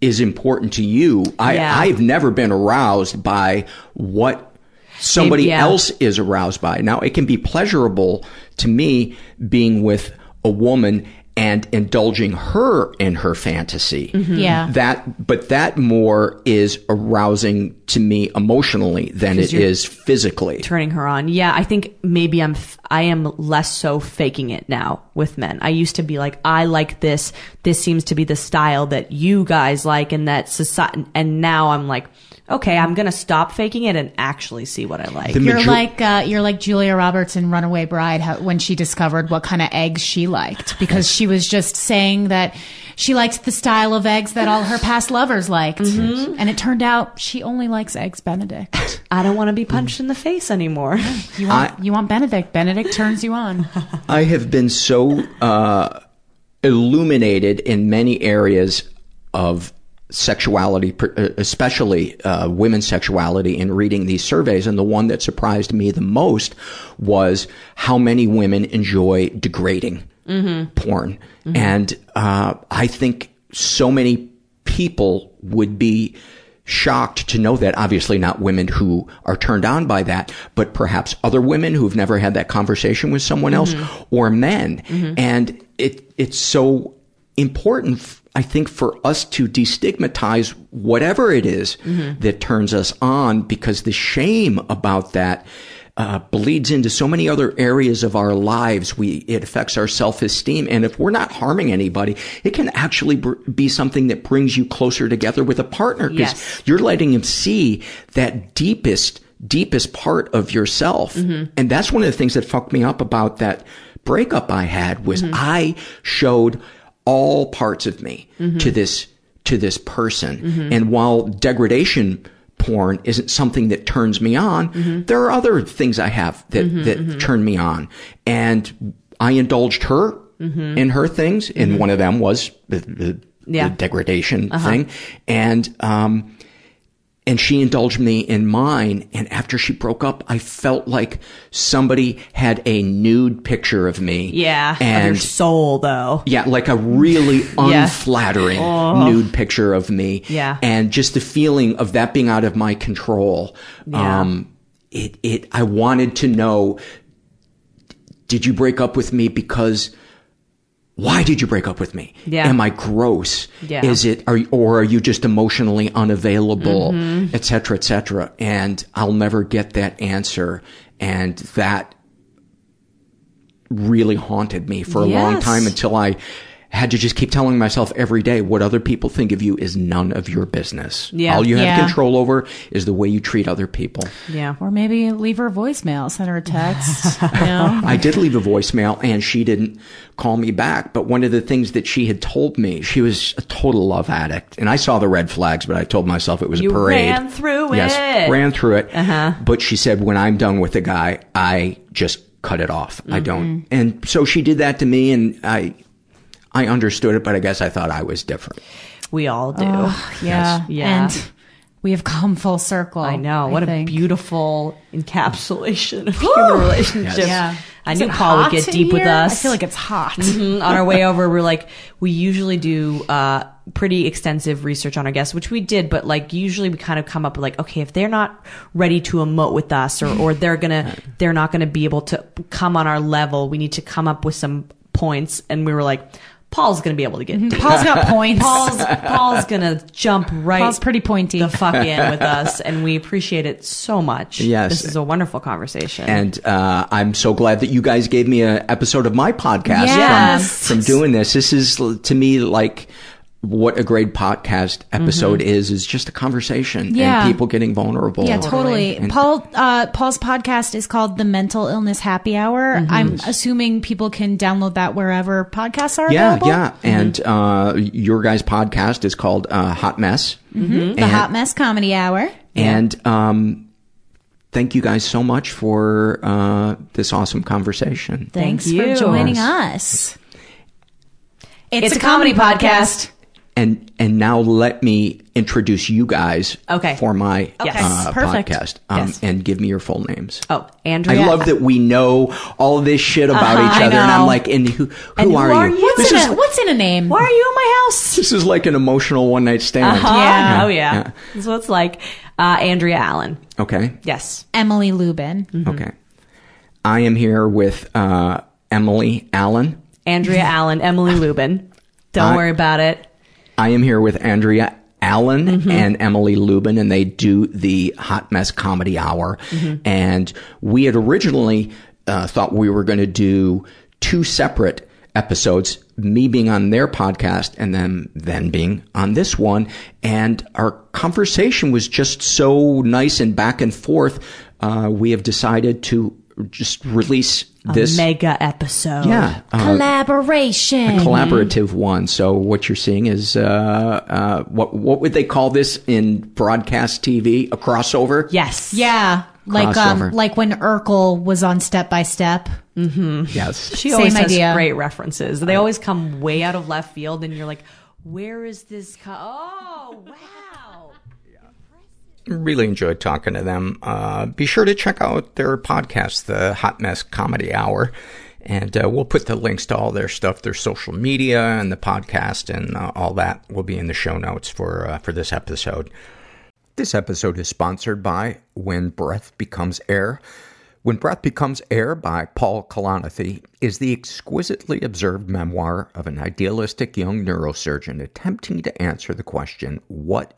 is important to you, I, Yeah. I've never been aroused by what somebody Yeah. else is aroused by. Now, it can be pleasurable to me being with a woman and indulging her in her fantasy. Mhm. Yeah. That, but that more is arousing to me emotionally than it is physically. turning her on. Yeah, I think maybe I'm f- I am less so faking it now with men. I used to be like I like this. This seems to be the style that you guys like and that society and now I'm like okay, I'm going to stop faking it and actually see what I like. you're like uh, you're like Julia Roberts in Runaway Bride how, when she discovered what kind of eggs she liked because she was just saying that she liked the style of eggs that all her past lovers liked, and it turned out she only likes eggs Benedict. I don't want to be punched in the face anymore. You want you want Benedict. Benedict turns you on. I have been so uh, illuminated in many areas of sexuality, uh, especially uh, women's sexuality, in reading these surveys. And the one that surprised me the most was how many women enjoy degrading Mhm. porn. And uh, I think so many people would be shocked to know that. Obviously, not women who are turned on by that, but perhaps other women who've never had that conversation with someone else, Mhm. or men. Mhm. And it it's so important, I think, for us to destigmatize whatever it is Mhm. that turns us on, because the shame about that. Uh, bleeds into so many other areas of our lives. We it affects our self esteem, and if we're not harming anybody, it can actually br- be something that brings you closer together with a partner because Yes. you're letting him see that deepest deepest part of yourself, Mhm. and that's one of the things that fucked me up about that breakup I had was Mhm. I showed all parts of me Mhm. to this to this person, Mhm. and while degradation porn isn't something that turns me on, Mhm. there are other things I have that that turn me on, and I indulged her in her things, and one of them was the, the, Yeah. the degradation Uh-huh. thing, and um, and she indulged me in mine. And after she broke up, I felt like somebody had a nude picture of me. Yeah, of your and soul though. yeah, like a really Yeah. unflattering Oh. nude picture of me. Yeah. And just the feeling of that being out of my control. Yeah. Um, it, it, I wanted to know, did you break up with me because, why did you break up with me? Yeah. Am I gross? Yeah. Is it, are, or are you just emotionally unavailable, Mhm. et cetera, et cetera? And I'll never get that answer. And that really haunted me for a long time until I had to just keep telling myself every day what other people think of you is none of your business. Yeah. All you have Yeah. control over is the way you treat other people. Yeah. Or maybe leave her a voicemail, send her a text. you know? I did leave a voicemail and she didn't call me back. But one of the things that she had told me, she was a total love addict. And I saw the red flags, but I told myself it was You a parade. ran through yes, it. ran through it. Uh-huh. But she said, when I'm done with a guy, I just cut it off. I don't. And so she did that to me and I, I understood it, but I guess I thought I was different. We all do. Oh, yeah. Yeah. And we have come full circle. I know. I What a think. beautiful encapsulation of human relationships. Yeah. I Is knew Paul would get in deep with us. I feel like it's hot. Mhm. On our way over, we're like, we usually do uh, pretty extensive research on our guests, which we did, but like usually we kind of come up with like, okay, if they're not ready to emote with us, or or they're gonna, they're not gonna be able to come on our level, we need to come up with some points. And we were like, Paul's gonna be able to get. Paul's got points. Paul's Paul's gonna jump right. Paul's pretty pointy. The fuck in with us, and we appreciate it so much. Yes. this is a wonderful conversation. And uh, I'm so glad that you guys gave me an episode of my podcast Yes. from, from doing this. This is to me like what a great podcast episode is is just a conversation Yeah. and people getting vulnerable. Yeah, totally. And- Paul, uh, Paul's podcast is called the Mental Illness Happy Hour. I'm assuming people can download that wherever podcasts are yeah, available. yeah. And uh, your guys' podcast is called uh, Hot Mess. Mhm. The Hot Mess Comedy Hour. And um, thank you guys so much for uh, this awesome conversation. Thanks Thank for joining us. It's, a, comedy, podcast. And and now let me introduce you guys Okay. for my Yes. uh, podcast. Um, Yes. And give me your full names. Oh, Andrea. I love that we know all this shit about Uh-huh, each other, and I'm like, and who, who, And who are, are you? you? What's This in, is a, what's in a name? Why are you in my house? this is like an emotional one night stand. Uh-huh. Yeah. Oh yeah. That's what it's like. Uh, Andrea Allan. Okay. Yes. Emily Lubin. Okay. I am here with uh, Emily Allen. Andrea Allan. Emily Lubin. Don't I- worry about it. I am here with Andrea Allan Mm-hmm. and Emily Lubin, and they do the Hot Mess Comedy Hour. Mm-hmm. And we had originally uh, thought we were going to do two separate episodes, me being on their podcast and then then being on this one. And our conversation was just so nice and back and forth. Uh, we have decided to just release A this mega episode. yeah uh, Collaboration. a collaborative one. So what you're seeing is uh, uh, what what would they call this in broadcast TV? A crossover. Yes. Yeah. Like um, like when Urkel was on Step by Step. Mm-hmm. Yes. She Same always has idea. great references. They always come way out of left field, and you're like, "Where is this?" Co- oh, wow! Really enjoyed talking to them. Uh, be sure to check out their podcast, the Hot Mess Comedy Hour. And uh, we'll put the links to all their stuff, their social media and the podcast and uh, all that will be in the show notes for, uh, for this episode. This episode is sponsored by When Breath Becomes Air. When Breath Becomes Air by Paul Kalanithi is the exquisitely observed memoir of an idealistic young neurosurgeon attempting to answer the question, what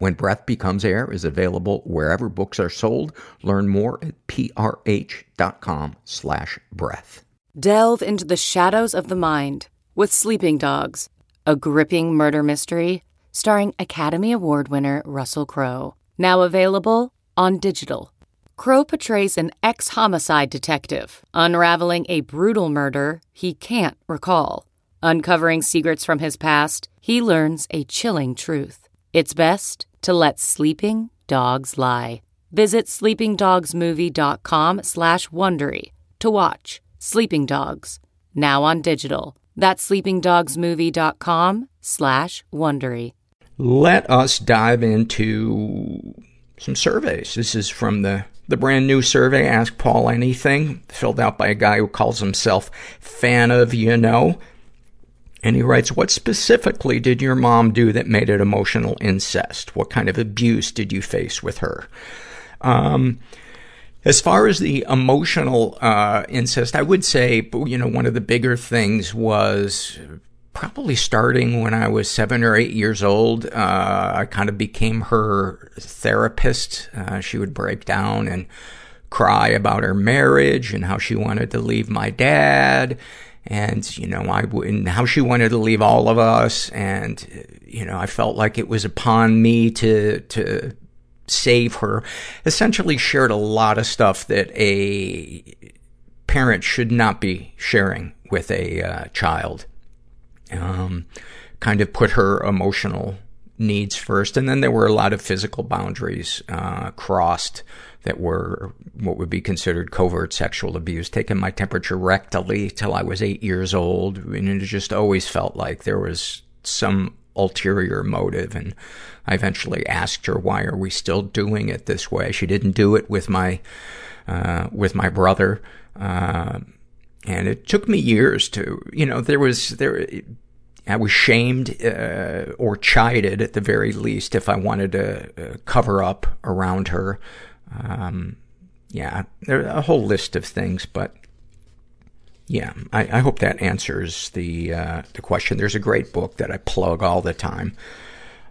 When Breath Becomes Air is available wherever books are sold. Learn more at prh.com slash breath. Delve into the shadows of the mind with Sleeping Dogs, a gripping murder mystery starring Academy Award winner Russell Crowe. Now available on digital. Crowe portrays an ex homicide detective unraveling a brutal murder he can't recall. Uncovering secrets from his past, he learns a chilling truth. It's best to let sleeping dogs lie. Visit sleepingdogsmovie.com slash Wondery to watch Sleeping Dogs, now on digital. That's sleepingdogsmovie.com slash Wondery. Let us dive into some surveys. This is from the, the brand new survey, Ask Paul Anything, filled out by a guy who calls himself Fan of You Know. And he writes, what specifically did your mom do that made it emotional incest? What kind of abuse did you face with her? Um, as far as the emotional, uh, incest, I would say, you know, one of the bigger things was probably starting when I was seven or eight years old. Uh, I kind of became her therapist. Uh, she would break down and cry about her marriage and how she wanted to leave my dad and, you know, I would, and how she wanted to leave all of us. And, you know, I felt like it was upon me to, to save her. Essentially shared a lot of stuff that a parent should not be sharing with a uh, child. Um, kind of put her emotional needs first. And then there were a lot of physical boundaries, uh, crossed that were what would be considered covert sexual abuse, taking my temperature rectally till I was eight years old. And it just always felt like there was some ulterior motive. And I eventually asked her, why are we still doing it this way? She didn't do it with my, uh, with my brother. Uh, and it took me years to, you know, there was, there, I was shamed uh, or chided at the very least if I wanted to uh, cover up around her. Um, yeah, there's a whole list of things, but yeah, I, I hope that answers the uh, the question. There's a great book that I plug all the time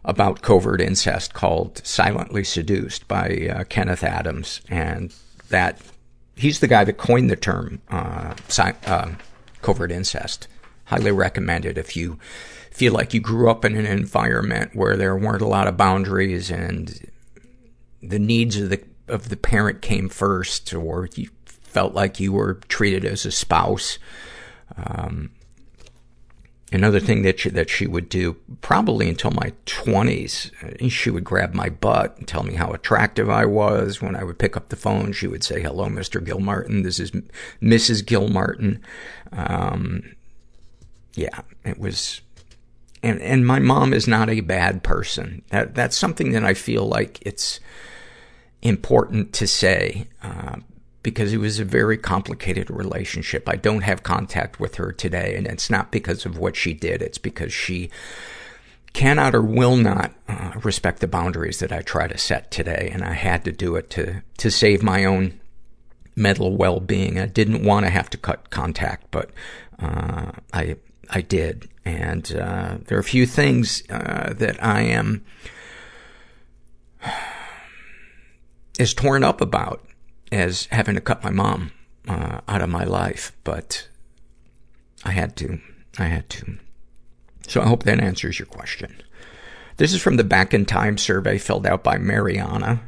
about covert incest called "Silently Seduced" by uh, Kenneth Adams, and that he's the guy that coined the term uh, si- uh, covert incest highly recommended if you feel like you grew up in an environment where there weren't a lot of boundaries and the needs of the of the parent came first, or you felt like you were treated as a spouse. Um, another thing that she, that she would do, probably until my twenties, she would grab my butt and tell me how attractive I was. When I would pick up the phone, she would say, "Hello, Mr. Gilmartin. This is Mrs. Gilmartin." Um, yeah, it was, and, and my mom is not a bad person. That, that's something that I feel like it's important to say, uh, because it was a very complicated relationship. I don't have contact with her today, and it's not because of what she did. It's because she cannot or will not uh, respect the boundaries that I try to set today, and I had to do it to to save my own mental well-being. I didn't want to have to cut contact, but uh, I I did. And, uh, there are a few things, uh, that I am as torn up about as having to cut my mom, uh, out of my life. But I had to. I had to. So I hope that answers your question. This is from the Back in Time survey filled out by Mariana.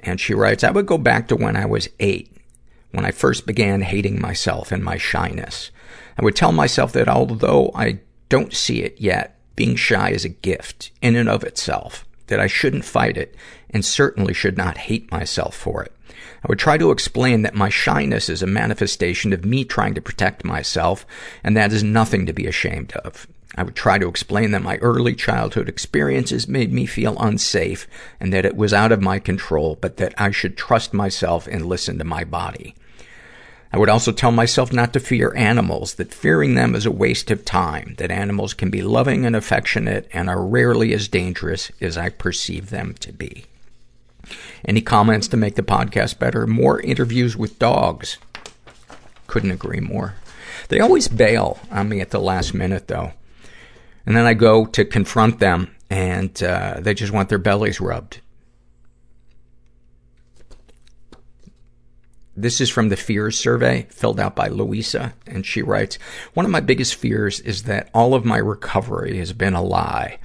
And she writes, I would go back to when I was eight, when I first began hating myself and my shyness. I would tell myself that although I don't see it yet, being shy is a gift in and of itself, that I shouldn't fight it, and certainly should not hate myself for it. I would try to explain that my shyness is a manifestation of me trying to protect myself, and that is nothing to be ashamed of. I would try to explain that my early childhood experiences made me feel unsafe, and that it was out of my control, but that I should trust myself and listen to my body. I would also tell myself not to fear animals, that fearing them is a waste of time, that animals can be loving and affectionate and are rarely as dangerous as I perceive them to be. Any comments to make the podcast better? More interviews with dogs. Couldn't agree more. They always bail on me at the last minute though. And then I go to confront them and, uh, they just want their bellies rubbed. This is from the fears survey filled out by Louisa, and she writes, One of my biggest fears is that all of my recovery has been a lie.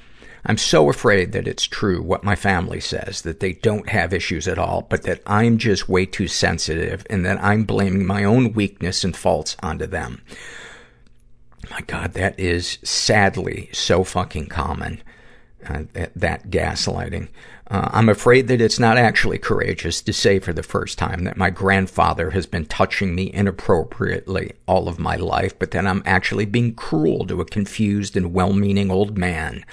I'm so afraid that it's true what my family says, that they don't have issues at all, but that I'm just way too sensitive and that I'm blaming my own weakness and faults onto them. My god, that is sadly so fucking common. Uh, that, that gaslighting. Uh, I'm afraid that it's not actually courageous to say for the first time that my grandfather has been touching me inappropriately all of my life, but that I'm actually being cruel to a confused and well-meaning old man.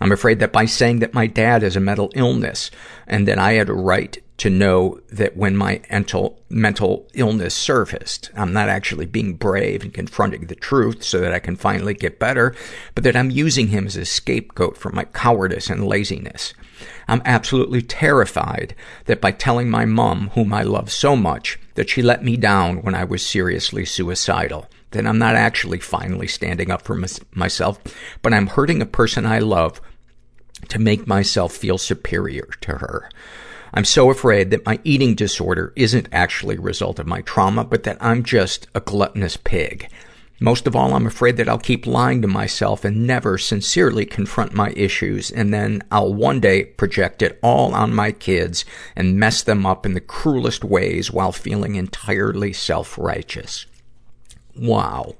I'm afraid that by saying that my dad has a mental illness and that I had a right to know that when my mental, mental illness surfaced, I'm not actually being brave and confronting the truth so that I can finally get better, but that I'm using him as a scapegoat for my cowardice and laziness. I'm absolutely terrified that by telling my mom, whom I love so much, that she let me down when I was seriously suicidal. That I'm not actually finally standing up for myself, but I'm hurting a person I love to make myself feel superior to her. I'm so afraid that my eating disorder isn't actually a result of my trauma, but that I'm just a gluttonous pig. Most of all, I'm afraid that I'll keep lying to myself and never sincerely confront my issues, and then I'll one day project it all on my kids and mess them up in the cruelest ways while feeling entirely self-righteous. Wow.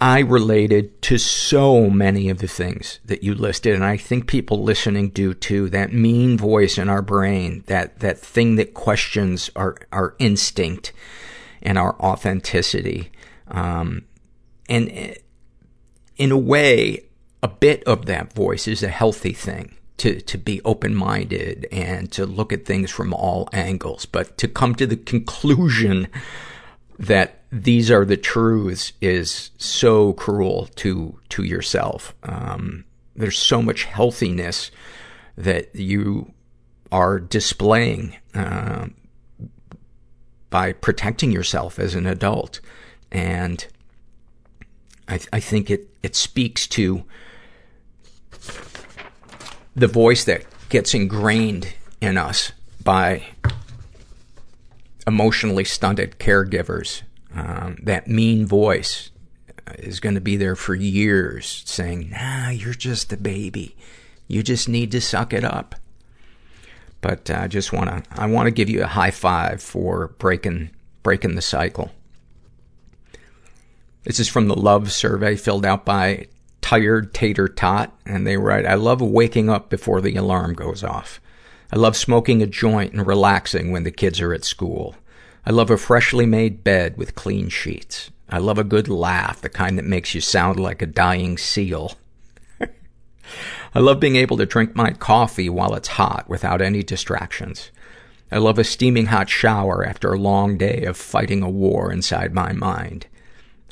I related to so many of the things that you listed, and I think people listening do too. That mean voice in our brain, that, that thing that questions our, our instinct and our authenticity. Um, and in a way, a bit of that voice is a healthy thing to, to be open-minded and to look at things from all angles. But to come to the conclusion that these are the truths is so cruel to, to yourself. Um, there's so much healthiness that you are displaying, uh, by protecting yourself as an adult. And I, I think it, it speaks to the voice that gets ingrained in us by emotionally stunted caregivers. Um, that mean voice is going to be there for years saying, nah, you're just a baby. You just need to suck it up. But I uh, just want to, I want to give you a high five for breaking, breaking the cycle. This is from the love survey filled out by Tired Tater Tot, and they write, I love waking up before the alarm goes off. I love smoking a joint and relaxing when the kids are at school. I love a freshly made bed with clean sheets. I love a good laugh, the kind that makes you sound like a dying seal. I love being able to drink my coffee while it's hot without any distractions. I love a steaming hot shower after a long day of fighting a war inside my mind.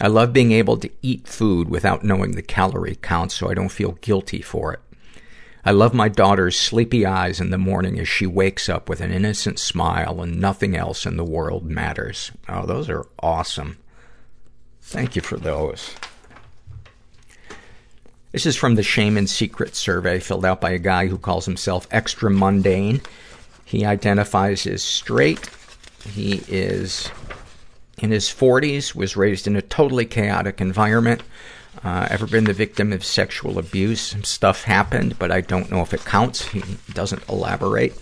I love being able to eat food without knowing the calorie count so I don't feel guilty for it. I love my daughter's sleepy eyes in the morning as she wakes up with an innocent smile and nothing else in the world matters. Oh, those are awesome. Thank you for those. This is from the Shame and Secret survey filled out by a guy who calls himself extra mundane. He identifies as straight. He is in his 40s, was raised in a totally chaotic environment. Uh, ever been the victim of sexual abuse? Some stuff happened, but I don't know if it counts. He doesn't elaborate.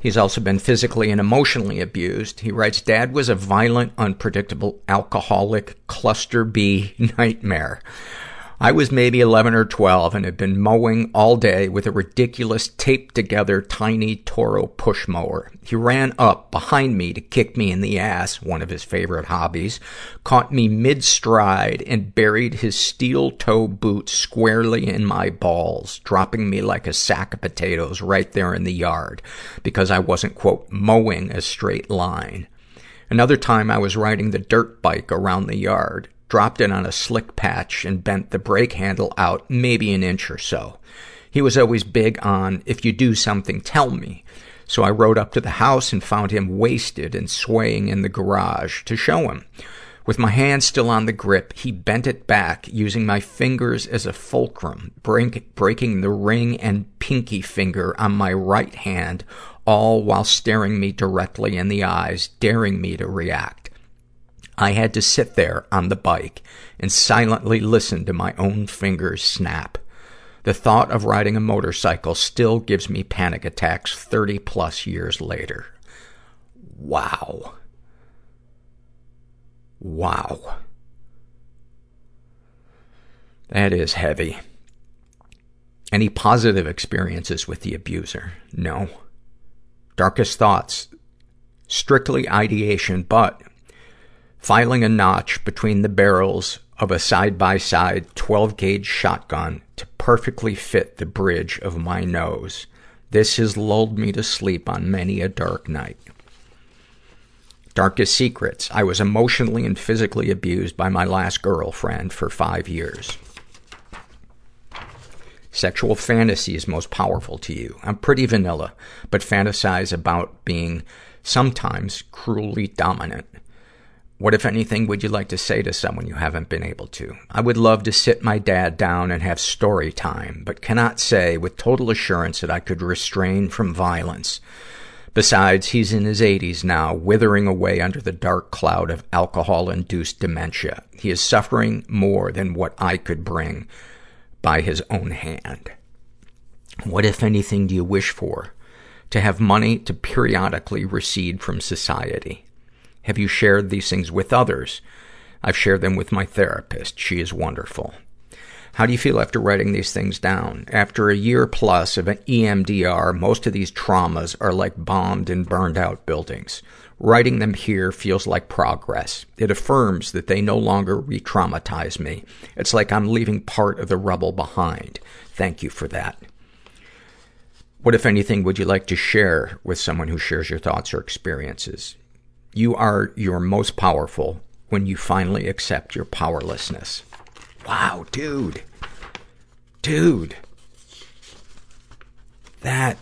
He's also been physically and emotionally abused. He writes, Dad was a violent, unpredictable, alcoholic, cluster B nightmare. I was maybe 11 or 12 and had been mowing all day with a ridiculous taped together tiny Toro push mower. He ran up behind me to kick me in the ass, one of his favorite hobbies, caught me mid stride and buried his steel toe boot squarely in my balls, dropping me like a sack of potatoes right there in the yard because I wasn't quote mowing a straight line. Another time I was riding the dirt bike around the yard dropped it on a slick patch, and bent the brake handle out maybe an inch or so. He was always big on, if you do something, tell me. So I rode up to the house and found him wasted and swaying in the garage to show him. With my hand still on the grip, he bent it back, using my fingers as a fulcrum, break, breaking the ring and pinky finger on my right hand, all while staring me directly in the eyes, daring me to react. I had to sit there on the bike and silently listen to my own fingers snap. The thought of riding a motorcycle still gives me panic attacks 30 plus years later. Wow. Wow. That is heavy. Any positive experiences with the abuser? No. Darkest thoughts? Strictly ideation, but filing a notch between the barrels of a side-by-side 12-gauge shotgun to perfectly fit the bridge of my nose. This has lulled me to sleep on many a dark night. Darkest secrets. I was emotionally and physically abused by my last girlfriend for five years. Sexual fantasy is most powerful to you. I'm pretty vanilla, but fantasize about being sometimes cruelly dominant. What, if anything, would you like to say to someone you haven't been able to? I would love to sit my dad down and have story time, but cannot say with total assurance that I could restrain from violence. Besides, he's in his 80s now, withering away under the dark cloud of alcohol-induced dementia. He is suffering more than what I could bring by his own hand. What, if anything, do you wish for? To have money to periodically recede from society. Have you shared these things with others? I've shared them with my therapist. She is wonderful. How do you feel after writing these things down? After a year plus of an EMDR, most of these traumas are like bombed and burned out buildings. Writing them here feels like progress. It affirms that they no longer re-traumatize me. It's like I'm leaving part of the rubble behind. Thank you for that. What, if anything, would you like to share with someone who shares your thoughts or experiences? You are your most powerful when you finally accept your powerlessness. Wow, dude. Dude. That.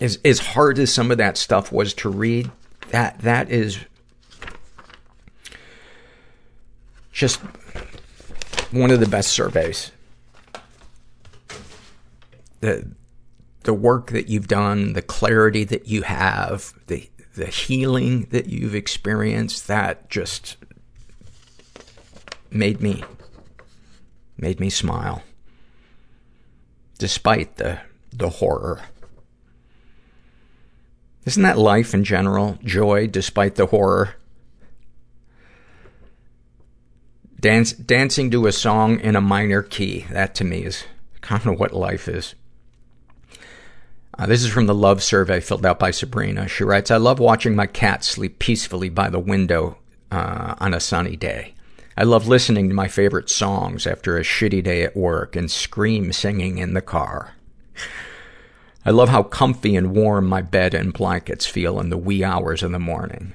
As, as hard as some of that stuff was to read, that, that is just one of the best surveys. The, the work that you've done, the clarity that you have, the, the healing that you've experienced, that just made me, made me smile. Despite the, the horror. Isn't that life in general? Joy despite the horror? Dance, dancing to a song in a minor key. That to me is kind of what life is. Uh, this is from the love survey filled out by Sabrina. She writes, I love watching my cat sleep peacefully by the window uh, on a sunny day. I love listening to my favorite songs after a shitty day at work and scream singing in the car. I love how comfy and warm my bed and blankets feel in the wee hours of the morning.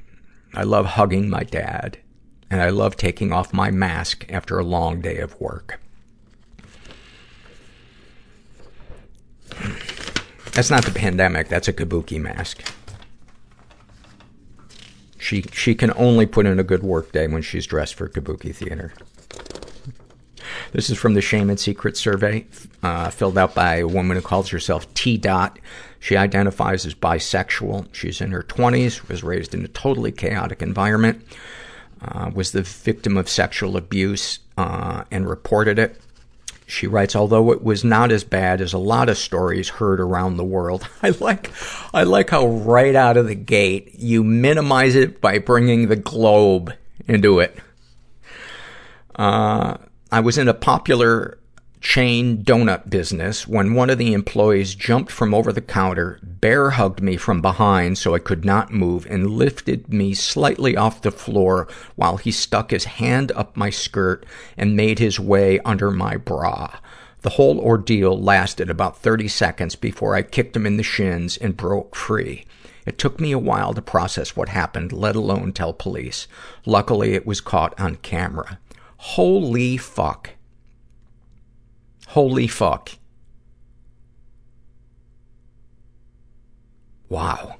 I love hugging my dad. And I love taking off my mask after a long day of work. That's not the pandemic. That's a kabuki mask. She, she can only put in a good work day when she's dressed for kabuki theater. This is from the Shame and Secret survey, uh, filled out by a woman who calls herself T. Dot. She identifies as bisexual. She's in her 20s, was raised in a totally chaotic environment, uh, was the victim of sexual abuse, uh, and reported it. She writes, although it was not as bad as a lot of stories heard around the world, I like, I like how right out of the gate you minimize it by bringing the globe into it. Uh, I was in a popular chain donut business when one of the employees jumped from over the counter, bear hugged me from behind so I could not move, and lifted me slightly off the floor while he stuck his hand up my skirt and made his way under my bra. The whole ordeal lasted about 30 seconds before I kicked him in the shins and broke free. It took me a while to process what happened, let alone tell police. Luckily, it was caught on camera. Holy fuck. Holy fuck. Wow.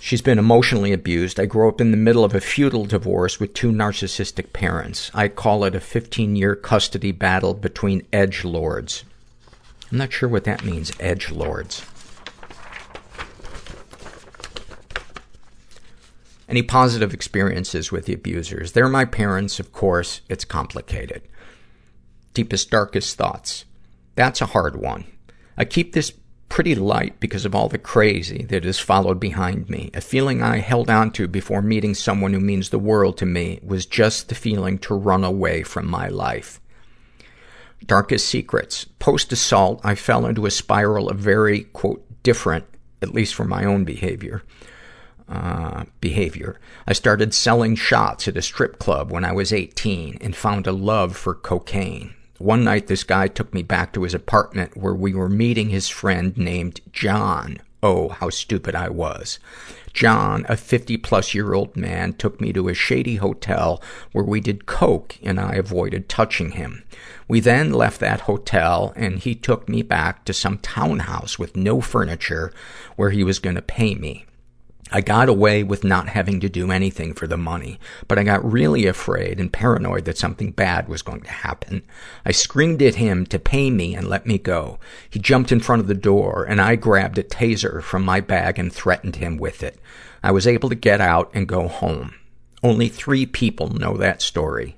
She's been emotionally abused. I grew up in the middle of a feudal divorce with two narcissistic parents. I call it a 15 year custody battle between edge lords. I'm not sure what that means, edge lords. Any positive experiences with the abusers? They're my parents, of course. It's complicated. Deepest, darkest thoughts. That's a hard one. I keep this pretty light because of all the crazy that has followed behind me. A feeling I held on to before meeting someone who means the world to me was just the feeling to run away from my life. Darkest secrets. Post-assault, I fell into a spiral of very, quote, different, at least for my own behavior, uh, behavior. I started selling shots at a strip club when I was 18 and found a love for cocaine. One night, this guy took me back to his apartment where we were meeting his friend named John. Oh, how stupid I was. John, a 50 plus year old man, took me to a shady hotel where we did coke and I avoided touching him. We then left that hotel and he took me back to some townhouse with no furniture where he was gonna pay me. I got away with not having to do anything for the money, but I got really afraid and paranoid that something bad was going to happen. I screamed at him to pay me and let me go. He jumped in front of the door and I grabbed a taser from my bag and threatened him with it. I was able to get out and go home. Only three people know that story.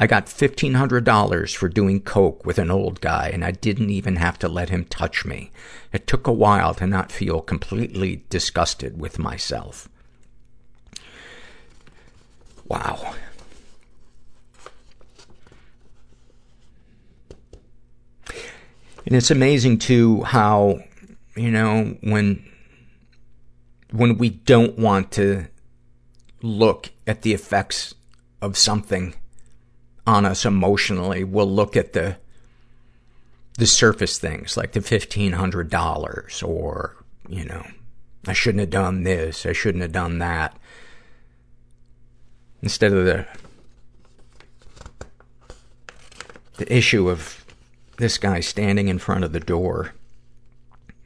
I got $1,500 for doing coke with an old guy, and I didn't even have to let him touch me. It took a while to not feel completely disgusted with myself. Wow. And it's amazing too how, you know, when, when we don't want to look at the effects of something on us emotionally, we'll look at the, the surface things, like the $1,500 or, you know, I shouldn't have done this, I shouldn't have done that. Instead of the, the issue of this guy standing in front of the door.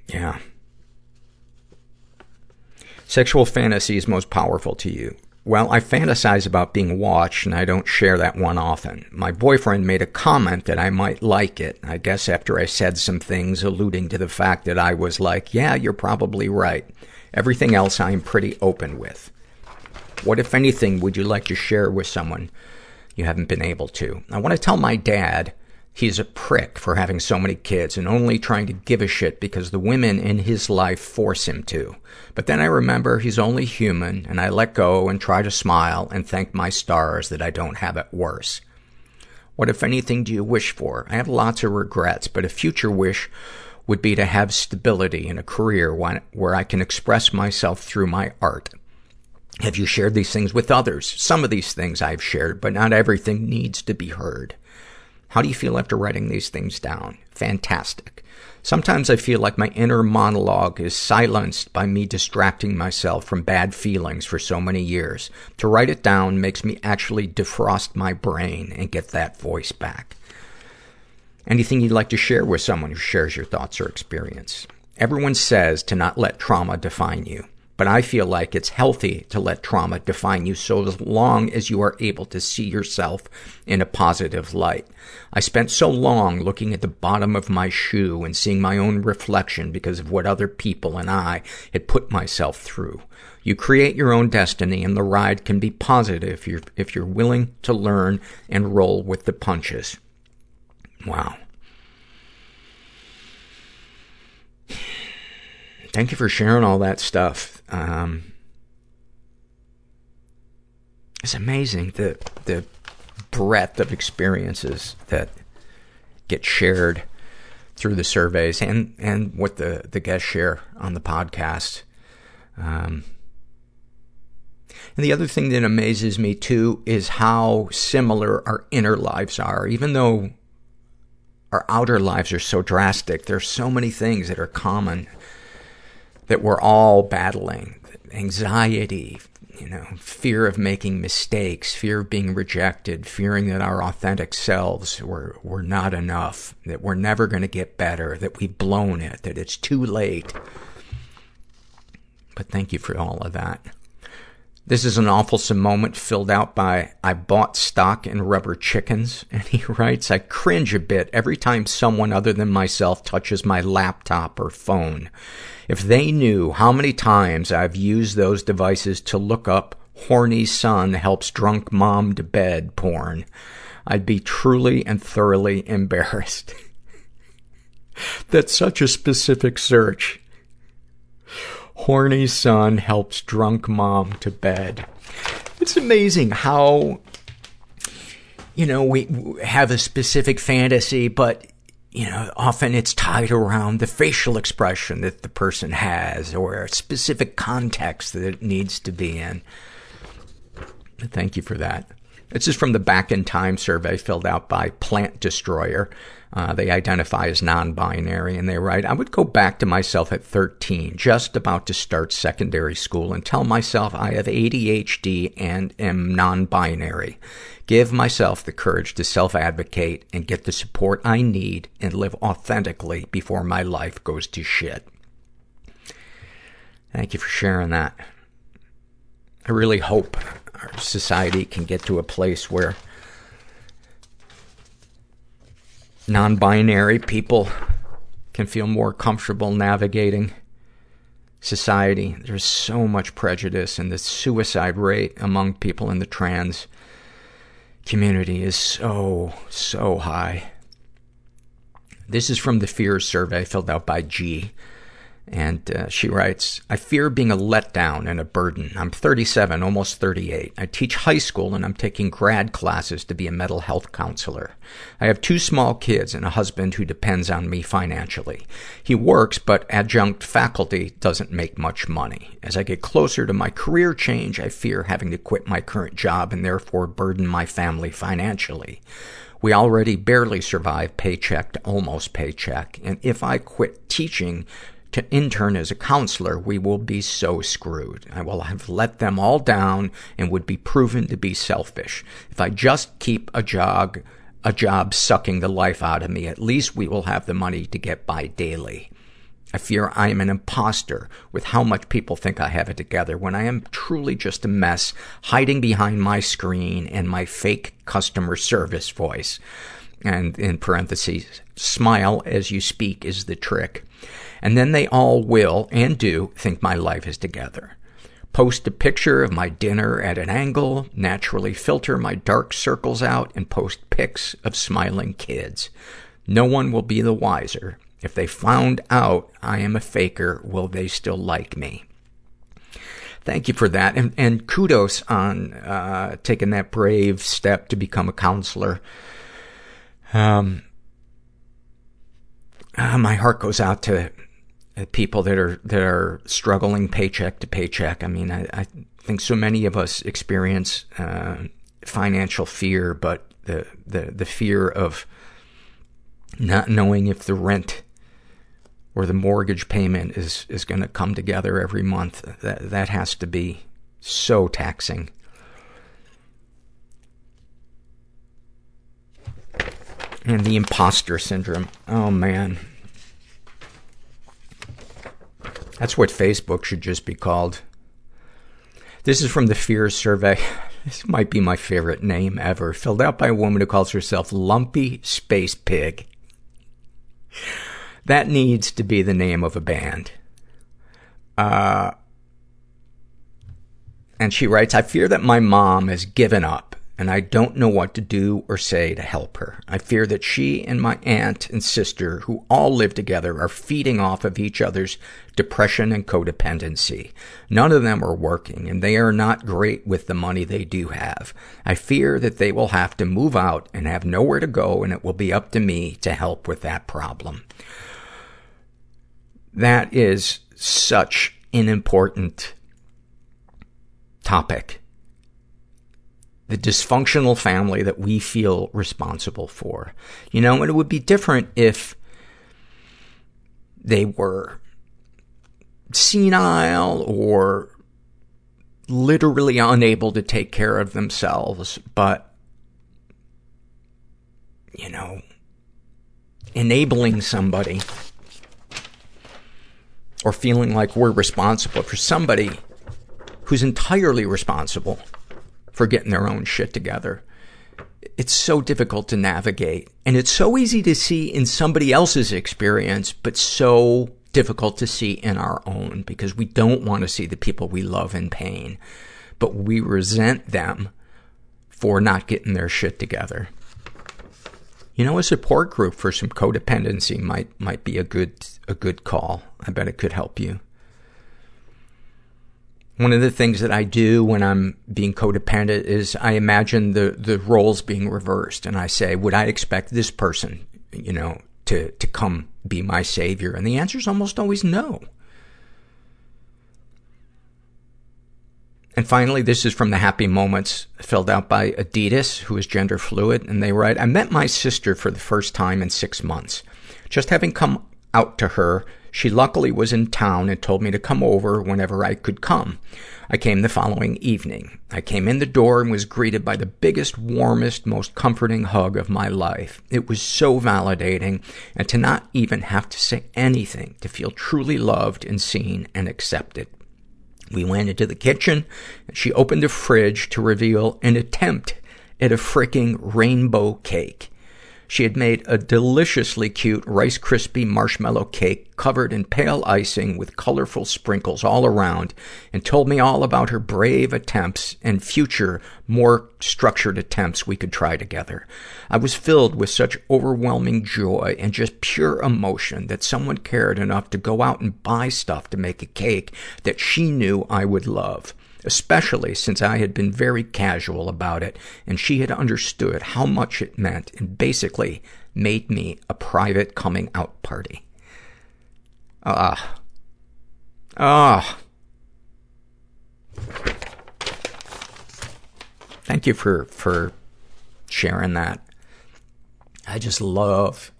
Yeah. Sexual fantasies most powerful to you. Well, I fantasize about being watched, and I don't share that one often. My boyfriend made a comment that I might like it. I guess after I said some things alluding to the fact that I was like, yeah, you're probably right. Everything else I'm pretty open with. What, if anything, would you like to share with someone you haven't been able to? I want to tell my dad he's a prick for having so many kids and only trying to give a shit because the women in his life force him to. But then I remember he's only human and I let go and try to smile and thank my stars that I don't have it worse. What, if anything, do you wish for? I have lots of regrets, but a future wish would be to have stability in a career where I can express myself through my art. Have you shared these things with others? Some of these things I've shared, but not everything needs to be heard. How do you feel after writing these things down? Fantastic. Sometimes I feel like my inner monologue is silenced by me distracting myself from bad feelings for so many years. To write it down makes me actually defrost my brain and get that voice back. Anything you'd like to share with someone who shares your thoughts or experience? Everyone says to not let trauma define you. But I feel like it's healthy to let trauma define you so long as you are able to see yourself in a positive light. I spent so long looking at the bottom of my shoe and seeing my own reflection because of what other people and I had put myself through. You create your own destiny and the ride can be positive if you're, if you're willing to learn and roll with the punches. Wow. Thank you for sharing all that stuff. Um, it's amazing the, the breadth of experiences that get shared through the surveys and, and what the, the guests share on the podcast. Um, and the other thing that amazes me too is how similar our inner lives are. Even though our outer lives are so drastic, there's so many things that are common that we're all battling. Anxiety, you know, fear of making mistakes, fear of being rejected, fearing that our authentic selves were, were not enough, that we're never going to get better, that we've blown it, that it's too late. But thank you for all of that. This is an awfulsome moment filled out by I bought stock in rubber chickens. And he writes, I cringe a bit every time someone other than myself touches my laptop or phone. If they knew how many times I've used those devices to look up horny son helps drunk mom to bed porn, I'd be truly and thoroughly embarrassed. That's such a specific search horny son helps drunk mom to bed. It's amazing how, you know, we have a specific fantasy, but, you know, often it's tied around the facial expression that the person has or a specific context that it needs to be in. Thank you for that. This is from the Back in Time survey filled out by Plant Destroyer. Uh, they identify as non-binary and they write, I would go back to myself at 13, just about to start secondary school and tell myself I have ADHD and am non-binary. Give myself the courage to self-advocate and get the support I need and live authentically before my life goes to shit. Thank you for sharing that. I really hope our society can get to a place where non-binary people can feel more comfortable navigating society. There's so much prejudice and the suicide rate among people in the trans community is so, so high. This is from the fears survey filled out by G. And uh, she writes, I fear being a letdown and a burden. I'm 37, almost 38. I teach high school and I'm taking grad classes to be a mental health counselor. I have two small kids and a husband who depends on me financially. He works, but adjunct faculty doesn't make much money. As I get closer to my career change, I fear having to quit my current job and therefore burden my family financially. We already barely survive paycheck to almost paycheck, and if I quit teaching to intern as a counselor, we will be so screwed. I will have let them all down and would be proven to be selfish. If I just keep a job, a job sucking the life out of me, at least we will have the money to get by daily. I fear I am an imposter with how much people think I have it together when I am truly just a mess hiding behind my screen and my fake customer service voice. And in parentheses, smile as you speak is the trick. And then they all will and do think my life is together. Post a picture of my dinner at an angle, naturally filter my dark circles out, and post pics of smiling kids. No one will be the wiser. If they found out I am a faker, will they still like me? Thank you for that. And, and kudos on uh, taking that brave step to become a counselor. Um, uh, my heart goes out to people that are that are struggling paycheck to paycheck. I mean, I, I think so many of us experience uh, financial fear, but the the the fear of not knowing if the rent or the mortgage payment is is going to come together every month. That that has to be so taxing. And the imposter syndrome. Oh man. That's what Facebook should just be called. This is from the Fears survey. This might be my favorite name ever. Filled out by a woman who calls herself Lumpy Space Pig. That needs to be the name of a band. Uh, and she writes, I fear that my mom has given up and I don't know what to do or say to help her. I fear that she and my aunt and sister, who all live together, are feeding off of each other's depression and codependency. None of them are working, and they are not great with the money they do have. I fear that they will have to move out and have nowhere to go, and it will be up to me to help with that problem. That is such an important topic the dysfunctional family that we feel responsible for. You know, and it would be different if they were senile or literally unable to take care of themselves, but, you know, enabling somebody or feeling like we're responsible for somebody who's entirely responsible for getting their own shit together. It's so difficult to navigate. And it's so easy to see in somebody else's experience, but so difficult to see in our own because we don't want to see the people we love in pain. But we resent them for not getting their shit together. You know, a support group for some codependency might, might be a good, a good call. I bet it could help you. One of the things that I do when I'm being codependent is I imagine the, the roles being reversed and I say, would I expect this person, you know, to, to come be my savior? And the answer is almost always no. And finally, this is from the happy moments filled out by Adidas, who is gender fluid. And they write, I met my sister for the first time in six months. Just having come out to her, she luckily was in town and told me to come over whenever I could come. I came the following evening. I came in the door and was greeted by the biggest, warmest, most comforting hug of my life. It was so validating, and to not even have to say anything, to feel truly loved and seen and accepted. We went into the kitchen, and she opened the fridge to reveal an attempt at a freaking rainbow cake. She had made a deliciously cute Rice Krispie marshmallow cake covered in pale icing with colorful sprinkles all around and told me all about her brave attempts and future, more structured attempts we could try together. I was filled with such overwhelming joy and just pure emotion that someone cared enough to go out and buy stuff to make a cake that she knew I would love especially since I had been very casual about it and she had understood how much it meant and basically made me a private coming out party. Ah. Ah. Thank you for, for sharing that. I just love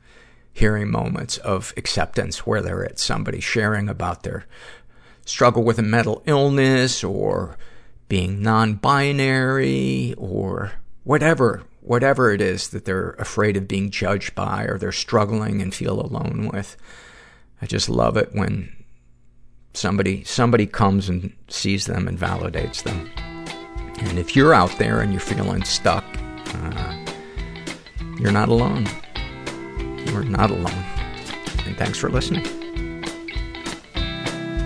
hearing moments of acceptance, whether it's somebody sharing about their struggle with a mental illness or being non-binary or whatever, whatever it is that they're afraid of being judged by or they're struggling and feel alone with. I just love it when somebody, somebody comes and sees them and validates them. And if you're out there and you're feeling stuck, uh, you're not alone. You're not alone. And thanks for listening.